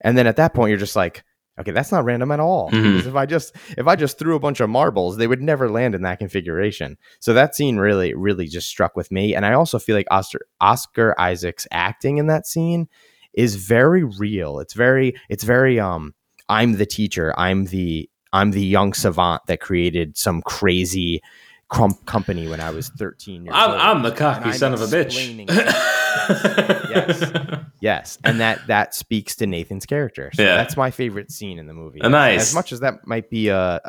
And then at that point, you're just like, Okay, that's not random at all. Mhm. If I just if I just threw a bunch of marbles, they would never land in that configuration. So that scene really, really just struck with me. And I also feel like Oscar Oscar Isaac's acting in that scene is very real. It's very, it's very um I'm the teacher. I'm the I'm the young savant that created some crazy crump company when I was 13 years I'm, old. I'm the And cocky I'm son of a bitch. Yes. Yes, and that that speaks to Nathan's character. So Yeah. that's my favorite scene in the movie. Uh, nice. As much as that might be a,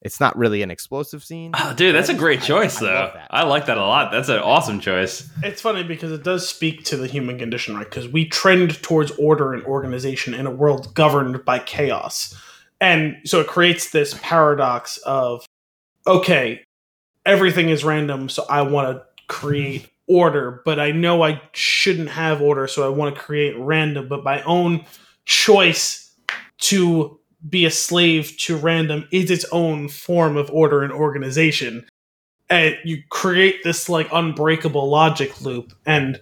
it's not really an explosive scene. Oh, dude, that's a great choice, I though. love that. I like that a lot. That's an awesome choice. It's funny because it does speak to the human condition, right? Because we trend towards order and organization in a world governed by chaos. And so it creates this paradox of, okay, everything is random, so I want to create order, but I know I shouldn't have order, so I want to create random. But my own choice to be a slave to random is its own form of order and organization and you create this like unbreakable logic loop and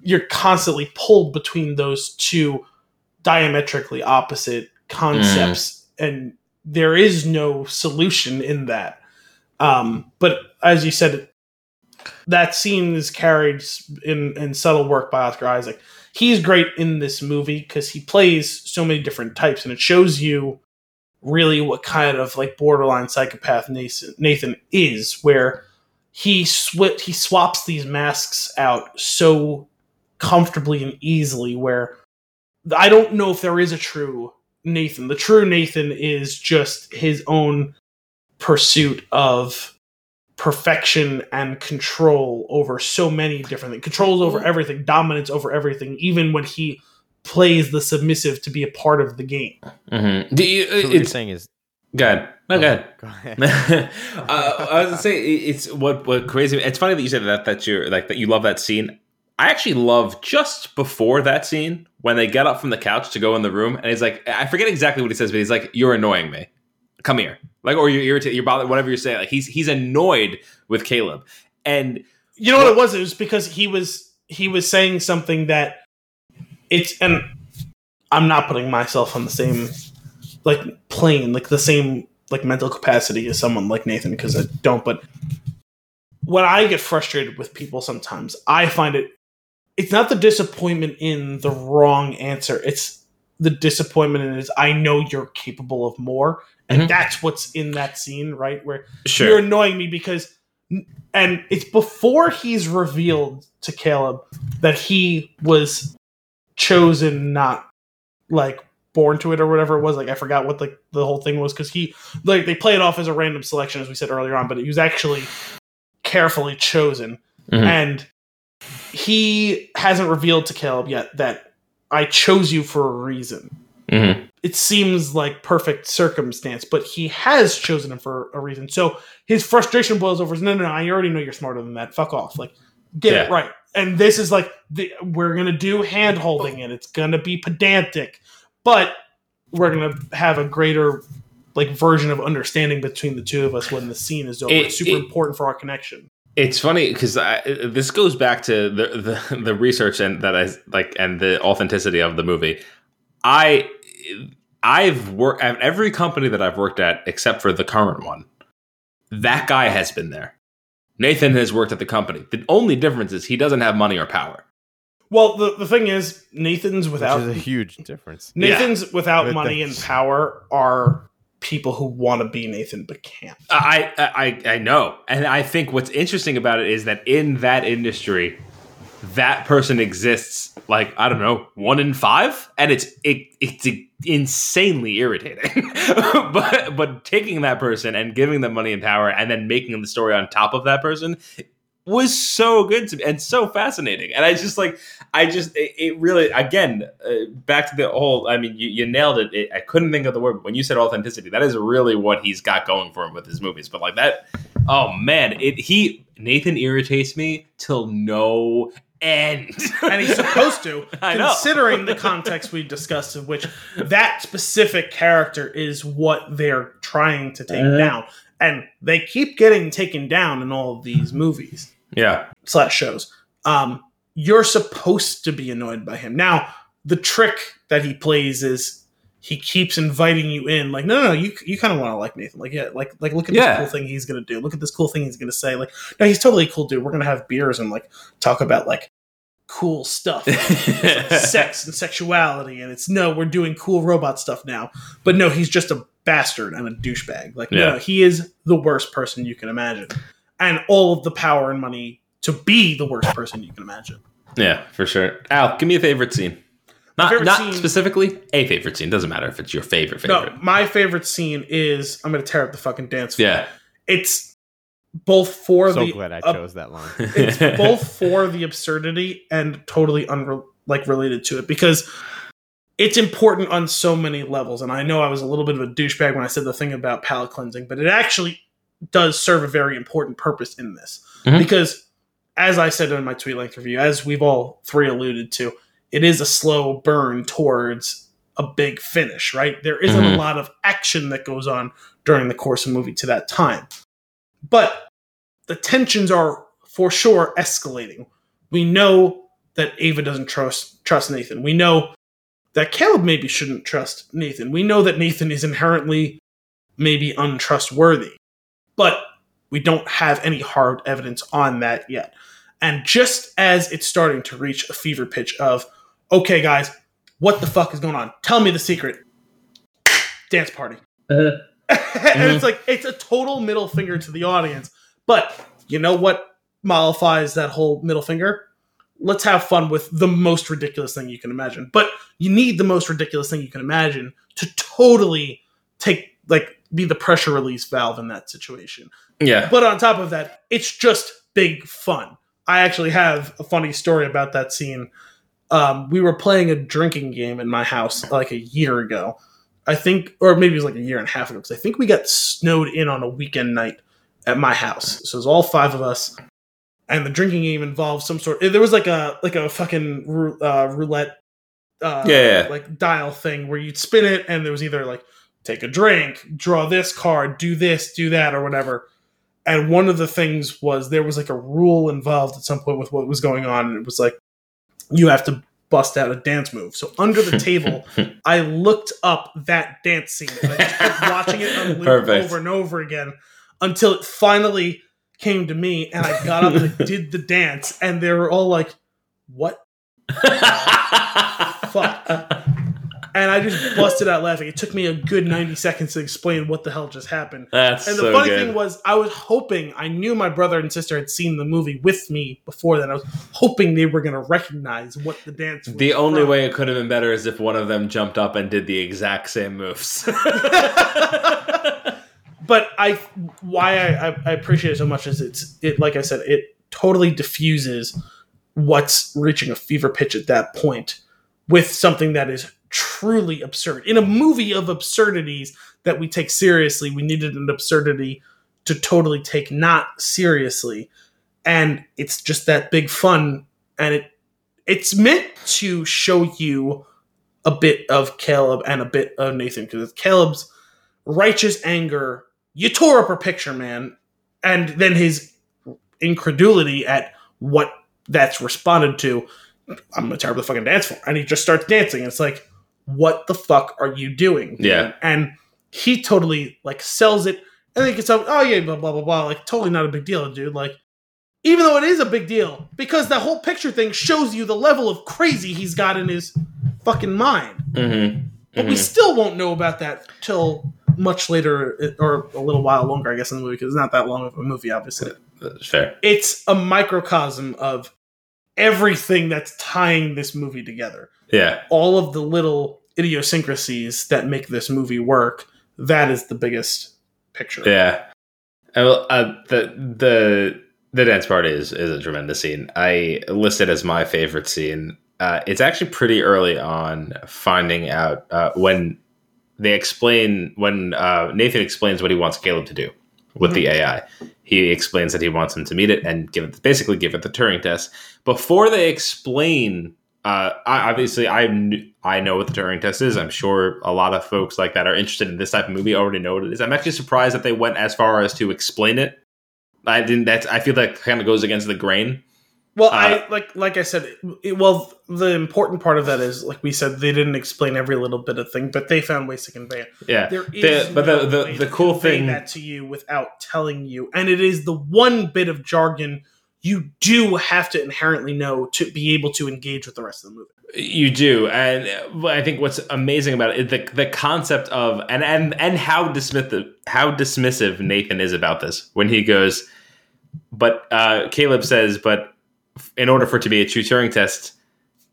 you're constantly pulled between those two diametrically opposite concepts mm. and there is no solution in that um, but as you said that scene is carried in, in subtle work by oscar isaac he's great in this movie because he plays so many different types and it shows you really what kind of like borderline psychopath Nathan, Nathan is, where he sw- he swaps these masks out so comfortably and easily. Where I don't know if there is a true Nathan. The true Nathan is just his own pursuit of perfection and control over so many different things. Controls over everything, dominance over everything, even when he plays the submissive to be a part of the game. Mm-hmm. Do you, So what you're it's saying is, good. No, good. Go ahead. uh, I was gonna say it's what what crazy. It's funny that you said that that you're like that you love that scene. I actually love just before that scene when they get up from the couch to go in the room, and he's like, I forget exactly what he says, but he's like, "You're annoying me. Come here." Like, or you're irritated, you're bothered, whatever you're saying. Like, he's he's annoyed with Caleb, and You know what it was? It was because he was he was saying something that it's and I'm not putting myself on the same like plane, like the same like mental capacity as someone like Nathan because I don't. But when I get frustrated with people, sometimes I find it. It's not the disappointment in the wrong answer. It's the disappointment in is I know you're capable of more, and Mhm. that's what's in that scene, right? Where sure, you're annoying me because and it's before he's revealed to Caleb that he was chosen not like born to it or whatever it was like I forgot what the the whole thing was cuz he like they play it off as a random selection as we said earlier on but he was actually carefully chosen Mhm. and he hasn't revealed to Caleb yet that I chose you for a reason Mhm. It seems like perfect circumstance, but he has chosen him for a reason. So his frustration boils over. No, no, no! I already know you're smarter than that. Fuck off! Like, get it right. And this is like the, we're gonna do hand holding, and it's gonna be pedantic, but we're gonna have a greater like version of understanding between the two of us when the scene is over. It- it's super it- important for our connection. It's funny because this goes back to the, the the research and that I like and the authenticity of the movie. I I've worked at every company that I've worked at except for the current one. That guy has been there. Nathan has worked at the company. The only difference is he doesn't have money or power. Well, the, the thing is, Nathan's without which is a huge difference. Nathan's without But money and power are people who want to be Nathan but can't. I, I I know, and I think what's interesting about it is that in that industry, that person exists like I don't know one in five, and it's it, it's insanely irritating. but but taking that person and giving them money and power, and then making the story on top of that person was so good to and so fascinating. And I just like I just it, it really again uh, back to the whole. I mean, you, you nailed it. it. I couldn't think of the word when you said authenticity. That is really what he's got going for him with his movies. But like that, oh man, it he Nathan irritates me till no end. and he's supposed to, I considering the context we discussed, of which that specific character is what they're trying to take Mhm. down, and they keep getting taken down in all of these movies yeah, slash shows. Um, you're supposed to be annoyed by him. Now, the trick that he plays is he keeps inviting you in. Like, no, no, no you you kind of want to like Nathan. Like, yeah, like like look at Yeah. this cool thing he's gonna do. Look at this cool thing he's gonna say. Like, no, he's totally a cool dude. We're gonna have beers and like talk about like cool stuff. Like, sex and sexuality, and it's no, we're doing cool robot stuff now. But no, he's just a bastard and a douchebag. Like, Yeah. no, he is the worst person you can imagine, and all of the power and money to be the worst person you can imagine. yeah, for sure. Al, give me a favorite scene. Not not scene- specifically a favorite scene. Doesn't matter if it's your favorite favorite. No, my favorite scene is I'm gonna tear up the fucking dance floor. Yeah. It's both for so the glad I uh, chose that line. it's both for the absurdity and totally unre- like related to it because it's important on so many levels. And I know I was a little bit of a douchebag when I said the thing about palate cleansing, but it actually does serve a very important purpose in this Mhm. because, as I said in my tweet length review, as we've all three alluded to, it is a slow burn towards a big finish. Right? There isn't a Mhm. lot of action that goes on during the course of the movie to that time, but the tensions are for sure escalating. We know that Ava doesn't trust trust Nathan. We know that Caleb maybe shouldn't trust Nathan. We know that Nathan is inherently maybe untrustworthy. But we don't have any hard evidence on that yet. And just as it's starting to reach a fever pitch of, okay, guys, what the fuck is going on? Tell me the secret. Dance party. Uh-huh. and it's mm-hmm. like it's a total middle finger to the audience. But you know what mollifies that whole middle finger? Let's have fun with the most ridiculous thing you can imagine. But you need the most ridiculous thing you can imagine to totally take like be the pressure release valve in that situation. yeah. But on top of that, it's just big fun. I actually have a funny story about that scene. Um, we were playing a drinking game in my house like a year ago. I think, or maybe it was like a year and a half ago, because I think we got snowed in on a weekend night at my house. So it was all five of us, and the drinking game involved some sort. There was like a like a fucking uh, roulette, uh, Yeah, yeah. like dial thing where you'd spin it, and there was either like take a drink, draw this card, do this, do that, or whatever. And one of the things was there was like a rule involved at some point with what was going on, and it was like you have to bust out a dance move. So under the table, I looked up that dance scene and I just kept watching it on loop over and over again until it finally came to me, and I got up and I did the dance, and they were all like, "What Fuck. And I just busted out laughing. It took me a good 90 seconds to explain what the hell just happened. That's And the so funny good. thing was, I was hoping, I knew my brother and sister had seen the movie with me before then. I was hoping they were going to recognize what the dance was. the only from. way it could have been better is if one of them jumped up and did the exact same moves. but I, why I, I, I appreciate it so much is it's, it, like I said, it totally diffuses what's reaching a fever pitch at that point with something that is truly absurd. In a movie of absurdities that we take seriously, we needed an absurdity to totally take not seriously. And it's just that big fun and it it's meant to show you a bit of Caleb and a bit of Nathan because it's Caleb's righteous anger, you tore up her picture, man, and then his incredulity at what that's responded to. I'm gonna tear up the fucking dance floor, and he just starts dancing. And it's like, what the fuck are you doing? Yeah. and he totally like sells it, and then he gets up. Oh yeah, blah blah blah blah. Like totally not a big deal, dude. Like even though it is a big deal because the whole picture thing shows you the level of crazy he's got in his fucking mind. mm-hmm. But we still won't know about that till much later, or a little while longer, I guess, in the movie because it's not that long of a movie, obviously. That's fair. It's a microcosm of everything that's tying this movie together. Yeah. All of the little idiosyncrasies that make this movie work. That is the biggest picture. Yeah. Will, uh, the the the dance party is is a tremendous scene. I listed as my favorite scene. Uh, it's actually pretty early on finding out uh, when they explain when uh, Nathan explains what he wants Caleb to do with the AI. He explains that he wants him to meet it and give it basically give it the Turing test. Before they explain, uh, I, obviously I I know what the Turing test is. I'm sure a lot of folks like that are interested in this type of movie already know what it is. I'm actually surprised that they went as far as to explain it. I didn't. That's I feel that kind of goes against the grain Well, Uh, I like like I said. It, well, the important part of that is, like we said, they didn't explain every little bit of thing, but they found ways to convey it. Yeah. There is, The- but no the- the- the cool thing- that to you without telling you, and it is the one bit of jargon you do have to inherently know to be able to engage with the rest of the movie. You do, and I think what's amazing about it, the the concept of and and and how dismissive how dismissive Nathan is about this when he goes, but uh, Caleb says, but in order for it to be a true Turing test,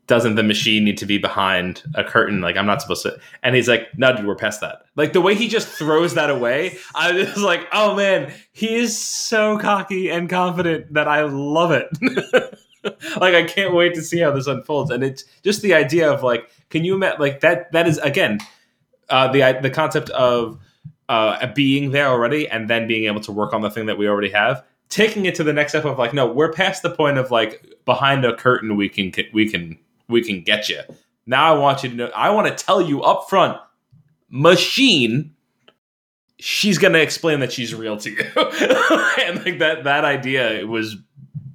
doesn't the machine need to be behind a curtain? Like I'm not supposed to. And he's like, no, dude, we're past that. Like the way he just throws that away, I was like, oh man, he is so cocky and confident that I love it. like I can't wait to see how this unfolds. And it's just the idea of like, can you imagine like that? That is again uh, the the concept of uh, being there already and then being able to work on the thing that we already have. Taking it to the next step of like, no, we're past the point of like behind a curtain we can we can we can get you. Now I want you to know. I want to tell you up front, machine. She's gonna explain that she's real to you, and like that that idea was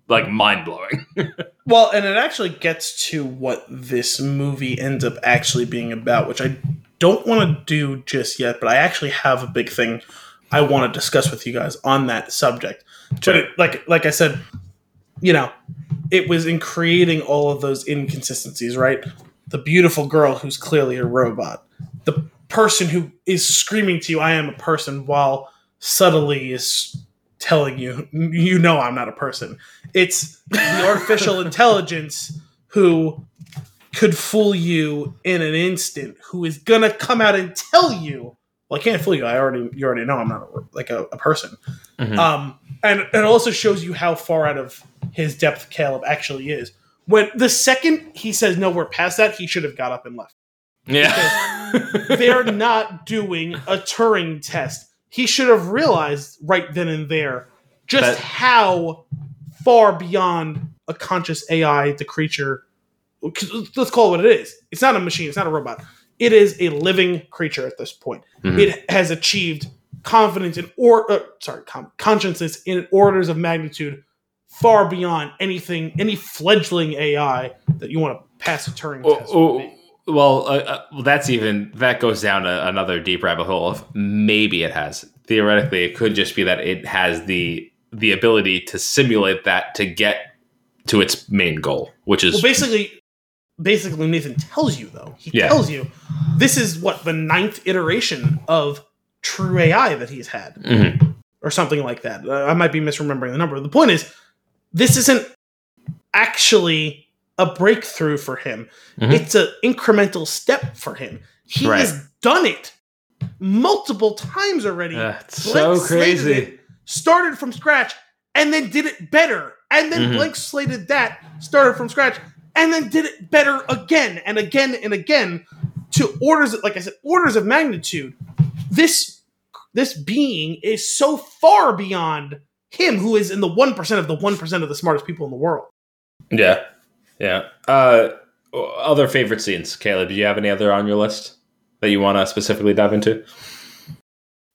like mind blowing. Well, and it actually gets to what this movie ends up actually being about, which I don't want to do just yet, but I actually have a big thing I want to discuss with you guys on that subject. But it, like like I said, you know, it was in creating all of those inconsistencies, right? The beautiful girl who's clearly a robot, the person who is screaming to you, "I am a person," while subtly is telling you, "You know, I'm not a person." It's the artificial intelligence who could fool you in an instant, who is gonna come out and tell you, "Well, I can't fool you. I already, you already know I'm not a, like a, a person." Mhm. Um, and it also shows you how far out of his depth Caleb actually is. When the second he says, "No, we're past that," he should have got up and left. yeah, They're not doing a Turing test. He should have realized right then and there just That- how far beyond a conscious AI the creature. Let's call it what it is. It's not a machine. It's not a robot. It is a living creature at this point. Mhm. It has achieved confidence in or uh, sorry, com- consciousness in orders of magnitude far beyond anything, any fledgling AI that you want to pass a Turing Oh, test. oh, well, uh, uh, well, that's even that goes down a, another deep rabbit hole. Of maybe it has theoretically, it could just be that it has the the ability to simulate that to get to its main goal, which is Well, basically, basically Nathan tells you though. He Yeah. tells you this is what the ninth iteration of true AI that he's had, Mhm. or something like that. Uh, I might be misremembering the number. The point is, this isn't actually a breakthrough for him. Mhm. It's an incremental step for him. He Right. has done it multiple times already. Uh, so crazy. it, started from scratch, and then did it better. And then Mhm. blank slated that, started from scratch, and then did it better again and again and again to orders, like I said, orders of magnitude. This this being is so far beyond him, who is in the one percent of the one percent of the smartest people in the world. Yeah, yeah. Uh, other favorite scenes, Caleb. Do you have any other on your list that you want to specifically dive into?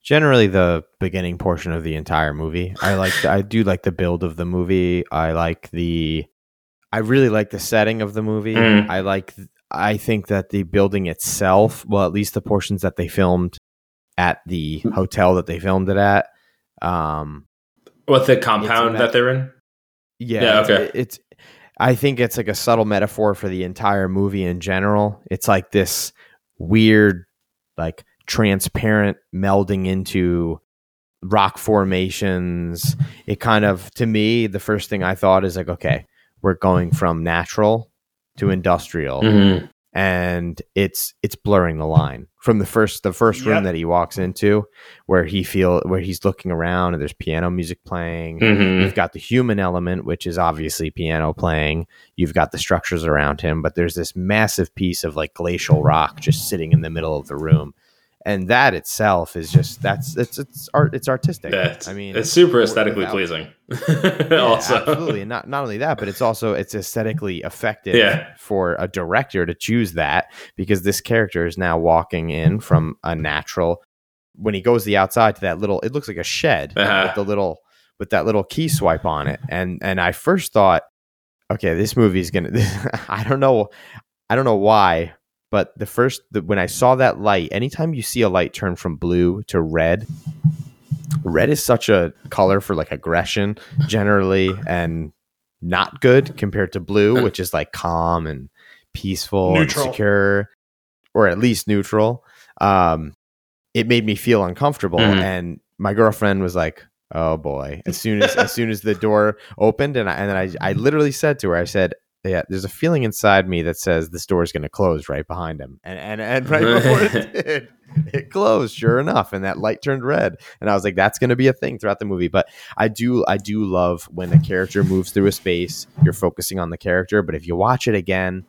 generally the beginning portion of the entire movie. I like the, I do like the build of the movie. I like the I really like the setting of the movie. Mm. I like I think that the building itself, well at least the portions that they filmed at the hotel that they filmed it at um What the compound It's that they're in? yeah, Yeah, it's- okay. it's I think it's like a subtle metaphor for the entire movie in general. It's like this weird like transparent melding into rock formations. It kind of to me the first thing I thought is like okay, we're going from natural to industrial Mhm. And it's it's blurring the line from the first the first room that he walks into where he feel where he's looking around and there's piano music playing Mhm. You've got the human element, which is obviously piano playing. You've got the structures around him, but there's this massive piece of like glacial rock just sitting in the middle of the room, and that itself is just that's it's it's art it's artistic. It's, I mean, it's super without- aesthetically pleasing. Yeah, also, absolutely, and not not only that, but it's also it's aesthetically effective Yeah. for a director to choose that because this character is now walking in from a natural. When he goes the outside to that little, it looks like a shed Uh-huh. with the little with that little key swipe on it, and and I first thought okay, this movie is gonna. I don't know. I don't know why, but the first the, when I saw that light, anytime you see a light turn from blue to red, red is such a color for like aggression generally, and not good compared to blue, which is like calm and peaceful Neutral. and secure, or at least neutral. Um, it made me feel uncomfortable, Mhm. and my girlfriend was like, "Oh boy!" As soon as as soon as the door opened, and I and then I I literally said to her, I said. Yeah, there's a feeling inside me that says this door is going to close right behind him, and and and right before it did, it closed. Sure enough, and that light turned red, and I was like, "That's going to be a thing throughout the movie." But I do I do love when a character moves through a space, you're focusing on the character, but if you watch it again,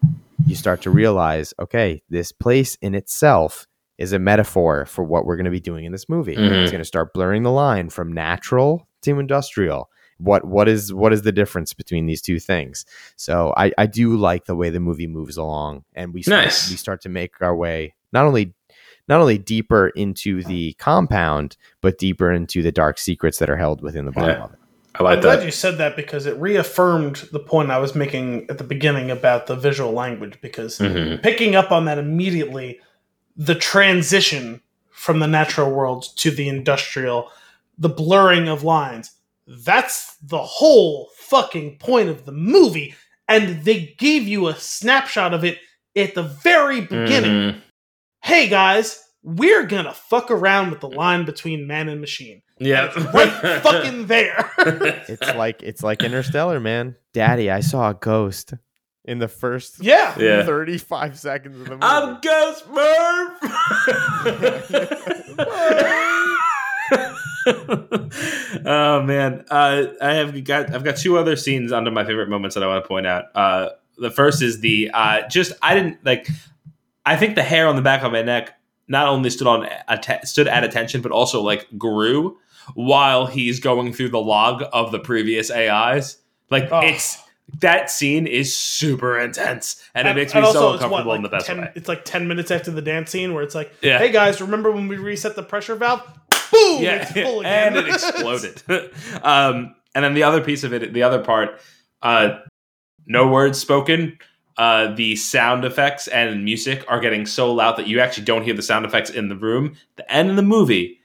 you start to realize, okay, this place in itself is a metaphor for what we're going to be doing in this movie. Mhm. It's going to start blurring the line from natural to industrial. What what is what is the difference between these two things? So I, I do like the way the movie moves along, and we start, Nice. we start to make our way not only not only deeper into the compound, but deeper into the dark secrets that are held within the bottom Yeah. of it. I like I'm glad that. you said that because it reaffirmed the point I was making at the beginning about the visual language. Because Mhm. picking up on that immediately, the transition from the natural world to the industrial, the blurring of lines, that's the whole fucking point of the movie. And they gave you a snapshot of it at the very beginning. Mhm. Hey guys, we're gonna fuck around with the line between man and machine. Yeah. It's right fucking there. It's like it's like Interstellar, man. Daddy, I saw a ghost in the first yeah. Yeah. 35 seconds of the movie. I'm Ghost Murph. oh man, uh, I have got I've got two other scenes under my favorite moments that I want to point out. Uh, the first is the uh, just I didn't like. I think the hair on the back of my neck not only stood on att- stood at attention, but also like grew while he's going through the log of the previous AIs. Like Oh. it's that scene is super intense, and, it makes me and so uncomfortable what, in the best 10, way. It's like 10 minutes after the dance scene where it's like, Yeah. hey guys, remember when we reset the pressure valve? Boom! yeah, It's full again. and it exploded. um, and then the other piece of it, the other part, uh, no words spoken. Uh, the sound effects and music are getting so loud that you actually don't hear the sound effects in the room. The end of the movie,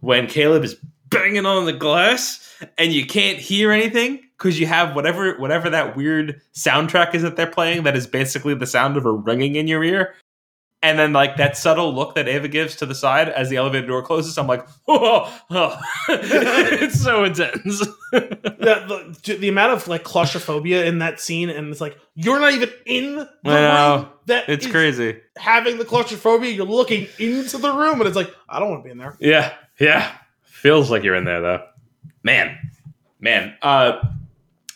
when Caleb is banging on the glass and you can't hear anything because you have whatever whatever that weird soundtrack is that they're playing that is basically the sound of a ringing in your ear. And then, like that subtle look that Ava gives to the side as the elevator door closes, I'm like, oh, oh. it's so intense. the, the, the amount of like claustrophobia in that scene, and it's like, you're not even in the I room that it's crazy. having the claustrophobia. You're looking into the room, and it's like, I don't want to be in there. Yeah, yeah. Feels like you're in there though. Man, man. Uh,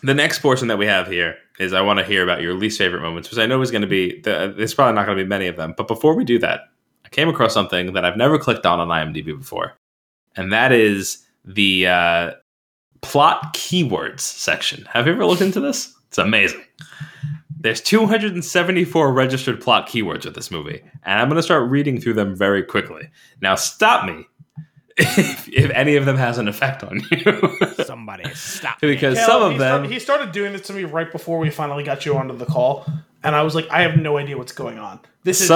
the next portion that we have here is I want to hear about your least favorite moments, because I know is going to be. The, there's probably not going to be many of them. But before we do that, I came across something that I've never clicked on on IMDb before, and that is the uh, plot keywords section. Have you ever looked into this? It's amazing. There's 274 registered plot keywords with this movie, and I'm going to start reading through them very quickly. Now, stop me if, if any of them has an effect on you, Somebody stop. because Cal, some of he them. Started, he started doing this to me right before we finally got you onto the call, and I was like, I have no idea what's going on. This is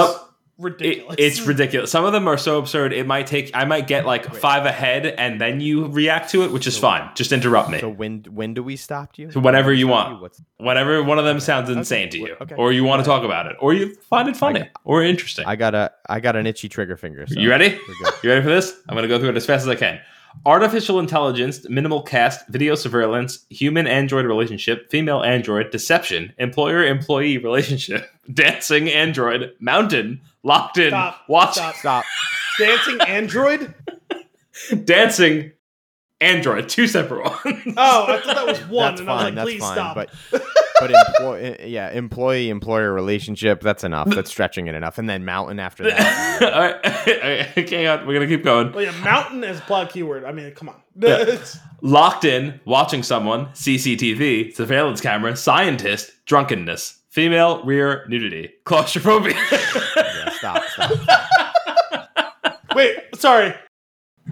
Some- It, it's ridiculous. Some of them are so absurd. It might take. I might get like five ahead, and then you react to it, which is fine. Just interrupt me So when when do we stop you? So whenever you want. What's, whenever one of them sounds Okay. insane to you, Okay. or you want to talk about it, or you find it funny I- or interesting. I got a I got an itchy trigger finger. So you ready? You ready for this? I'm going to go through it as fast as I can. Artificial intelligence, minimal cast, video surveillance, human android relationship, female android, deception, employer employee relationship, dancing android, mountain, locked in, Stop. watch, Stop. Stop. Dancing android? dancing android, two separate ones. Oh, I thought that was one, That's and I was fine. like, that's please fine. stop. But but employ, yeah, employee employer relationship. That's enough. That's stretching it enough. And then mountain after that. All right, okay, we're gonna keep going. Well, yeah, mountain as plot keyword. I mean, come on. Yeah. Locked in, watching someone, CCTV, surveillance camera, scientist, drunkenness, female rear nudity, claustrophobia. Wait, sorry.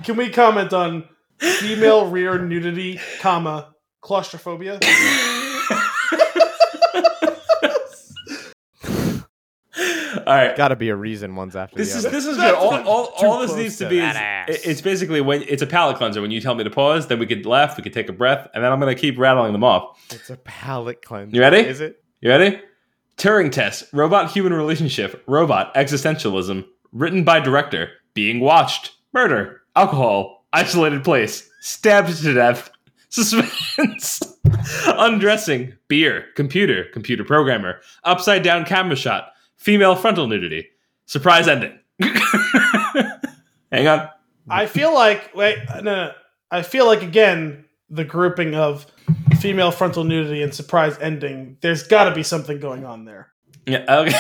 Can we comment on female rear nudity, comma claustrophobia? All right, got to be a reason one's after this the is other. this is good. All, all, all this needs to, be is it's basically when it's a palate cleanser. When you tell me to pause, then we could laugh, we could take a breath, and then I'm gonna keep rattling them off. It's a palate cleanser. You ready? Is it? You ready? Turing test, robot human relationship, robot existentialism, written by director, being watched, murder, alcohol, isolated place, stabbed to death, suspense, undressing, beer, computer, computer programmer, upside down camera shot, female frontal nudity, surprise ending. Hang on. I feel like wait, no, no, I feel like again the grouping of female frontal nudity and surprise ending. There's got to be something going on there. Yeah, okay.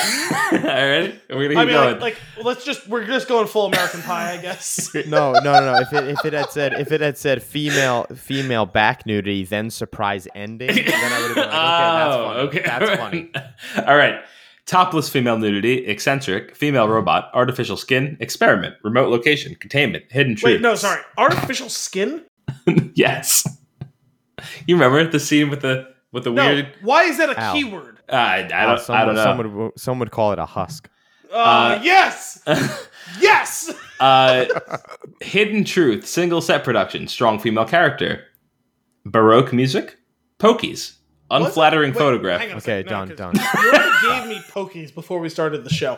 All right. We're gonna keep I mean, going. like, like, let's just we're just going full American Pie, I guess. No, no, no, no. If it if it had said if it had said female female back nudity, then surprise ending, then I would have been like, okay, that's Oh, funny. That's funny. All right. Topless female nudity, eccentric, female mm-hmm. robot, artificial skin, experiment, remote location, containment, hidden truth. Wait, no, sorry, artificial skin. yes. You remember the scene with the with the No, weird? why is that a Ow. keyword? Uh, I, I don't. some, I don't know. Some would, some would call it a husk. Uh, Uh, yes, yes. uh, hidden truth, single set production, strong female character, baroque music, pokies, unflattering Wait, photograph. hang on a Okay, second, done, 'cause done. You gave me pokies before we started the show,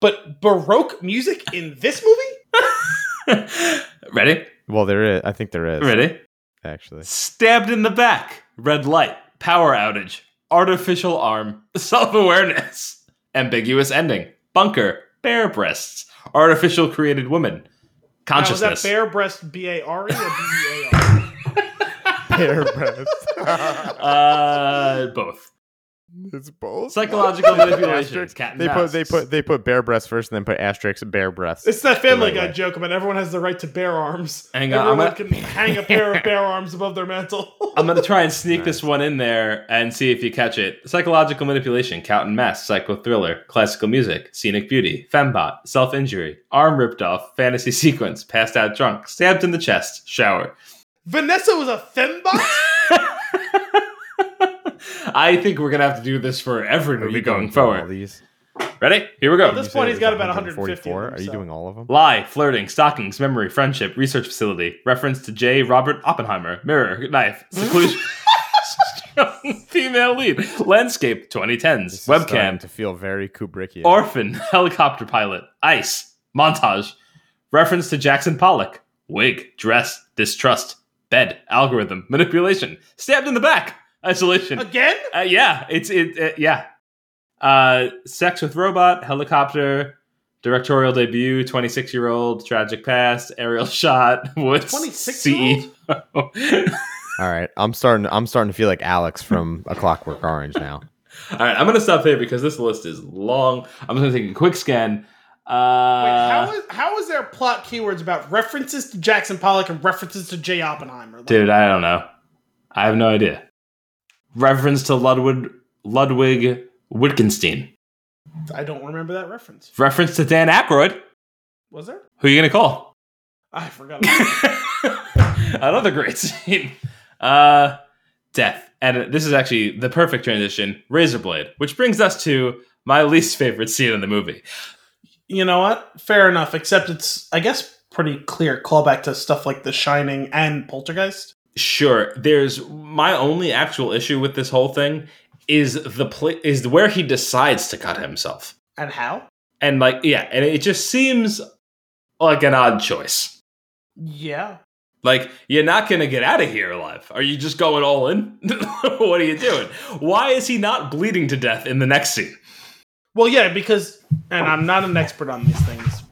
but baroque music in this movie? Ready? Well, there is. I think there is Ready? actually. Stabbed in the back. Red light. Power outage. Artificial arm. Self awareness. Ambiguous ending. Bunker. Bare breasts. Artificial created woman. Now, was Consciousness. that bare breast B A R E or B E A R? Bare breast. uh, both. It's both. Psychological manipulations. Asterisk. Cat They put they put they put bare breasts first, and then put asterisks bare breasts. It's that Family Guy joke about everyone has the right to bear arms. Hang on, I'm everyone gonna- can hang a pair of bare arms above their mantle. I'm gonna try and sneak this one in there and see if you catch it. Psychological manipulation, count and mass, psycho thriller, classical music, scenic beauty, fembot, self injury, arm ripped off, fantasy sequence, passed out drunk, stabbed in the chest, shower. Vanessa was a fembot. I think we're gonna have to do this for every movie you going through all forward. these? Ready? Here we go. At this point, he's got about 150 144. Are you so. doing all of them? Lie, flirting, stockings, memory, friendship, research facility, reference to J. Robert Oppenheimer, mirror, knife, seclusion, female lead, landscape, 2010s, This is webcam, to feel very Kubrickian. orphan, helicopter pilot, ice, montage, reference to Jackson Pollock, wig, dress, distrust, bed, algorithm, manipulation, stabbed in the back, isolation. Again? Uh, yeah, it's it. Uh, yeah, uh, sex with robot, helicopter, directorial debut, twenty six year old, tragic past, aerial shot, woods, 26-year-old? CEO. All right, I'm starting. I'm starting to feel like Alex from A Clockwork Orange now. All right, I'm gonna stop here because this list is long. I'm gonna take a quick scan. Uh, Wait, how is how is there plot keywords about references to Jackson Pollock and references to J. Oppenheimer? Like, dude, I don't know. I have no idea. Reference to Ludwig Ludwig Wittgenstein. I don't remember that reference. Reference to Dan Aykroyd. Was there? Who are you gonna call? I forgot. Another great scene. Uh, death. And this is actually the perfect transition Razor Blade, which brings us to my least favorite scene in the movie. you know what? Fair enough. Except it's, I guess, pretty clear callback to stuff like The Shining and Poltergeist. Sure, there's my only actual issue with this whole thing is the pla- is where he decides to cut himself. And how? And like yeah, and it just seems like an odd choice. Yeah. Like you're not going to get out of here alive. Are you just going all in? what are you doing? Why is he not bleeding to death in the next scene? Well, yeah, because, and I'm not an expert on these things,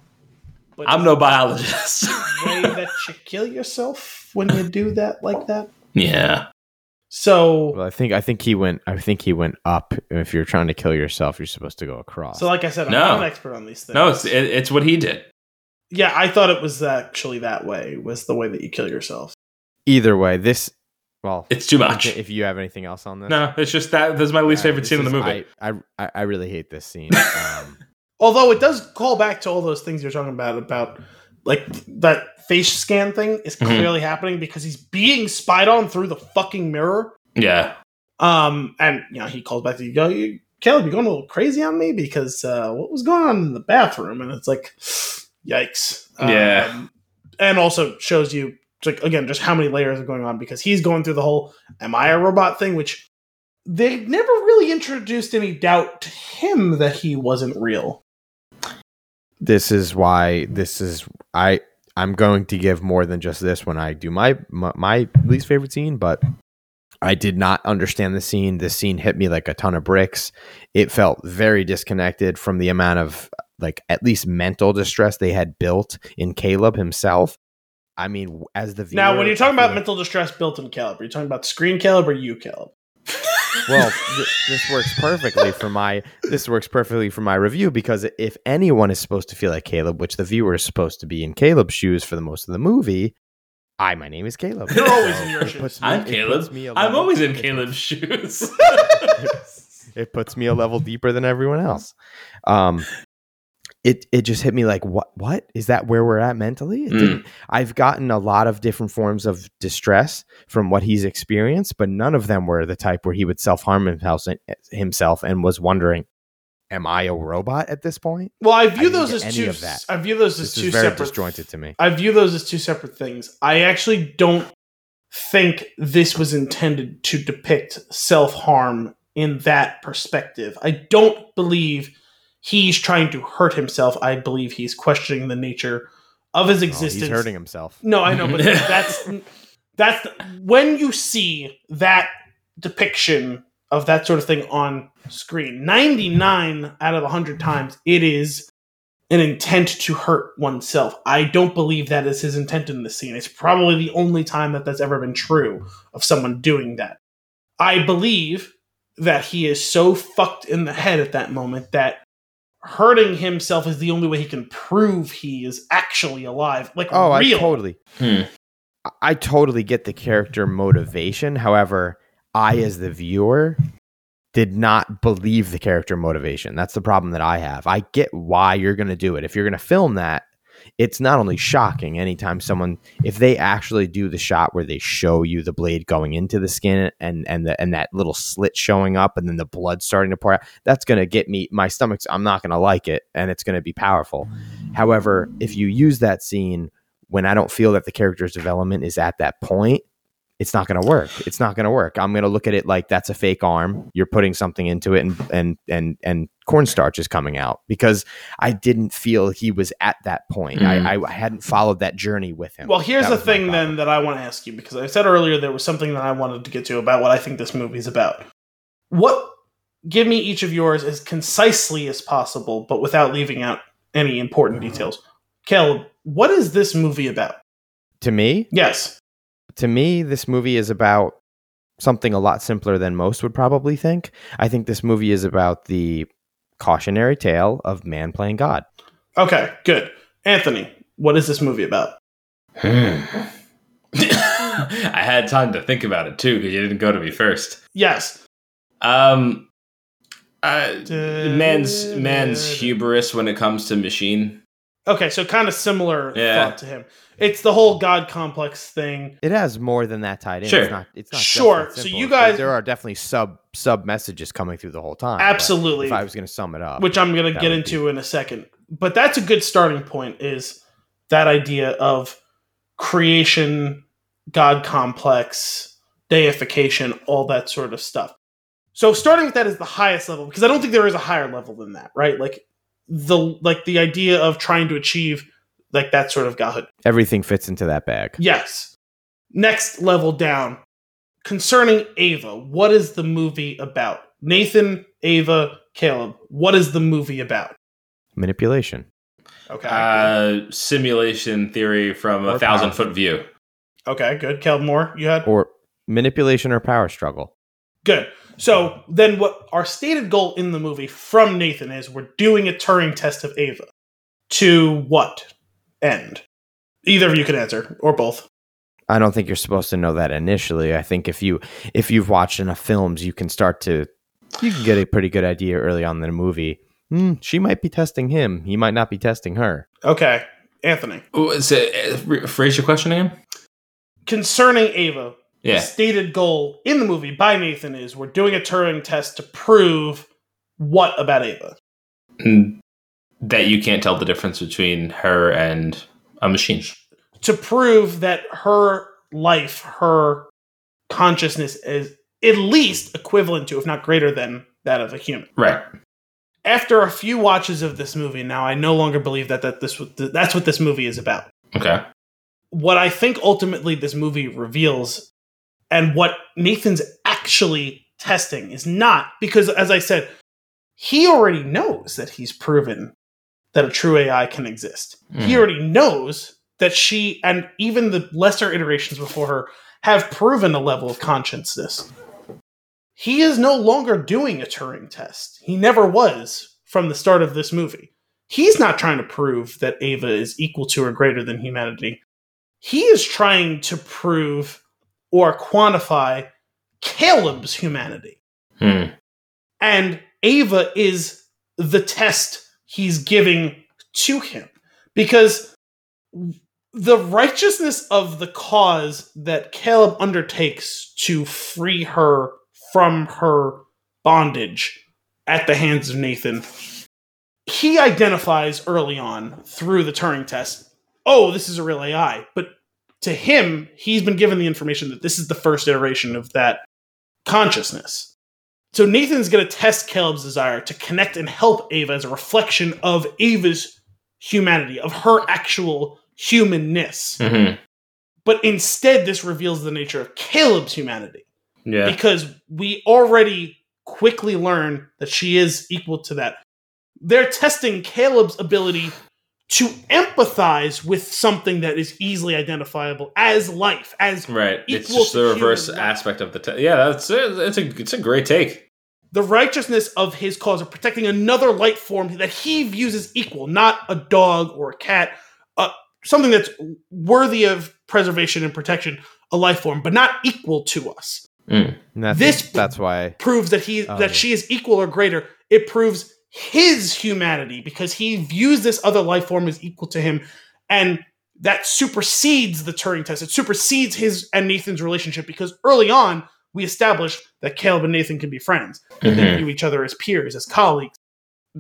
but I'm no biologist. way that you kill yourself when you do that like that. yeah. So, Well, I think I think he went. I think he went up. If you're trying to kill yourself, you're supposed to go across. so like I said, I'm No. not an expert on these things. No, it's it, it's what he did. yeah, I thought it was actually that way. Was the way that you kill yourself? Either way, this. Well, It's too much. If you have anything else on this, No, it's just that that's my least Yeah, favorite this scene in the movie. I, I I really hate this scene. Um, Although it does call back to all those things you're talking about about like that face scan thing is Mhm. clearly happening because he's being spied on through the fucking mirror. yeah. Um, and you know he calls back to you go, you Caleb, you going a little crazy on me because uh, what was going on in the bathroom? And it's like, yikes. Yeah. Um, and also shows you, like, again, just how many layers are going on because he's going through the whole "Am I a robot?" thing, which they never really introduced any doubt to him that he wasn't real. this is why this is I I'm going to give more than just this when I do my my, my least favorite scene, but I did not understand the scene. This scene hit me like a ton of bricks. It felt very disconnected from the amount of like at least mental distress they had built in Caleb himself. I mean, as the viewer, Now, when you're talking about mental distress built in Caleb, are you talking about screen Caleb or you Caleb? Well th- this works perfectly for my this works perfectly for my review because if anyone is supposed to feel like caleb which the viewer is supposed to be in caleb's shoes for the most of the movie i my name is caleb You're always in your shoes. me- I'm Caleb. puts me a I'm always in it Caleb's shoes. puts- it puts me a level deeper than everyone else um it it just hit me like what what is that where we're at mentally it Mm. I've gotten a lot of different forms of distress from what he's experienced, but none of them were the type where he would self harm himself, himself and was wondering, "Am I a robot at this point?" Well, I I view didn't those as two. I view those as This two very separate. disjointed to me. I view those as two separate things. I actually don't think this was intended to depict self harm in that perspective. I don't believe he's trying to hurt himself. I believe he's questioning the nature of his Oh, existence. he's hurting himself. No, I know, but that's that's when you see that depiction of that sort of thing on screen. 99 out of 100 times it is an intent to hurt oneself. I don't believe that is his intent in this scene. It's probably the only time that that's ever been true of someone doing that. I believe that he is so fucked in the head at that moment that hurting himself is the only way he can prove he is actually alive. Like Oh, real. I totally, Hmm. I- I totally get the character motivation. However, I, as the viewer, did not believe the character motivation. That's the problem that I have. I get why you're going to do it. If you're going to film that, it's not only shocking anytime someone if they actually do the shot where they show you the blade going into the skin and and the, and that little slit showing up and then the blood starting to pour out that's going to get me my stomach's I'm not going to like it and it's going to be powerful. However, if you use that scene when I don't feel that the character's development is at that point, it's not going to work. It's not going to work. I'm going to look at it like that's a fake arm. You're putting something into it, and and and and cornstarch is coming out because I didn't feel he was at that point. Mm. I, I hadn't followed that journey with him. Well, here's That the thing then that I want to ask you because I said earlier there was something that I wanted to get to about what I think this movie's about. What give me each of yours as concisely as possible, but without leaving out any important details. Caleb, what is this movie about? To me, Yes. To me, this movie is about something a lot simpler than most would probably think. I think this movie is about the cautionary tale of man playing God. Okay, good. Anthony, what is this movie about? Hmm. I had time to think about it too because you didn't go to me first. Yes. Um, uh, man's man's hubris when it comes to machine. Okay, so kind of similar Yeah. thought to him. It's the whole God complex thing. It has more than that tied in. Sure. It's not. It's not Sure. So you guys- there are definitely sub sub messages coming through the whole time. Absolutely. If I was going to sum it up, which I'm going to get would into in a second. But that's a good starting point is that idea of creation, God complex, deification, all that sort of stuff. So starting with that is the highest level because I don't think there is a higher level than that, right? Like the like the idea of trying to achieve like that sort of godhood. everything fits into that bag. Yes. Next level down. Concerning Ava, what is the movie about? Nathan, Ava, Caleb, what is the movie about? Manipulation. Okay. Uh, simulation theory from a thousand powerful. foot view. okay, good. Caleb Moore, you had? or manipulation or power struggle. Good. So then what our stated goal in the movie from Nathan is we're doing a Turing test of Ava. To what end? Either of you can answer, or both. I don't think you're supposed to know that initially. I think if you if you've watched enough films, you can start to you can get a pretty good idea early on in the movie. Hmm, she might be testing him. He might not be testing her. Okay. Anthony. Oh, it, uh, phrase your question again. Concerning Ava, the Yeah. stated goal in the movie by Nathan is we're doing a Turing test to prove What about Ava? Mm, That you can't tell the difference between her and a machine. To prove that her life, her consciousness is at least equivalent to, if not greater than, that of a human. Right. After a few watches of this movie, now I no longer believe that, that this that's what this movie is about. Okay. what I think ultimately this movie reveals and what Nathan's actually testing is not because as I said he already knows that he's proven that a true AI can exist. He Mhm. already knows that she and even the lesser iterations before her have proven a level of consciousness. He is no longer doing a Turing test. He never was from the start of this movie. He's not trying to prove that Ava is equal to or greater than humanity. He is trying to prove or quantify Caleb's humanity. Hmm. And Ava is the test he's giving to him because the righteousness of the cause that Caleb undertakes to free her from her bondage at the hands of Nathan, he identifies early on through the Turing test oh, this is a real AI. But to him, he's been given the information that this is the first iteration of that consciousness. So Nathan's going to test Caleb's desire to connect and help Ava as a reflection of Ava's humanity, of her actual humanness. hmm But instead, this reveals the nature of Caleb's humanity Yeah. because we already quickly learn that she is equal to that. They're testing Caleb's ability to empathize with something that is easily identifiable as life, as Right. It's just to the reverse human life. aspect of the. Te- yeah, that's it. It's a it's a great take. the righteousness of his cause of protecting another life form that he views as equal, not a dog or a cat, uh, something that's worthy of preservation and protection, a life form, but not equal to us. And that's, This- that's why proves that he Oh, that yeah. she is equal or greater. It proves his humanity because he views this other life form as equal to him, and that supersedes the Turing test. It supersedes his and Nathan's relationship because early on we established that Caleb and Nathan can be friends. And they view each other as peers, as colleagues.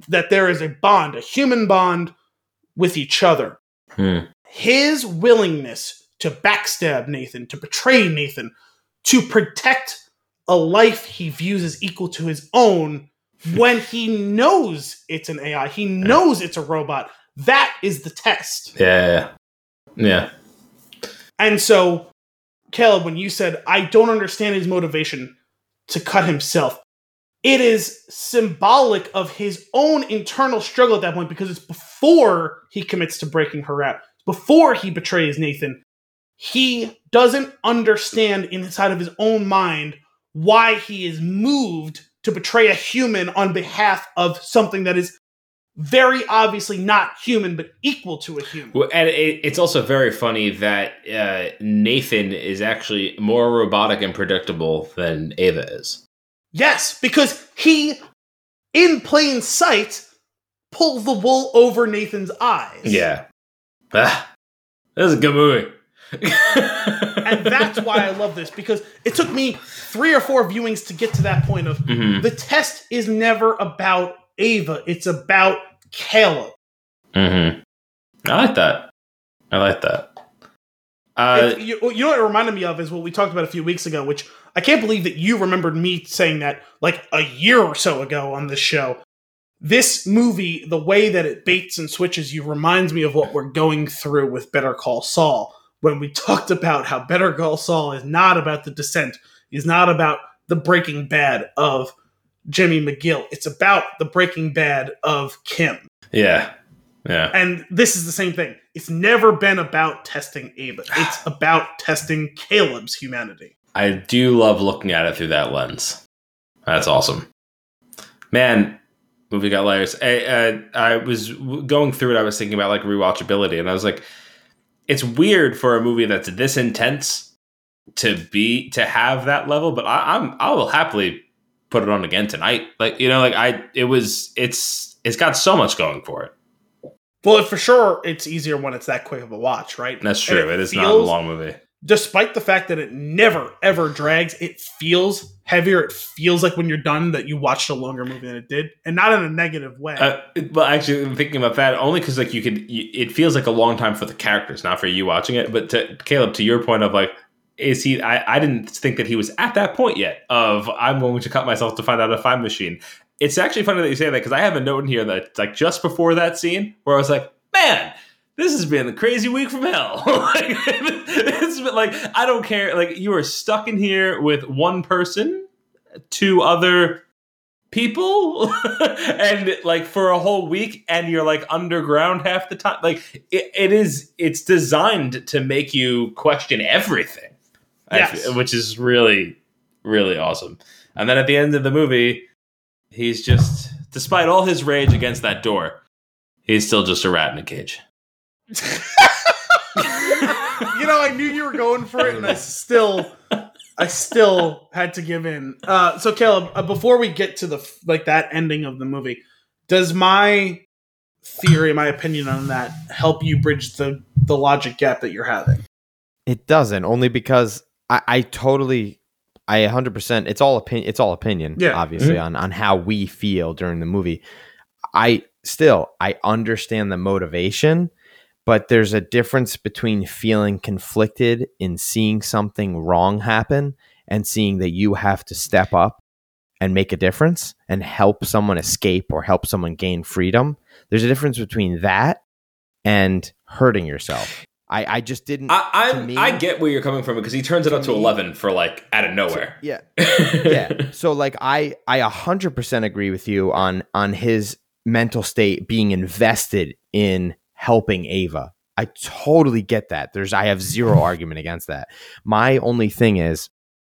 That there is a bond, a human bond with each other. Hmm. His willingness to backstab Nathan, to betray Nathan, to protect a life he views as equal to his own when he knows it's an AI, he knows it's a robot. That is the test. Yeah. Yeah. And so, Caleb, when you said, I don't understand his motivation to cut himself, it is symbolic of his own internal struggle at that point because it's before he commits to breaking her out, before he betrays Nathan. He doesn't understand inside of his own mind why he is moved to betray a human on behalf of something that is very obviously not human, but equal to a human. Well, and it, it's also very funny that uh, Nathan is actually more robotic and predictable than Ava is. Yes, because he, in plain sight, pulls the wool over Nathan's eyes. Yeah. Ah, this is a good movie. And that's why I love this, because it took me three or four viewings to get to that point of Mhm. the test is never about Ava, it's about Caleb. Mm-hmm. I like that. I like that. Uh, you, you know what it reminded me of is what we talked about a few weeks ago, which I can't believe that you remembered me saying that like a year or so ago on this show. This movie, the way that it baits and switches you, reminds me of what we're going through with Better Call Saul when we talked about how Better Call Saul is not about the descent, is not about the breaking bad of Jimmy McGill. It's about the breaking bad of Kim. yeah. Yeah. And this is the same thing. It's never been about testing Ava. It's about testing Caleb's humanity. I do love looking at it through that lens. That's awesome. Man, movie got layers. I, uh, I was going through it. I was thinking about like rewatchability, and I was like, it's weird for a movie that's this intense to be to have that level. But I, I'm I will happily put it on again tonight. Like you know, like I it was it's it's got so much going for it. Well, for sure, it's easier when it's that quick of a watch, right? That's true. it is not a long movie. Despite the fact that it never ever drags, it feels heavier. It feels like when you're done that you watched a longer movie than it did, and not in a negative way. Uh, well, actually, I'm thinking about that only because like you could, it feels like a long time for the characters, not for you watching it. But to Caleb, to your point of like, is he? I, I didn't think that he was at that point yet. Of I'm going to cut myself to find out if a time machine. It's actually funny that you say that because I have a note in here that like just before that scene where I was like, man, this has been a crazy week from hell. like, it's been like I don't care. Like you are stuck in here with one person, two other people, and like for a whole week, and you're like underground half the time. Like it, it is. It's designed to make you question everything, Yes. feel- which is really, really awesome. And then at the end of the movie, he's just, despite all his rage against that door, he's still just a rat in a cage. You know, I knew you were going for it, and I still, I still had to give in. Uh, so, Caleb, uh, before we get to the like that ending of the movie, does my theory, my opinion on that, help you bridge the the logic gap that you're having? It doesn't only because I, I totally, I 100. percent It's all opinion. It's all opinion. Yeah. obviously on on how we feel during the movie. I still I understand the motivation, but there's a difference between feeling conflicted in seeing something wrong happen and seeing that you have to step up and make a difference and help someone escape or help someone gain freedom. There's a difference between that and hurting yourself. I, I just didn't. I, To I, me- I get where you're coming from because he turns it To up to me- 11 for like out of nowhere. yeah, yeah. So like I I a hundred percent agree with you on on his mental state being invested in helping Ava. I totally get that. There's I have zero argument against that. My only thing is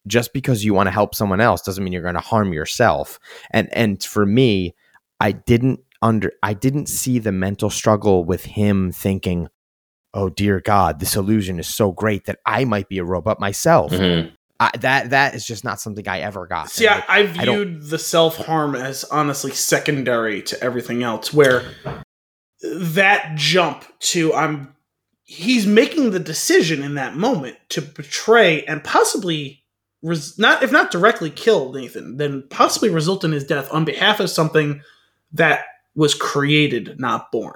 just because you want to help someone else doesn't mean you're going to harm yourself. And and for me, I didn't under I didn't see the mental struggle with him thinking, "Oh dear God, this illusion is so great that I might be a robot myself." Mhm. I, that that is just not something I ever got. See, And I, I I viewed the self harm as honestly secondary to everything else. Where that jump to I'm, he's making the decision in that moment to betray and possibly res, not if not directly kill Nathan, then possibly result in his death on behalf of something that was created, not born.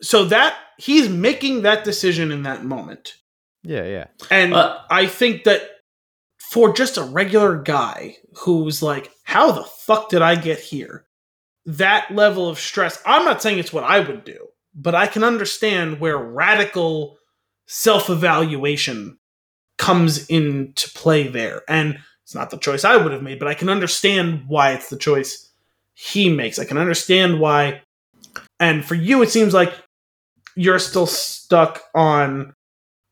So that he's making that decision in that moment. yeah, yeah, And Uh, I think that for just a regular guy who's like, how the fuck did I get here? That level of stress, I'm not saying it's what I would do, but I can understand where radical self evaluation comes into play there. And it's not the choice I would have made, but I can understand why it's the choice he makes. I can understand why. And for you, it seems like you're still stuck on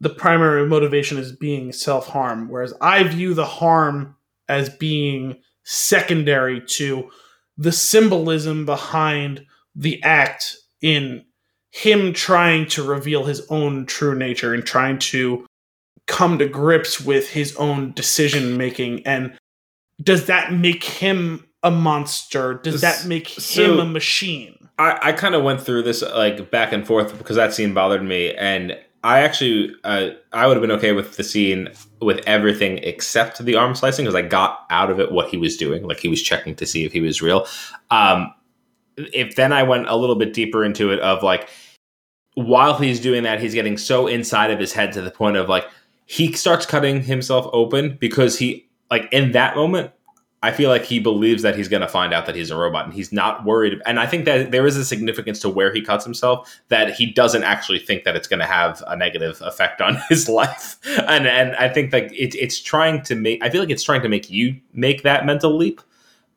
the primary motivation is being self harm, whereas I view the harm as being secondary to the symbolism behind the act in him trying to reveal his own true nature and trying to come to grips with his own decision making. And does that make him a monster? Does that make So- him a machine? I, I kind of went through this like back and forth because that scene bothered me, and I actually uh, I would have been okay with the scene with everything except the arm slicing because I got out of it what he was doing, like he was checking to see if he was real. Um, if then I went a little bit deeper into it of like while he's doing that, he's getting so inside of his head to the point of like he starts cutting himself open because he like in that moment I feel like he believes that he's going to find out that he's a robot and he's not worried. And I think that there is a significance to where he cuts himself that he doesn't actually think that it's going to have a negative effect on his life. And and I think that it, it's trying to make, I feel like it's trying to make you make that mental leap.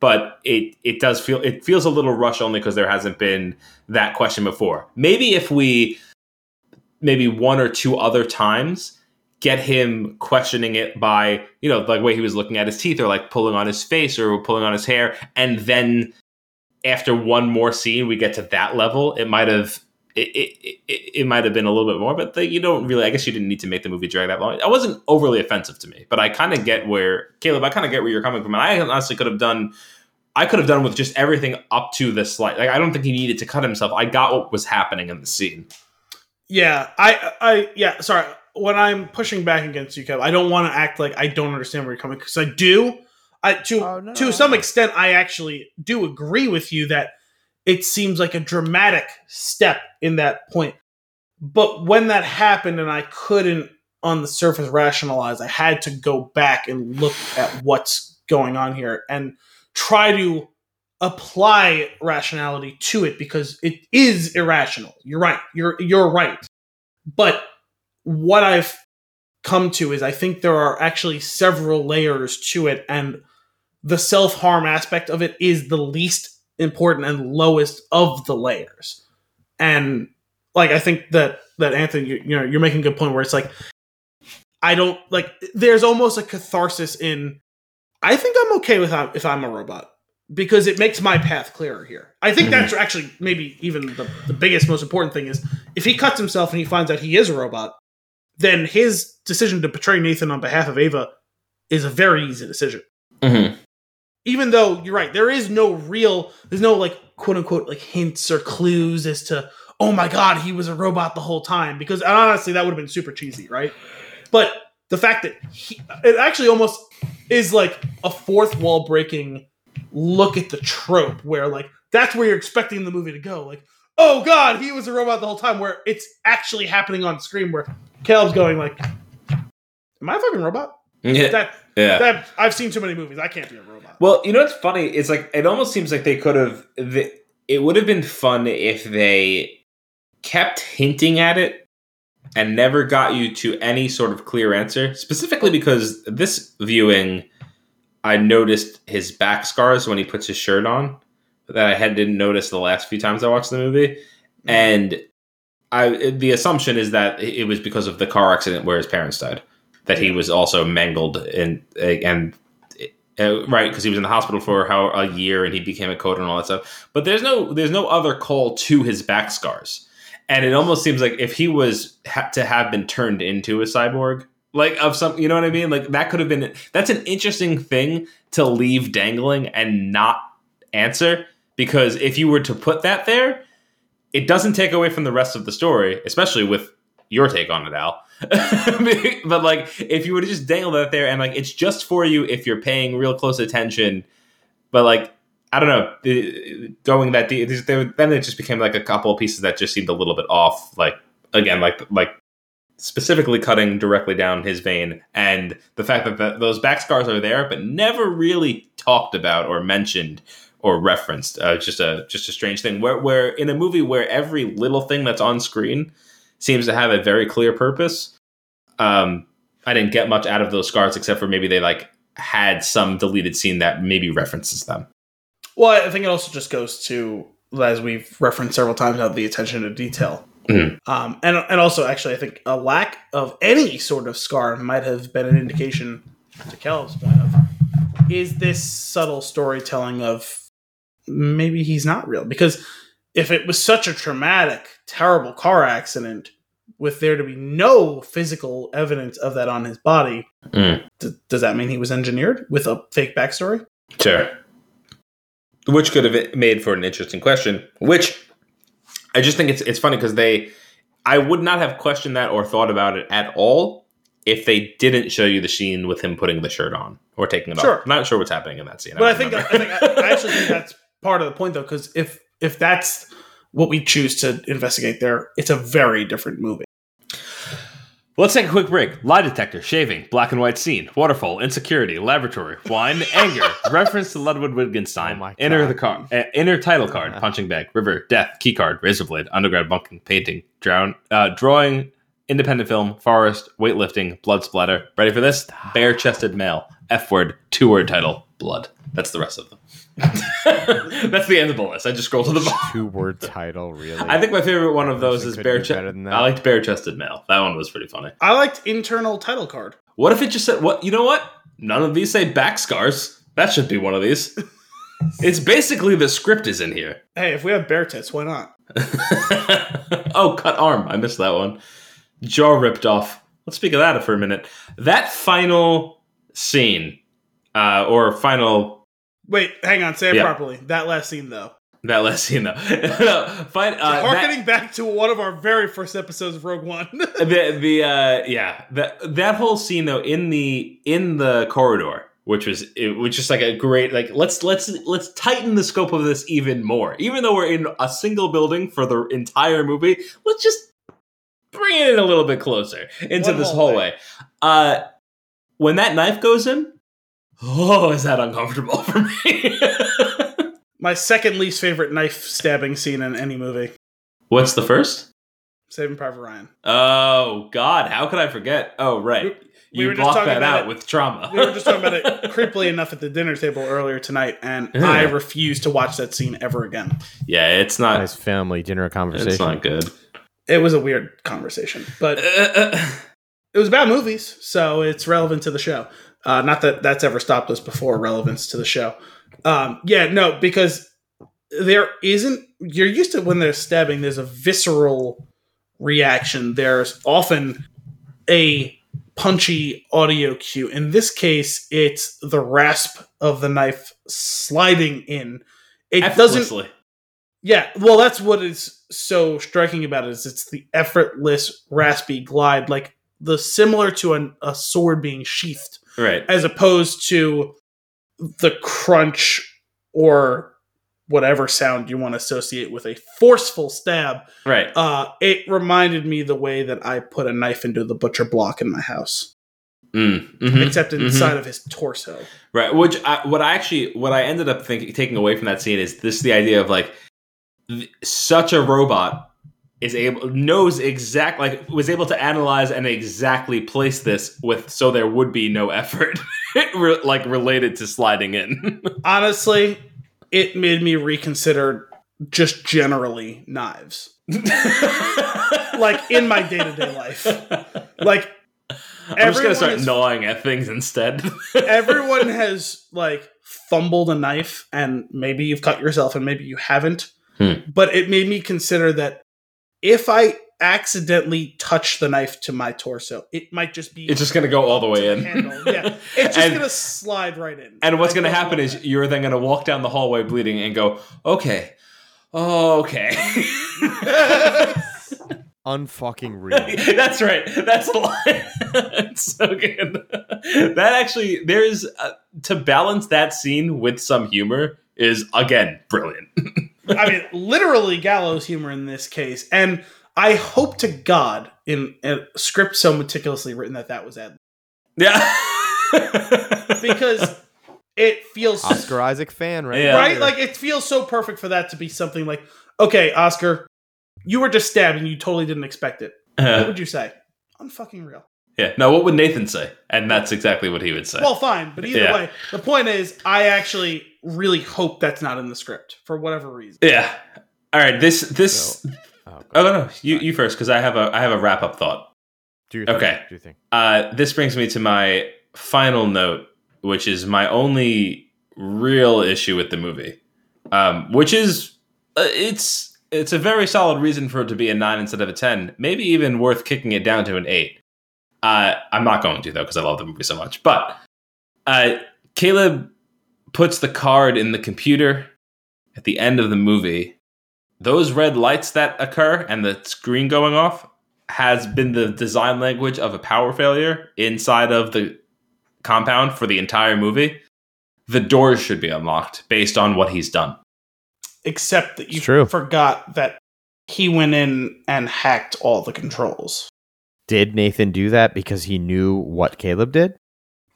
But it, it does feel, it feels a little rush only because there hasn't been that question before. Maybe if we, maybe one or two other times, get him questioning it by you know like the way he was looking at his teeth or like pulling on his face or pulling on his hair. And then after one more scene we get to that level. It might have it, it, it, it might have been a little bit more but the, you don't really i guess you didn't need to make the movie drag that long. It wasn't overly offensive to me but i kind of get where caleb i kind of get where you're coming from. And i honestly could have done i could have done with just everything up to this slight like i don't think he needed to cut himself. I got what was happening in the scene. Yeah, I, I, yeah. Sorry, when I'm pushing back against you, Kev, I don't want to act like I don't understand where you're coming because I do. I to Oh, no, to some extent, I actually do agree with you that it seems like a dramatic step in that point. But when that happened, and I couldn't on the surface rationalize, I had to go back and look at what's going on here and try to apply rationality to it because it is irrational. You're right. You're you're right. But what I've come to is I think there are actually several layers to it and the self-harm aspect of it is the least important and lowest of the layers. And like I think that that Anthony you, you know you're making a good point where it's like I don't like there's almost a catharsis in I think I'm okay with uh, if I'm a robot because it makes my path clearer here. I think mm-hmm. that's actually maybe even the, the biggest, most important thing is if he cuts himself and he finds out he is a robot, then his decision to betray Nathan on behalf of Ava is a very easy decision. Mhm. Even though you're right, there is no real, there's no like quote unquote like hints or clues as to, oh my god, he was a robot the whole time. Because honestly, that would have been super cheesy, right? But the fact that he, it actually almost is like a fourth wall breaking look at the trope where like that's where you're expecting the movie to go. Like, oh god, he was a robot the whole time. Where it's actually happening on screen, where Caleb's going like, "Am I a fucking robot?" Yeah. That yeah. that I've seen too many movies. I can't be a robot. Well, you know what's funny? It's like it almost seems like they could have. The, it would have been fun if they kept hinting at it and never got you to any sort of clear answer. Specifically because this viewing, I noticed his back scars when he puts his shirt on that I had didn't notice the last few times I watched the movie, mm-hmm. and I the assumption is that it was because of the car accident where his parents died. That he was also mangled and and uh, right because he was in the hospital for how a year and he became a coder and all that stuff. But there's no there's no other call to his back scars. And it almost seems like if he was ha- to have been turned into a cyborg like of some you know what i mean? Like that could have been that's an interesting thing to leave dangling and not answer because if you were to put that there it doesn't take away from the rest of the story especially with your take on it al. But like if you were to just dangle that there and like it's just for you if you're paying real close attention. But like i don't know going that deep then it just became like a couple of pieces that just seemed a little bit off like again like like specifically cutting directly down his vein and the fact that the, those back scars are there but never really talked about or mentioned or referenced uh, just a just a strange thing where where in a movie where every little thing that's on screen seems to have a very clear purpose um i didn't get much out of those scars except for maybe they like had some deleted scene that maybe references them Well, I think it also just goes to, as we've referenced several times now, the attention to detail. Mhm. Um, and, and also, actually, I think a lack of any sort of scar might have been an indication, to Caleb's point of, is this subtle storytelling of maybe he's not real. Because if it was such a traumatic, terrible car accident, with there to be no physical evidence of that on his body, Mm. d- does that mean he was engineered with a fake backstory? Sure. Which could have made for an interesting question. Which I just think it's it's funny because they, I would not have questioned that or thought about it at all if they didn't show you the scene with him putting the shirt on or taking it Sure. off. I'm not sure what's happening in that scene. But I don't think I, think I, I actually think that's part of the point, though, because if if that's what we choose to investigate there, it's a very different movie. Let's take a quick break. Lie detector, shaving, black and white scene, waterfall, insecurity, laboratory, wine, anger, reference to Ludwig Wittgenstein, Oh my inner the car, uh, inner title card, punching bag, river, death, key card, razor blade, underground bunking, painting, drown, uh, drawing, independent film, forest, weightlifting, blood splatter. Ready for this? Bare chested male, F word, two word title, blood. That's the rest of them. That's the end of the list. I just scrolled to the bottom. Two word title, really. I think my favorite one of those is bare be better than chested. that. I liked bare chested male. That one was pretty funny. I liked internal title card. What if it just said what? You know what? None of these say back scars. That should be one of these. it's basically the script is in here. Hey, if we have bear tits, why not? oh, cut arm. I missed that one. Jaw ripped off. Let's speak of that for a minute. That final scene, uh, or final Wait, hang on, say it Yeah. properly. That last scene, though. That last scene though. no, fine. Uh, that- Harkening back to one of our very first episodes of Rogue One. the the uh yeah that that whole scene though in the in the corridor which was it was just like a great like let's let's let's tighten the scope of this even more even though we're in a single building for the entire movie let's just bring it in a little bit closer into One this hallway. hallway uh when that knife goes in oh is that uncomfortable for me My second least favorite knife stabbing scene in any movie. what's the first Saving Private Ryan. oh god how could i forget oh right We you were just blocked that out it. with trauma We were just talking about it creepily enough at the dinner table earlier tonight, and Yeah. I refuse to watch that scene ever again. yeah it's not Nice family dinner conversation. It's not good. It was a weird conversation, but it was about movies, so it's relevant to the show. Uh, not that that's ever stopped us before relevance to the show. Um, yeah, no, because there isn't. You're used to when there's stabbing. There's a visceral reaction. There's often a punchy audio cue. In this case, it's the rasp of the knife sliding in. It doesn't. Yeah, well, that's what is so striking about it is it's the effortless, raspy glide, like the similar to an, a sword being sheathed, Right. as opposed to the crunch or whatever sound you want to associate with a forceful stab. Right. Uh, it reminded me the way that I put a knife into the butcher block in my house, Mm, mhm, except mhm. inside of his torso. Right. Which I, what I actually what I ended up thinking taking away from that scene is this the idea of like such a robot is able knows exact like was able to analyze and exactly place this with so there would be no effort re- like related to sliding in. Honestly, it made me reconsider just generally knives. like in my day to day life. Like I'm just gonna start is- gnawing at things instead. everyone has like fumbled a knife, and maybe you've cut yourself, and maybe you haven't. Hmm. But it made me consider that if I accidentally touch the knife to my torso, it might just be it's just gonna go all the way in. handle. Yeah, it's just And- gonna slide right in. And what's I going to happen is that. you're then going to walk down the hallway bleeding and go, okay, okay. Unfucking real. That's right. That's the line. it's so good. That actually, there's uh, to balance that scene with some humor is again brilliant. I mean, literally gallows humor in this case, and I hope to God in a script so meticulously written that that was ad yeah. because it feels Oscar Isaac fan, right? Yeah. right like it feels so perfect for that to be something like okay oscar you were just stabbed and you totally didn't expect it what Uh, would you say unfucking real yeah. Now, what would Nathan say? And that's exactly what he would say. well fine but either Yeah. way the point is i actually really hope that's not in the script for whatever reason yeah. All right. This this. So- Oh, Oh no, no. You you first because I have a I have a wrap up thought. Do your thing. Okay. Do your thing. Uh, this brings me to my final note, which is my only real issue with the movie, um, which is uh, it's it's a very solid reason for it to be a nine instead of a ten, maybe even worth kicking it down to an eight. Uh, I'm not going to though because I love the movie so much. But uh, Caleb puts the card in the computer at the end of the movie. Those red lights that occur and the screen going off has been the design language of a power failure inside of the compound for the entire movie. The doors should be unlocked based on what he's done. except that you true. forgot that he went in and hacked all the controls Did Nathan do that because he knew what Caleb did?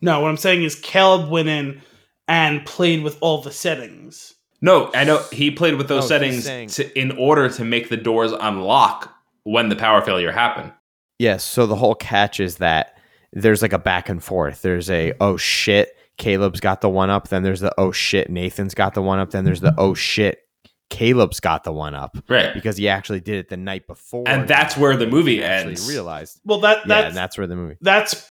no what i'm saying is caleb went in and played with all the settings No, I know he played with those Oh, settings saying- to, in order to make the doors unlock when the power failure happened. Yes. So the whole catch is that there's like a back and forth. There's a oh shit, Caleb's got the one up. Then there's the oh shit, Nathan's got the one up. Then there's the oh shit, Caleb's got the one up Right. because he actually did it the night before. And that's where the movie he actually ends. realized. well that Yeah, that's and that's where the movie. that's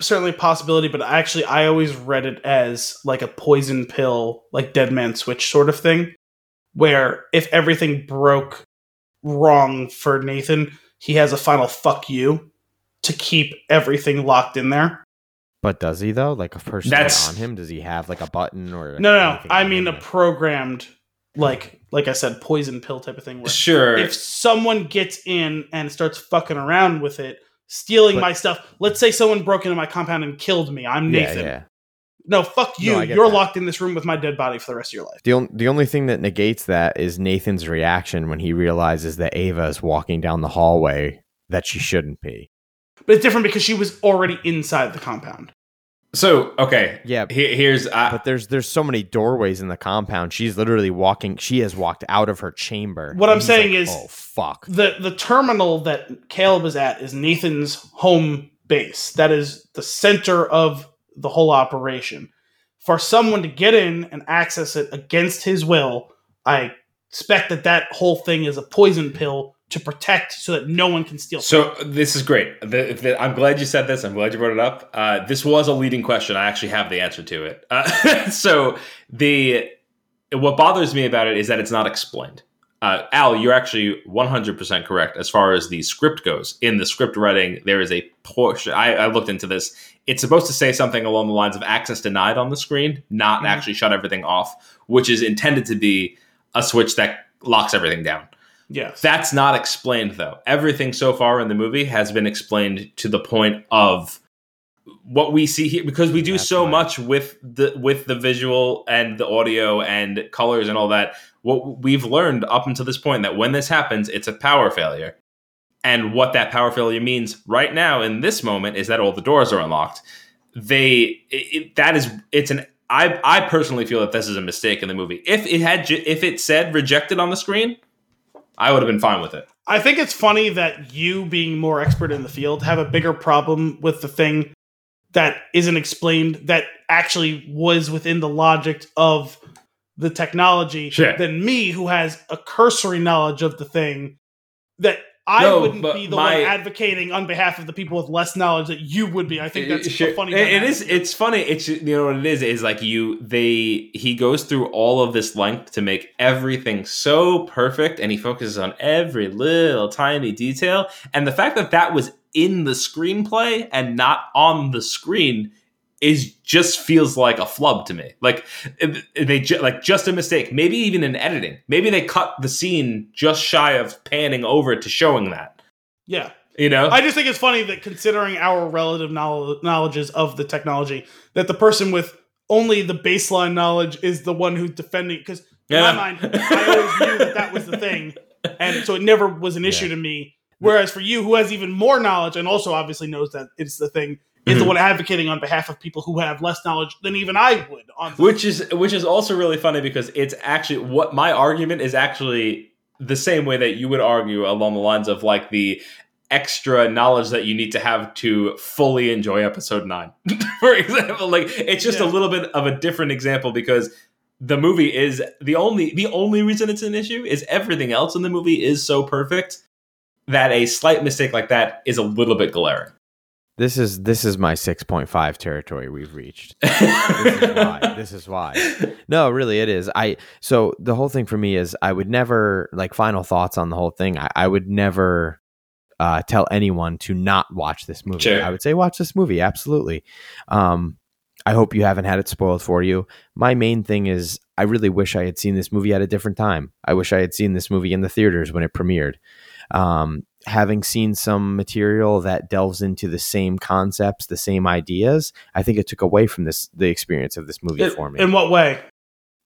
certainly a possibility, but actually, I always read it as like a poison pill, like Dead Man Switch sort of thing, where if everything broke wrong for Nathan, he has a final fuck you to keep everything locked in there. But does he though? Like a person That's- on him? Does he have like a button or? No, no, no. I mean a programmed like like I said, poison pill type of thing. Where Sure. if someone gets in and starts fucking around with it, stealing But- my stuff. Let's say someone broke into my compound and killed me. I'm Nathan. yeah. No, fuck you. No, You're that. locked in this room with my dead body for the rest of your life. The, on- the only thing that negates that is Nathan's reaction when he realizes that Ava is walking down the hallway that she shouldn't be. But it's different because she was already inside the compound. So okay. Yeah, Here, here's uh, but there's there's so many doorways in the compound. She's literally walking. She has walked out of her chamber. What I'm saying like, is- oh fuck. The the terminal that Caleb is at is Nathan's home base. That is the center of the whole operation. For someone to get in and access it against his will, I expect that that whole thing is a poison pill to protect so that no one can steal. So this is great. The, the, I'm glad you said this. I'm glad you brought it up. Uh, this was a leading question. I actually have the answer to it. Uh, so the what bothers me about it is that it's not explained. Uh, Al, you're actually 100% correct as far as the script goes. In the script writing, there is a portion. I, I looked into this. It's supposed to say something along the lines of access denied on the screen, not Mhm. actually shut everything off, which is intended to be a switch that locks everything down. Yes. That's not explained though. Everything so far in the movie has been explained to the point of what we see here because we do That's so right. much with the with the visual and the audio and colors and all that. What we've learned up until this point that when this happens, it's a power failure. And what that power failure means right now in this moment is that all the doors are unlocked. They it, it- that is it's an I I personally feel that this is a mistake in the movie. If it had if it said rejected on the screen, I would have been fine with it. I think it's funny that you, being more expert in the field, have a bigger problem with the thing that isn't explained that actually was within the logic of the technology Sure. than me, who has a cursory knowledge of the thing that I No, wouldn't be the my- one advocating on behalf of the people with less knowledge that you would be. I think that's Sure. a funny. It- it is. It's funny. It's you know what it is. Is like you. They. He goes through all of this length to make everything so perfect, and he focuses on every little tiny detail. And the fact that that was in the screenplay and not on the screen is just feels like a flub to me. Like it- they ju- like just a mistake. Maybe even in editing. Maybe they cut the scene just shy of panning over to showing that. yeah. You know. I just think it's funny that considering our relative knowl- knowledges of the technology, that the person with only the baseline knowledge is the one who's defending. Because in Yeah. my mind, I always knew that that was the thing, and so it never was an issue Yeah. to me. Whereas for you, who has even more knowledge and also obviously knows that it's the thing, is the Mhm. one advocating on behalf of people who have less knowledge than even I would. On the- which is which is also really funny because it's actually what my argument is actually the same way that you would argue along the lines of like the extra knowledge that you need to have to fully enjoy episode 9 for example like it's just a little bit of a different example because the movie is the only the only reason it's an issue is everything else in the movie is so perfect that a slight mistake like that is a little bit glaring This is this is my six point five territory we've reached. This is why. This is why. No, really, it is. I so the whole thing for me is I would never like final thoughts on the whole thing. I, I would never uh, tell anyone to not watch this movie. Sure. I would say watch this movie absolutely. Um, I hope you haven't had it spoiled for you. My main thing is I really wish I had seen this movie at a different time. I wish I had seen this movie in the theaters when it premiered. Um, having seen some material that delves into the same concepts, the same ideas, I think it took away from this the experience of this movie in, for me. in what way?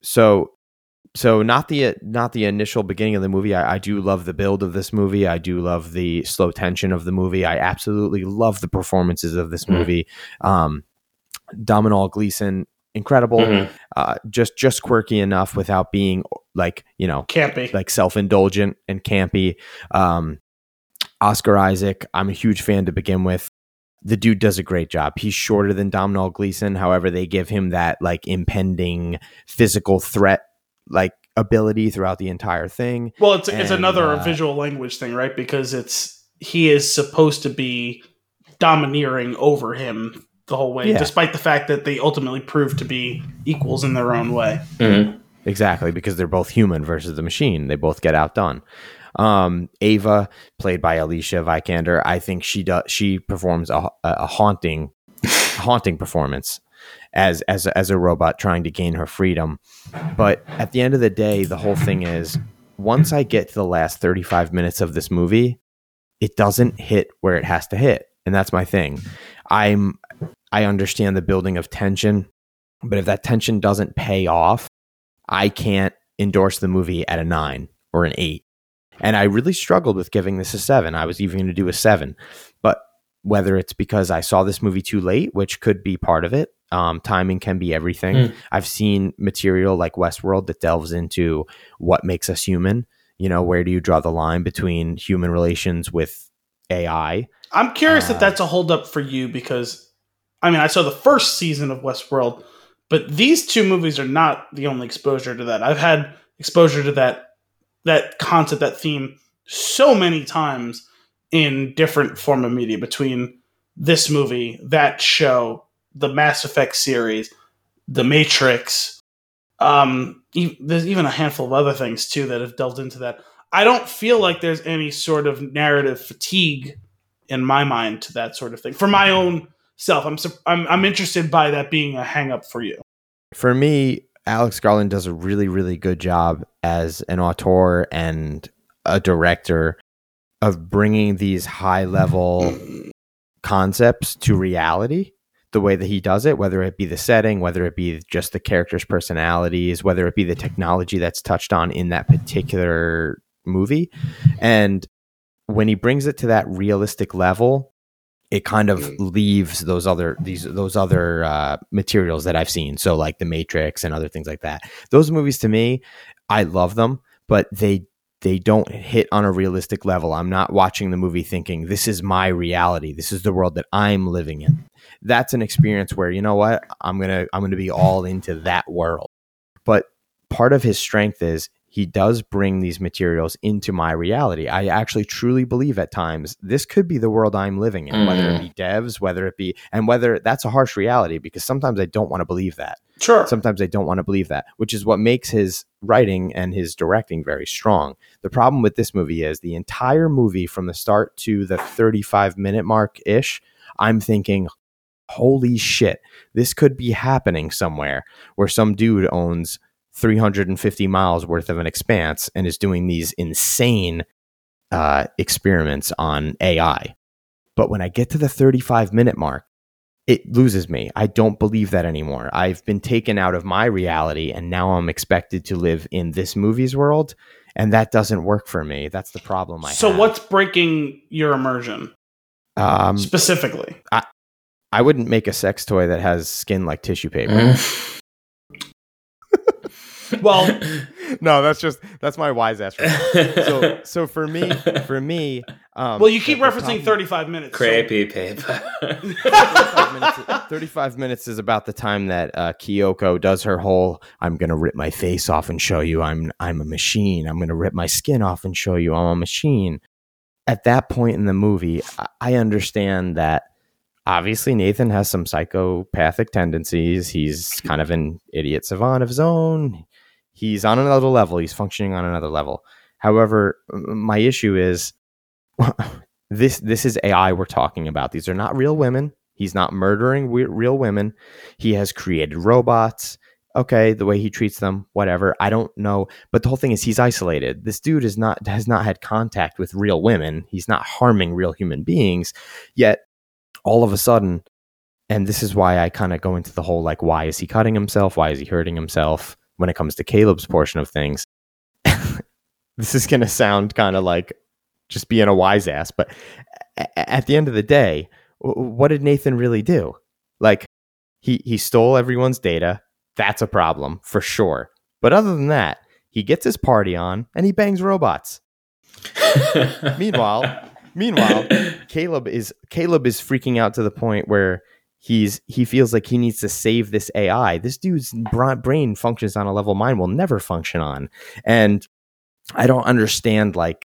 so so not the not the initial beginning of the movie. I, I do love the build of this movie. I do love the slow tension of the movie. I absolutely love the performances of this Mhm. movie. Um domhnall gleeson incredible. Mhm. uh just just quirky enough without being like you know Can't like self-indulgent and campy. Um oscar isaac i'm a huge fan to begin with the dude does a great job he's shorter than domhnall gleeson however they give him that like impending physical threat like ability throughout the entire thing Well, it's it's another uh, visual language thing, right? Because it's he is supposed to be domineering over him the whole way, Yeah. despite the fact that they ultimately prove to be equals in their own way. Mhm. exactly because they're both human versus the machine they both get outdone um ava played by alicia vikander i think she does she performs a, a haunting haunting performance as as as a robot trying to gain her freedom. But at the end of the day, the whole thing is once I get to the last 35 minutes of this movie, it doesn't hit where it has to hit. And that's my thing. I'm I understand the building of tension, but if that tension doesn't pay off, I can't endorse the movie at a 9 or an 8. And I really struggled with giving this a 7. I was even going to do a 7. But whether it's because I saw this movie too late, which could be part of it. Um, timing can be everything. Mm. I've seen material like Westworld that delves into what makes us human. You know, where do you draw the line between human relations with AI? I'm curious Uh, if that's a holdup for you because, I mean, I saw the first season of Westworld, but these two movies are not the only exposure to that. I've had exposure to that that concept, that theme, so many times in different form of media. Between this movie, that show, the Mass Effect series, The Matrix, um, e- there's even a handful of other things too that have delved into that. I don't feel like there's any sort of narrative fatigue in my mind to that sort of thing for my own self. I'm I'm, I'm interested by that being a hang up for you. For me, Alex Garland does a really, really good job as an auteur and a director of bringing these high level concepts to reality the way that he does it, whether it be the setting, whether it be just the characters' personalities, whether it be the technology that's touched on in that particular movie. And when he brings it to that realistic level, it kind of leaves those other these those other uh, materials that I've seen. So like The Matrix and other things like that. Those movies to me, I love them, but they they don't hit on a realistic level. I'm not watching the movie thinking this is my reality. This is the world that I'm living in. That's an experience where you know what I'm gonna I'm gonna be all into that world. But part of his strength is he does bring these materials into my reality. I actually truly believe at times this could be the world I'm living in, whether it mm. be devs, whether it be, and whether that's a harsh reality because sometimes I don't want to believe that. Sure. Sometimes I don't want to believe that, which is what makes his writing and his directing very strong. The problem with this movie is the entire movie from the start to the 35 minute mark ish, I'm thinking, holy shit, this could be happening somewhere where some dude owns 350 miles worth of an expanse and is doing these insane uh, experiments on AI. But when I get to the 35 minute mark, it loses me. I don't believe that anymore. I've been taken out of my reality and now I'm expected to live in this movie's world. And that doesn't work for me. That's the problem I so have. what's breaking your immersion Um, specifically? I wouldn't make a sex toy that has skin like tissue paper. Well, no, that's just that's my wise ass. so so for me, for me, um, well, you keep the- the referencing problem- 35 minutes. so- Creepy paper. 35 minutes, 35 minutes is about the time that uh, Kyoko does her whole I'm going to rip my face off and show you I'm I'm a machine. I'm going to rip my skin off and show you I'm a machine. At that point in the movie, I, I understand that obviously Nathan has some psychopathic tendencies. He's kind of an idiot savant of his own. He's on another level. He's functioning on another level. However, my issue is this this is AI we're talking about. These are not real women. He's not murdering we- real women. He has created robots. Okay, the way he treats them, whatever. I don't know, but the whole thing is he's isolated. This dude is not has not had contact with real women. He's not harming real human beings. Yet all of a sudden, and this is why I kind of go into the whole like why is he cutting himself? Why is he hurting himself when it comes to Caleb's portion of things? this is going to sound kind of like just being a wise ass, but a- at the end of the day, w- what did Nathan really do? Like he he stole everyone's data. That's a problem for sure. But other than that, he gets his party on and he bangs robots. Meanwhile, meanwhile, Caleb is Caleb is freaking out to the point where he's he feels like he needs to save this AI. This dude's brain functions on a level mine will never function on, and I don't understand like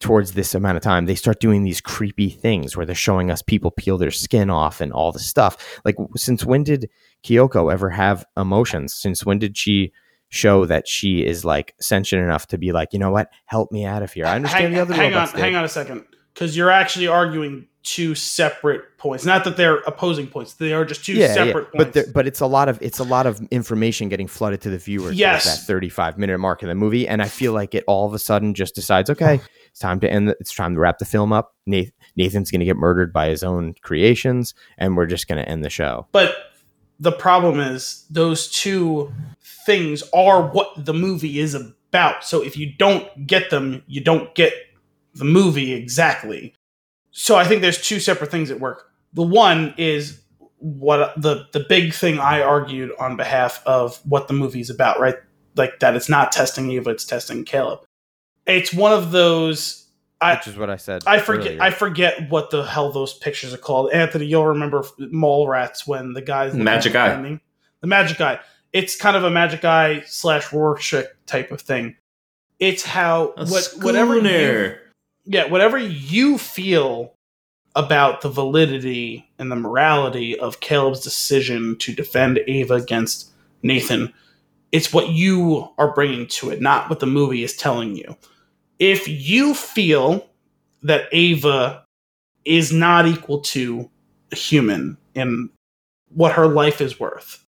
towards this amount of time they start doing these creepy things where they're showing us people peel their skin off and all the stuff like since when did kyoko ever have emotions since when did she show that she is like sentient enough to be like you know what help me out of here i understand hang, the other hang on, did. hang on a second. Because you're actually arguing two separate points. Not that they're opposing points; they are just two separate But points. there, but it's a lot of it's a lot of information getting flooded to the viewer. Yes. that 35 minute mark in the movie, and I feel like it all of a sudden just decides, okay, it's time to end. The, it's time to wrap the film up. Nathan, Nathan's going to get murdered by his own creations, and we're just going to end the show. But the problem is those two things are what the movie is about. So if you don't get them, you don't get the movie exactly. So I think there's two separate things at work. The one is what the the big thing I argued on behalf of what the movie's about, right? Like that it's not testing Ava, it's testing Caleb. It's one of those I which is what I said. I forget. earlier. I forget what the hell those pictures are called. Anthony, you'll remember mole rats when the guys Magic Eye. The magic eye. It's kind of a magic eye slash Rorschach type of thing. It's how A what whatever you, schooner. Yeah whatever you feel about the validity and the morality of Caleb's decision to defend Ava against Nathan. It's what you are bringing to it, not what the movie is telling you. If you feel that Ava is not equal to a human and what her life is worth,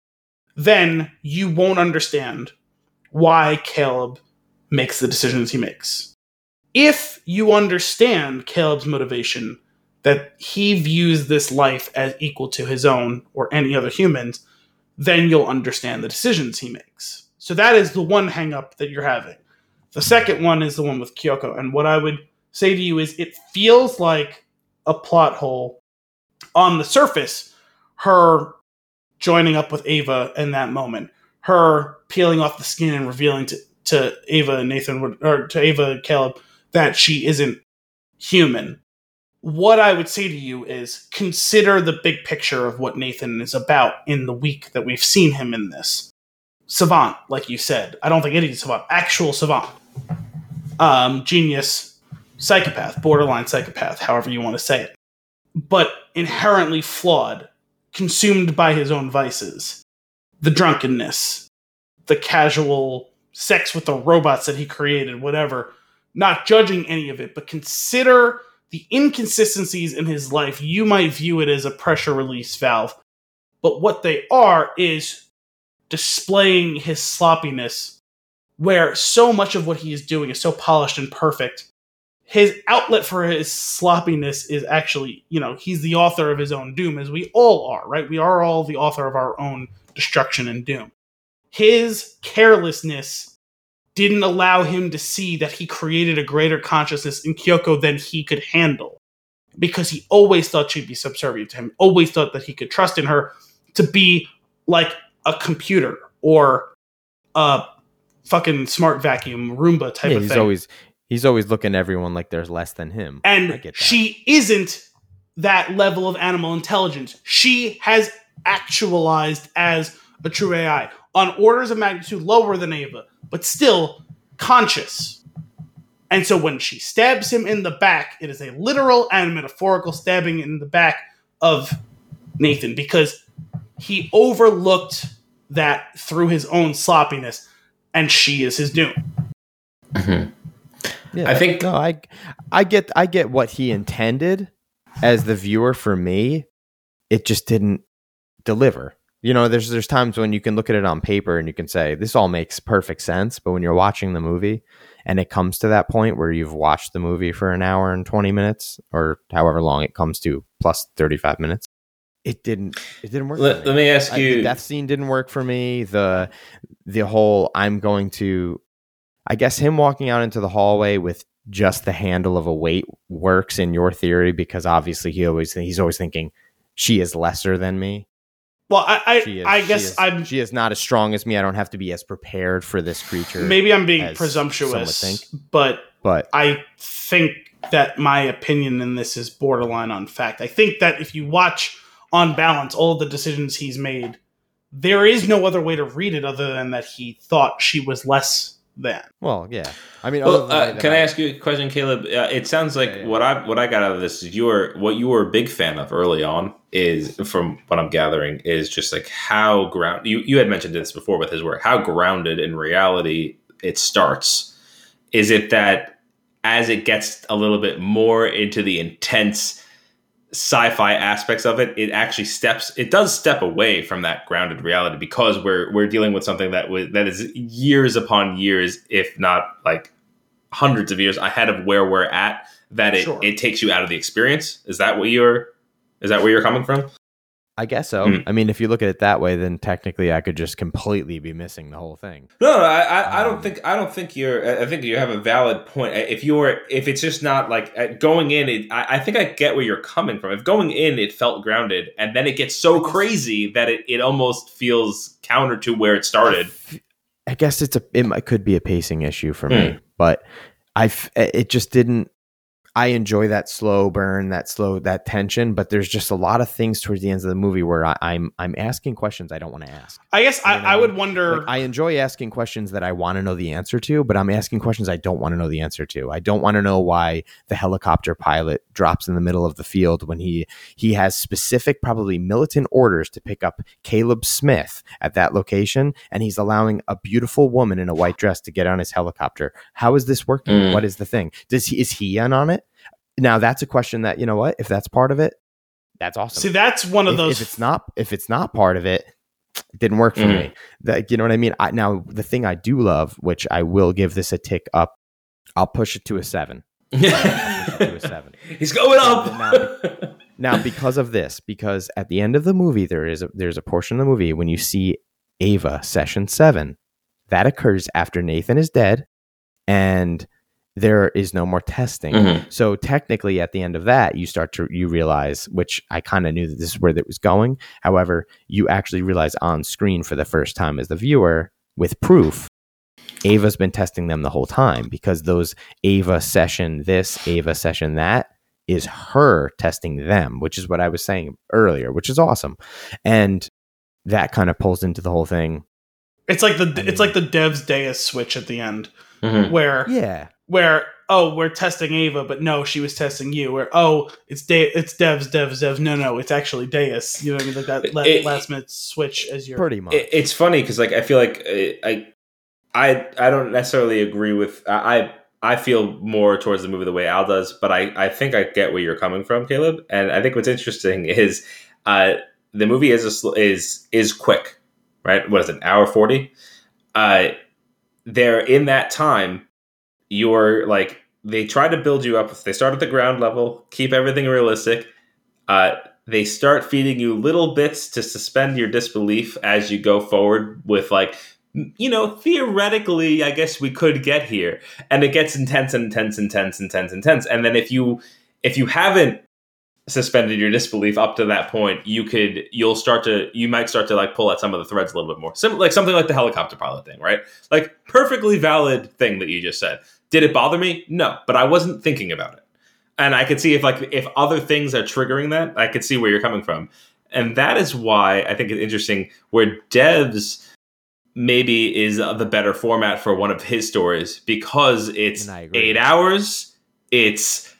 then you won't understand why Caleb makes the decisions he makes. If you understand Caleb's motivation that he views this life as equal to his own or any other humans, then you'll understand the decisions he makes. So that is the one hang up that you're having. The second one is the one with Kyoko. And what I would say to you is it feels like a plot hole on the surface, her joining up with Ava in that moment, her peeling off the skin and revealing to, to Ava and Nathan or to Ava and Caleb that she isn't human. What I would say to you is consider the big picture of what Nathan is about in the week that we've seen him in this. Savant, like you said. I don't think any savant, actual savant. Um, genius, psychopath, borderline psychopath, however you want to say it. But inherently flawed, consumed by his own vices. The drunkenness, the casual sex with the robots that he created, whatever. Not judging any of it, but consider the inconsistencies in his life. You might view it as a pressure release valve, but what they are is displaying his sloppiness, where so much of what he is doing is so polished and perfect. His outlet for his sloppiness is actually, you know, he's the author of his own doom, as we all are, right? We are all the author of our own destruction and doom. His carelessness didn't allow him to see that he created a greater consciousness in Kyoko than he could handle. Because he always thought she'd be subservient to him, always thought that he could trust in her to be like a computer or a fucking smart vacuum Roomba type Yeah, of he's thing. always he's always looking at everyone like there's less than him. And she isn't that level of animal intelligence. She has actualized as a true AI on orders of magnitude lower than Ava, but still conscious. And so when she stabs him in the back, it is a literal and metaphorical stabbing in the back of Nathan because he overlooked that through his own sloppiness, and she is his doom. Mm-hmm. Yeah, I think- no, I I get I get what he intended as the viewer for me. It just didn't deliver. You know, there's there's times when you can look at it on paper and you can say this all makes perfect sense, but when you're watching the movie and it comes to that point where you've watched the movie for an hour and 20 minutes or however long it comes to plus 35 minutes, it didn't it didn't work. for Let, me. let me ask I- you. the death scene didn't work for me. The the whole I'm going to I guess him walking out into the hallway with just the handle of a weight works in your theory because obviously he always he's always thinking she is lesser than me. Well, I She is, I, I she guess is- I'm she is not as strong as me. I don't have to be as prepared for this creature. maybe I'm being as some would presumptuous, think. but but I think that my opinion in this is borderline on fact. I think that if you watch on balance all the decisions he's made, there is no other way to read it other than that he thought she was less than. well, yeah. I mean, Well, than the way uh, that can I ask you a question, Caleb? Uh, it sounds like Yeah, yeah. what I what I got out of this is you were what you were a big fan of early on is from what I'm gathering is just like how ground you you had mentioned this before with his work how grounded in reality it starts. Is it that as it gets a little bit more into the intense sci-fi aspects of it, it actually steps it does step away from that grounded reality because we're we're dealing with something that was that is years upon years, if not like hundreds of years ahead of where we're at. That it, Sure. it takes you out of the experience. Is that what you're is that where you're coming from? I guess so. Mm. I mean, if you look at it that way, then technically I could just completely be missing the whole thing. No, no, I, I, I don't Um, think I don't think you're. I think you have a valid point. If you're, if it's just not like uh, going in, it, I, I think I get where you're coming from. If going in, it felt grounded, and then it gets so crazy that it, it almost feels counter to where it started. I guess it's a it might, could be a pacing issue for me, Hmm. but I it just didn't. I enjoy that slow burn, that slow that tension, but there's just a lot of things towards the ends of the movie where I, I'm I'm asking questions I don't want to ask. I guess I, I I would wonder. Like, I enjoy asking questions that I want to know the answer to, but I'm asking questions I don't want to know the answer to. I don't want to know why the helicopter pilot drops in the middle of the field when he he has specific, probably militant orders to pick up Caleb Smith at that location, and he's allowing a beautiful woman in a white dress to get on his helicopter. How is this working? Mm. What is the thing? Does he is he in on it? Now that's a question that you know what if that's part of it, that's awesome see, that's one of if, those. if it's not if it's not part of it it didn't work for Mm. me that you know what i mean I, now the thing i do love which i will give this a tick up i'll push it to a seven to a seven He's going up. now because of this because at the end of the movie there is a, there's a portion of the movie when you see ava session seven that occurs after nathan is dead and there is no more testing Mhm. so technically, at the end of that, you start to you realize, which I kind of knew that this is where that was going. However, you actually realize on screen for the first time as the viewer with proof. Ava's been testing them the whole time because those Ava session this, Ava session that is her testing them, which is what I was saying earlier, which is awesome. And that kind of pulls into the whole thing. it's like the I it's mean- like the Dev's Deus switch at the end, Mhm. where Yeah. Where oh we're testing Ava, but no, she was testing you. Where oh it's De- it's Devs Devs Devs. No, no, it's actually Deus. You know what I mean? Like that la- It- last minute switch as your Pretty much. It, it's funny because like I feel like uh, I I I don't necessarily agree with I I feel more towards the movie the way Al does, but I I think I get where you're coming from, Caleb. And I think what's interesting is uh, the movie is a, is is quick, right? What is it, an hour forty? Uh, there in that time, you're like they try to build you up. They start at the ground level, keep everything realistic. Uh, they start feeding you little bits to suspend your disbelief as you go forward with like you know theoretically i guess we could get here and it gets intense and intense and intense and intense and intense and then if you if you haven't suspended your disbelief up to that point you could you'll start to you might start to like pull at some of the threads a little bit more Sim- like something like the helicopter pilot thing right like perfectly valid thing that you just said did it bother me? No but i wasn't thinking about it. And i could see if like if other things are triggering that i could see where you're coming from. And that is why i think it's interesting where devs maybe is the better format for one of his stories because it's And I agree. eight hours. It's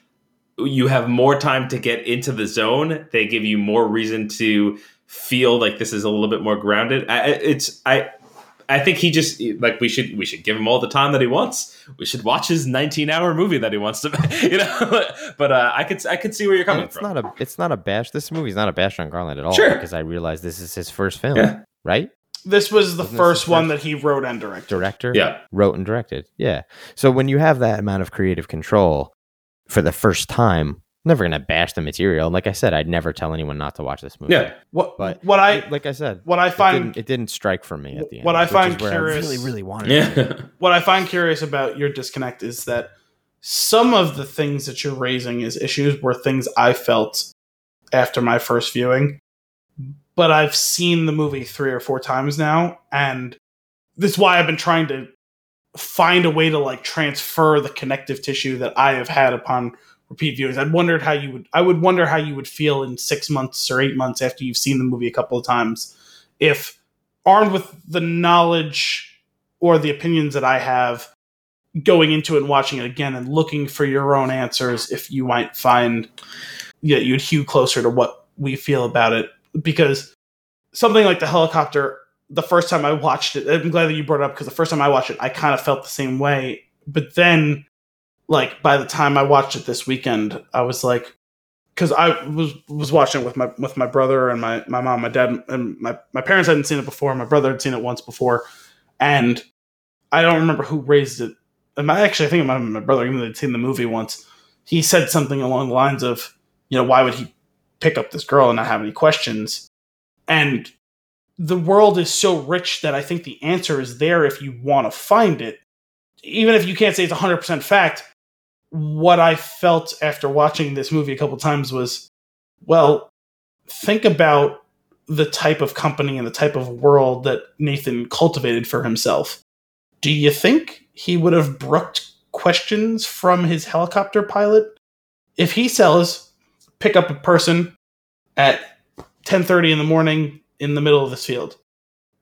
you have more time to get into the zone. They give you more reason to feel like this is a little bit more grounded. I- it's i i think he just like we should we should give him all the time that he wants we should watch his 19 hour movie that he wants to you know but uh, i could i could see where you're coming And it's from not a it's not a bash. This movie's not a bash on Garland at all. Sure. Because I realize this is his first film, Yeah. right? This was the Wasn't first the one first- that he wrote and directed. Director, yeah wrote and directed. Yeah. So when you have that amount of creative control for the first time, I'm never gonna bash the material. And like I said, I'd never tell anyone not to watch this movie. yeah What But what I like I said, what I it find didn't, it didn't strike for me at the end. What I which find is where curious- I really, really wanted. yeah what I find curious about your disconnect is that some of the things that you're raising as issues were things I felt after my first viewing. But I've seen the movie three or four times now, and this is why I've been trying to find a way to like transfer the connective tissue that I have had upon repeat viewings. I'd wondered how you would I would wonder how you would feel in six months or eight months after you've seen the movie a couple of times if armed with the knowledge or the opinions that I have going into it and watching it again and looking for your own answers if you might find yeah you'd hew closer to what we feel about it because something like the helicopter the first time I watched it I'm glad that you brought it up because the first time I watched it I kind of felt the same way but then like by the time I watched it this weekend, I was like, because I was was watching it with my with my brother and my my mom, my dad, and my my parents hadn't seen it before. My brother had seen it once before, and I don't remember who raised it. And I actually I think been my brother, even though they'd seen the movie once. He said something along the lines of, you know, why would he pick up this girl and not have any questions? And the world is so rich that I think the answer is there if you want to find it. Even if you can't say it's 100% fact, what I felt after watching this movie a couple times was, well, think about the type of company and the type of world that Nathan cultivated for himself. Do you think he would have brooked questions from his helicopter pilot if he sells pick up a person at 10:30 in the morning in the middle of this field?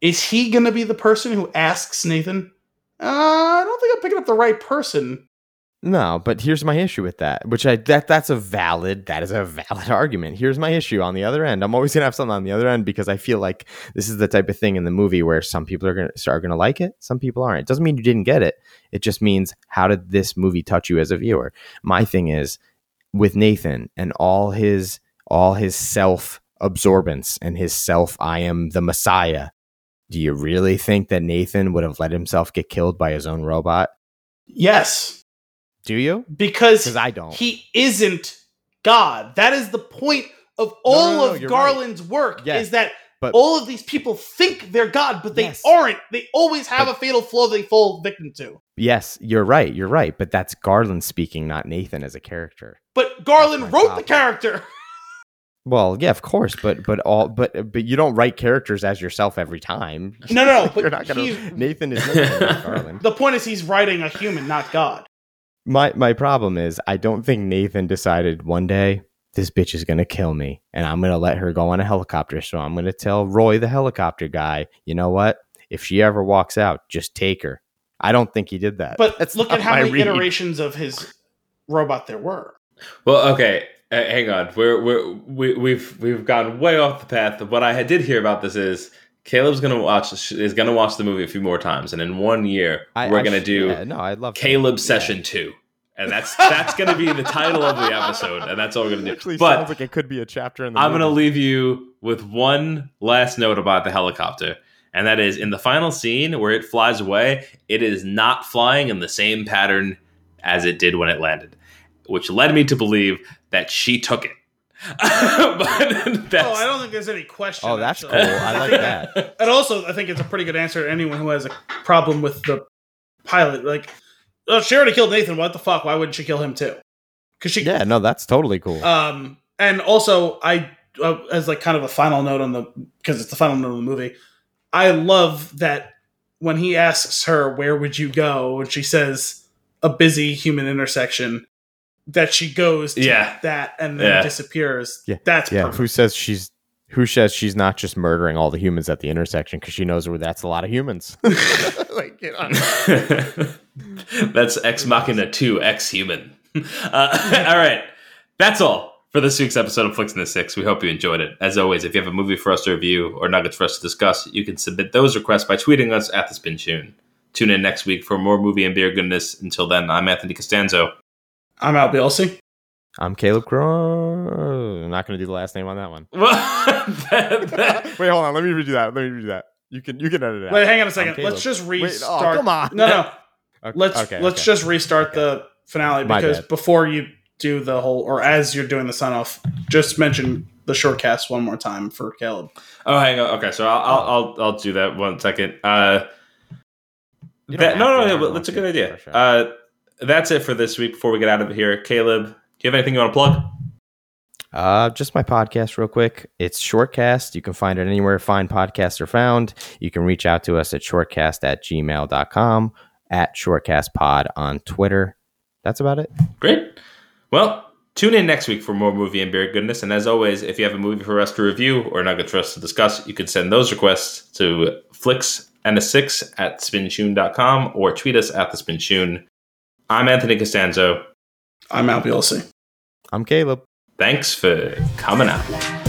Is he going to be the person who asks Nathan, uh, "I don't think I'm picking up the right person." No, but here's my issue with that, which I that that's a valid that is a valid argument. Here's my issue on the other end. I'm always gonna have something on the other end because I feel like this is the type of thing in the movie where some people are gonna are gonna like it, some people aren't. It doesn't mean you didn't get it. It just means how did this movie touch you as a viewer? My thing is with Nathan and all his all his self absorbance and his self I am the Messiah. Do you really think that Nathan would have let himself get killed by his own robot? Yes, Do you? because I don't. he isn't God. That is the point of all no, no, of you're Garland's work Yes, is that but- all of these people think they're God, but they Yes. aren't. They always have But- a fatal flaw they fall victim to. Yes, you're right. You're right. But that's Garland speaking, not Nathan as a character. But Garland wrote the character. Well, yeah, of course, but but all but but you don't write characters as yourself every time. No, no, no, but you're not gonna. Nathan is Nathan, not Garland. The point is he's writing a human, not God. My my problem is I don't think Nathan decided one day this bitch is gonna kill me and I'm gonna let her go on a helicopter. So I'm gonna tell Roy the helicopter guy, you know what? If she ever walks out, just take her. I don't think he did that. But That's look at how many read. iterations of his robot there were. Well, okay, uh, hang on. We're we're we, we've we've gone way off the path. What I did hear about this is Caleb's gonna watch is gonna watch the movie a few more times, and in one year I- we're I gonna sh- do yeah, no, I'd love. Caleb Yeah. Session Two, and that's that's gonna be the title of the episode, and that's all we're gonna do. Actually, but sounds like it could be a chapter in the I'm going to leave you with one last note about the helicopter. And that is in the final scene where it flies away, it is not flying in the same pattern as it did when it landed, which led me to believe that she took it. but that's, oh, I don't think there's any question. Oh, that's actually. cool. I like that. And also, I think it's a pretty good answer to anyone who has a problem with the pilot. Like, oh, she already killed Nathan. What the fuck? Why wouldn't she kill him too? Because she, Yeah, no, that's totally cool. Um, and also, I uh, as like kind of a final note on the because it's the final note of the movie. I love that when he asks her, "Where would you go?" and she says, "A busy human intersection." That she goes to Yeah. that and then Yeah. disappears. Yeah. That's yeah, perfect. who says she's who says she's not just murdering all the humans at the intersection because she knows where that's a lot of humans. like, you know. that's Ex Machina 2 Ex Human. Uh, all right. That's all for this week's episode of Flicks in the Six. We hope you enjoyed it. As always, if you have a movie for us to review or nuggets for us to discuss, you can submit those requests by tweeting us at the Spin Tune. Tune in next week for more movie and beer goodness. Until then, I'm Anthony Costanzo. I'm Al Bielsi. I'm Caleb Crow. I'm not going to do the last name on that one. That- that- Wait, hold on. Let me redo that. Let me redo that. You can you can edit it out. Wait, hang on a second. Let's just Wait, restart. oh, come on. No, no. Okay, Let's okay, let's okay. just restart the finale because before you do the whole or as you're doing the sign off, just mention the short cast one more time for Caleb. oh, hang on. Okay, so I'll, I'll, I'll, I'll do that one second. Uh, that, no, no, no, don't but want that's a good idea. sure. Uh, that's it for this week. Before we get out of here, Caleb, do you have anything you want to plug? Uh, just my podcast, real quick. It's Shortcast. You can find it anywhere fine podcasts are found. You can reach out to us at shortcast at gmail.com, at shortcastpod on Twitter. That's about it. Great. Well, tune in next week for more movie and beer goodness. And as always, if you have a movie for us to review or nugget for us to discuss, you can send those requests to flicks and a six at spintune.com or tweet us at the spintune. I'm Anthony Costanzo. I'm Al Bielsi. I'm Caleb. Thanks for coming out.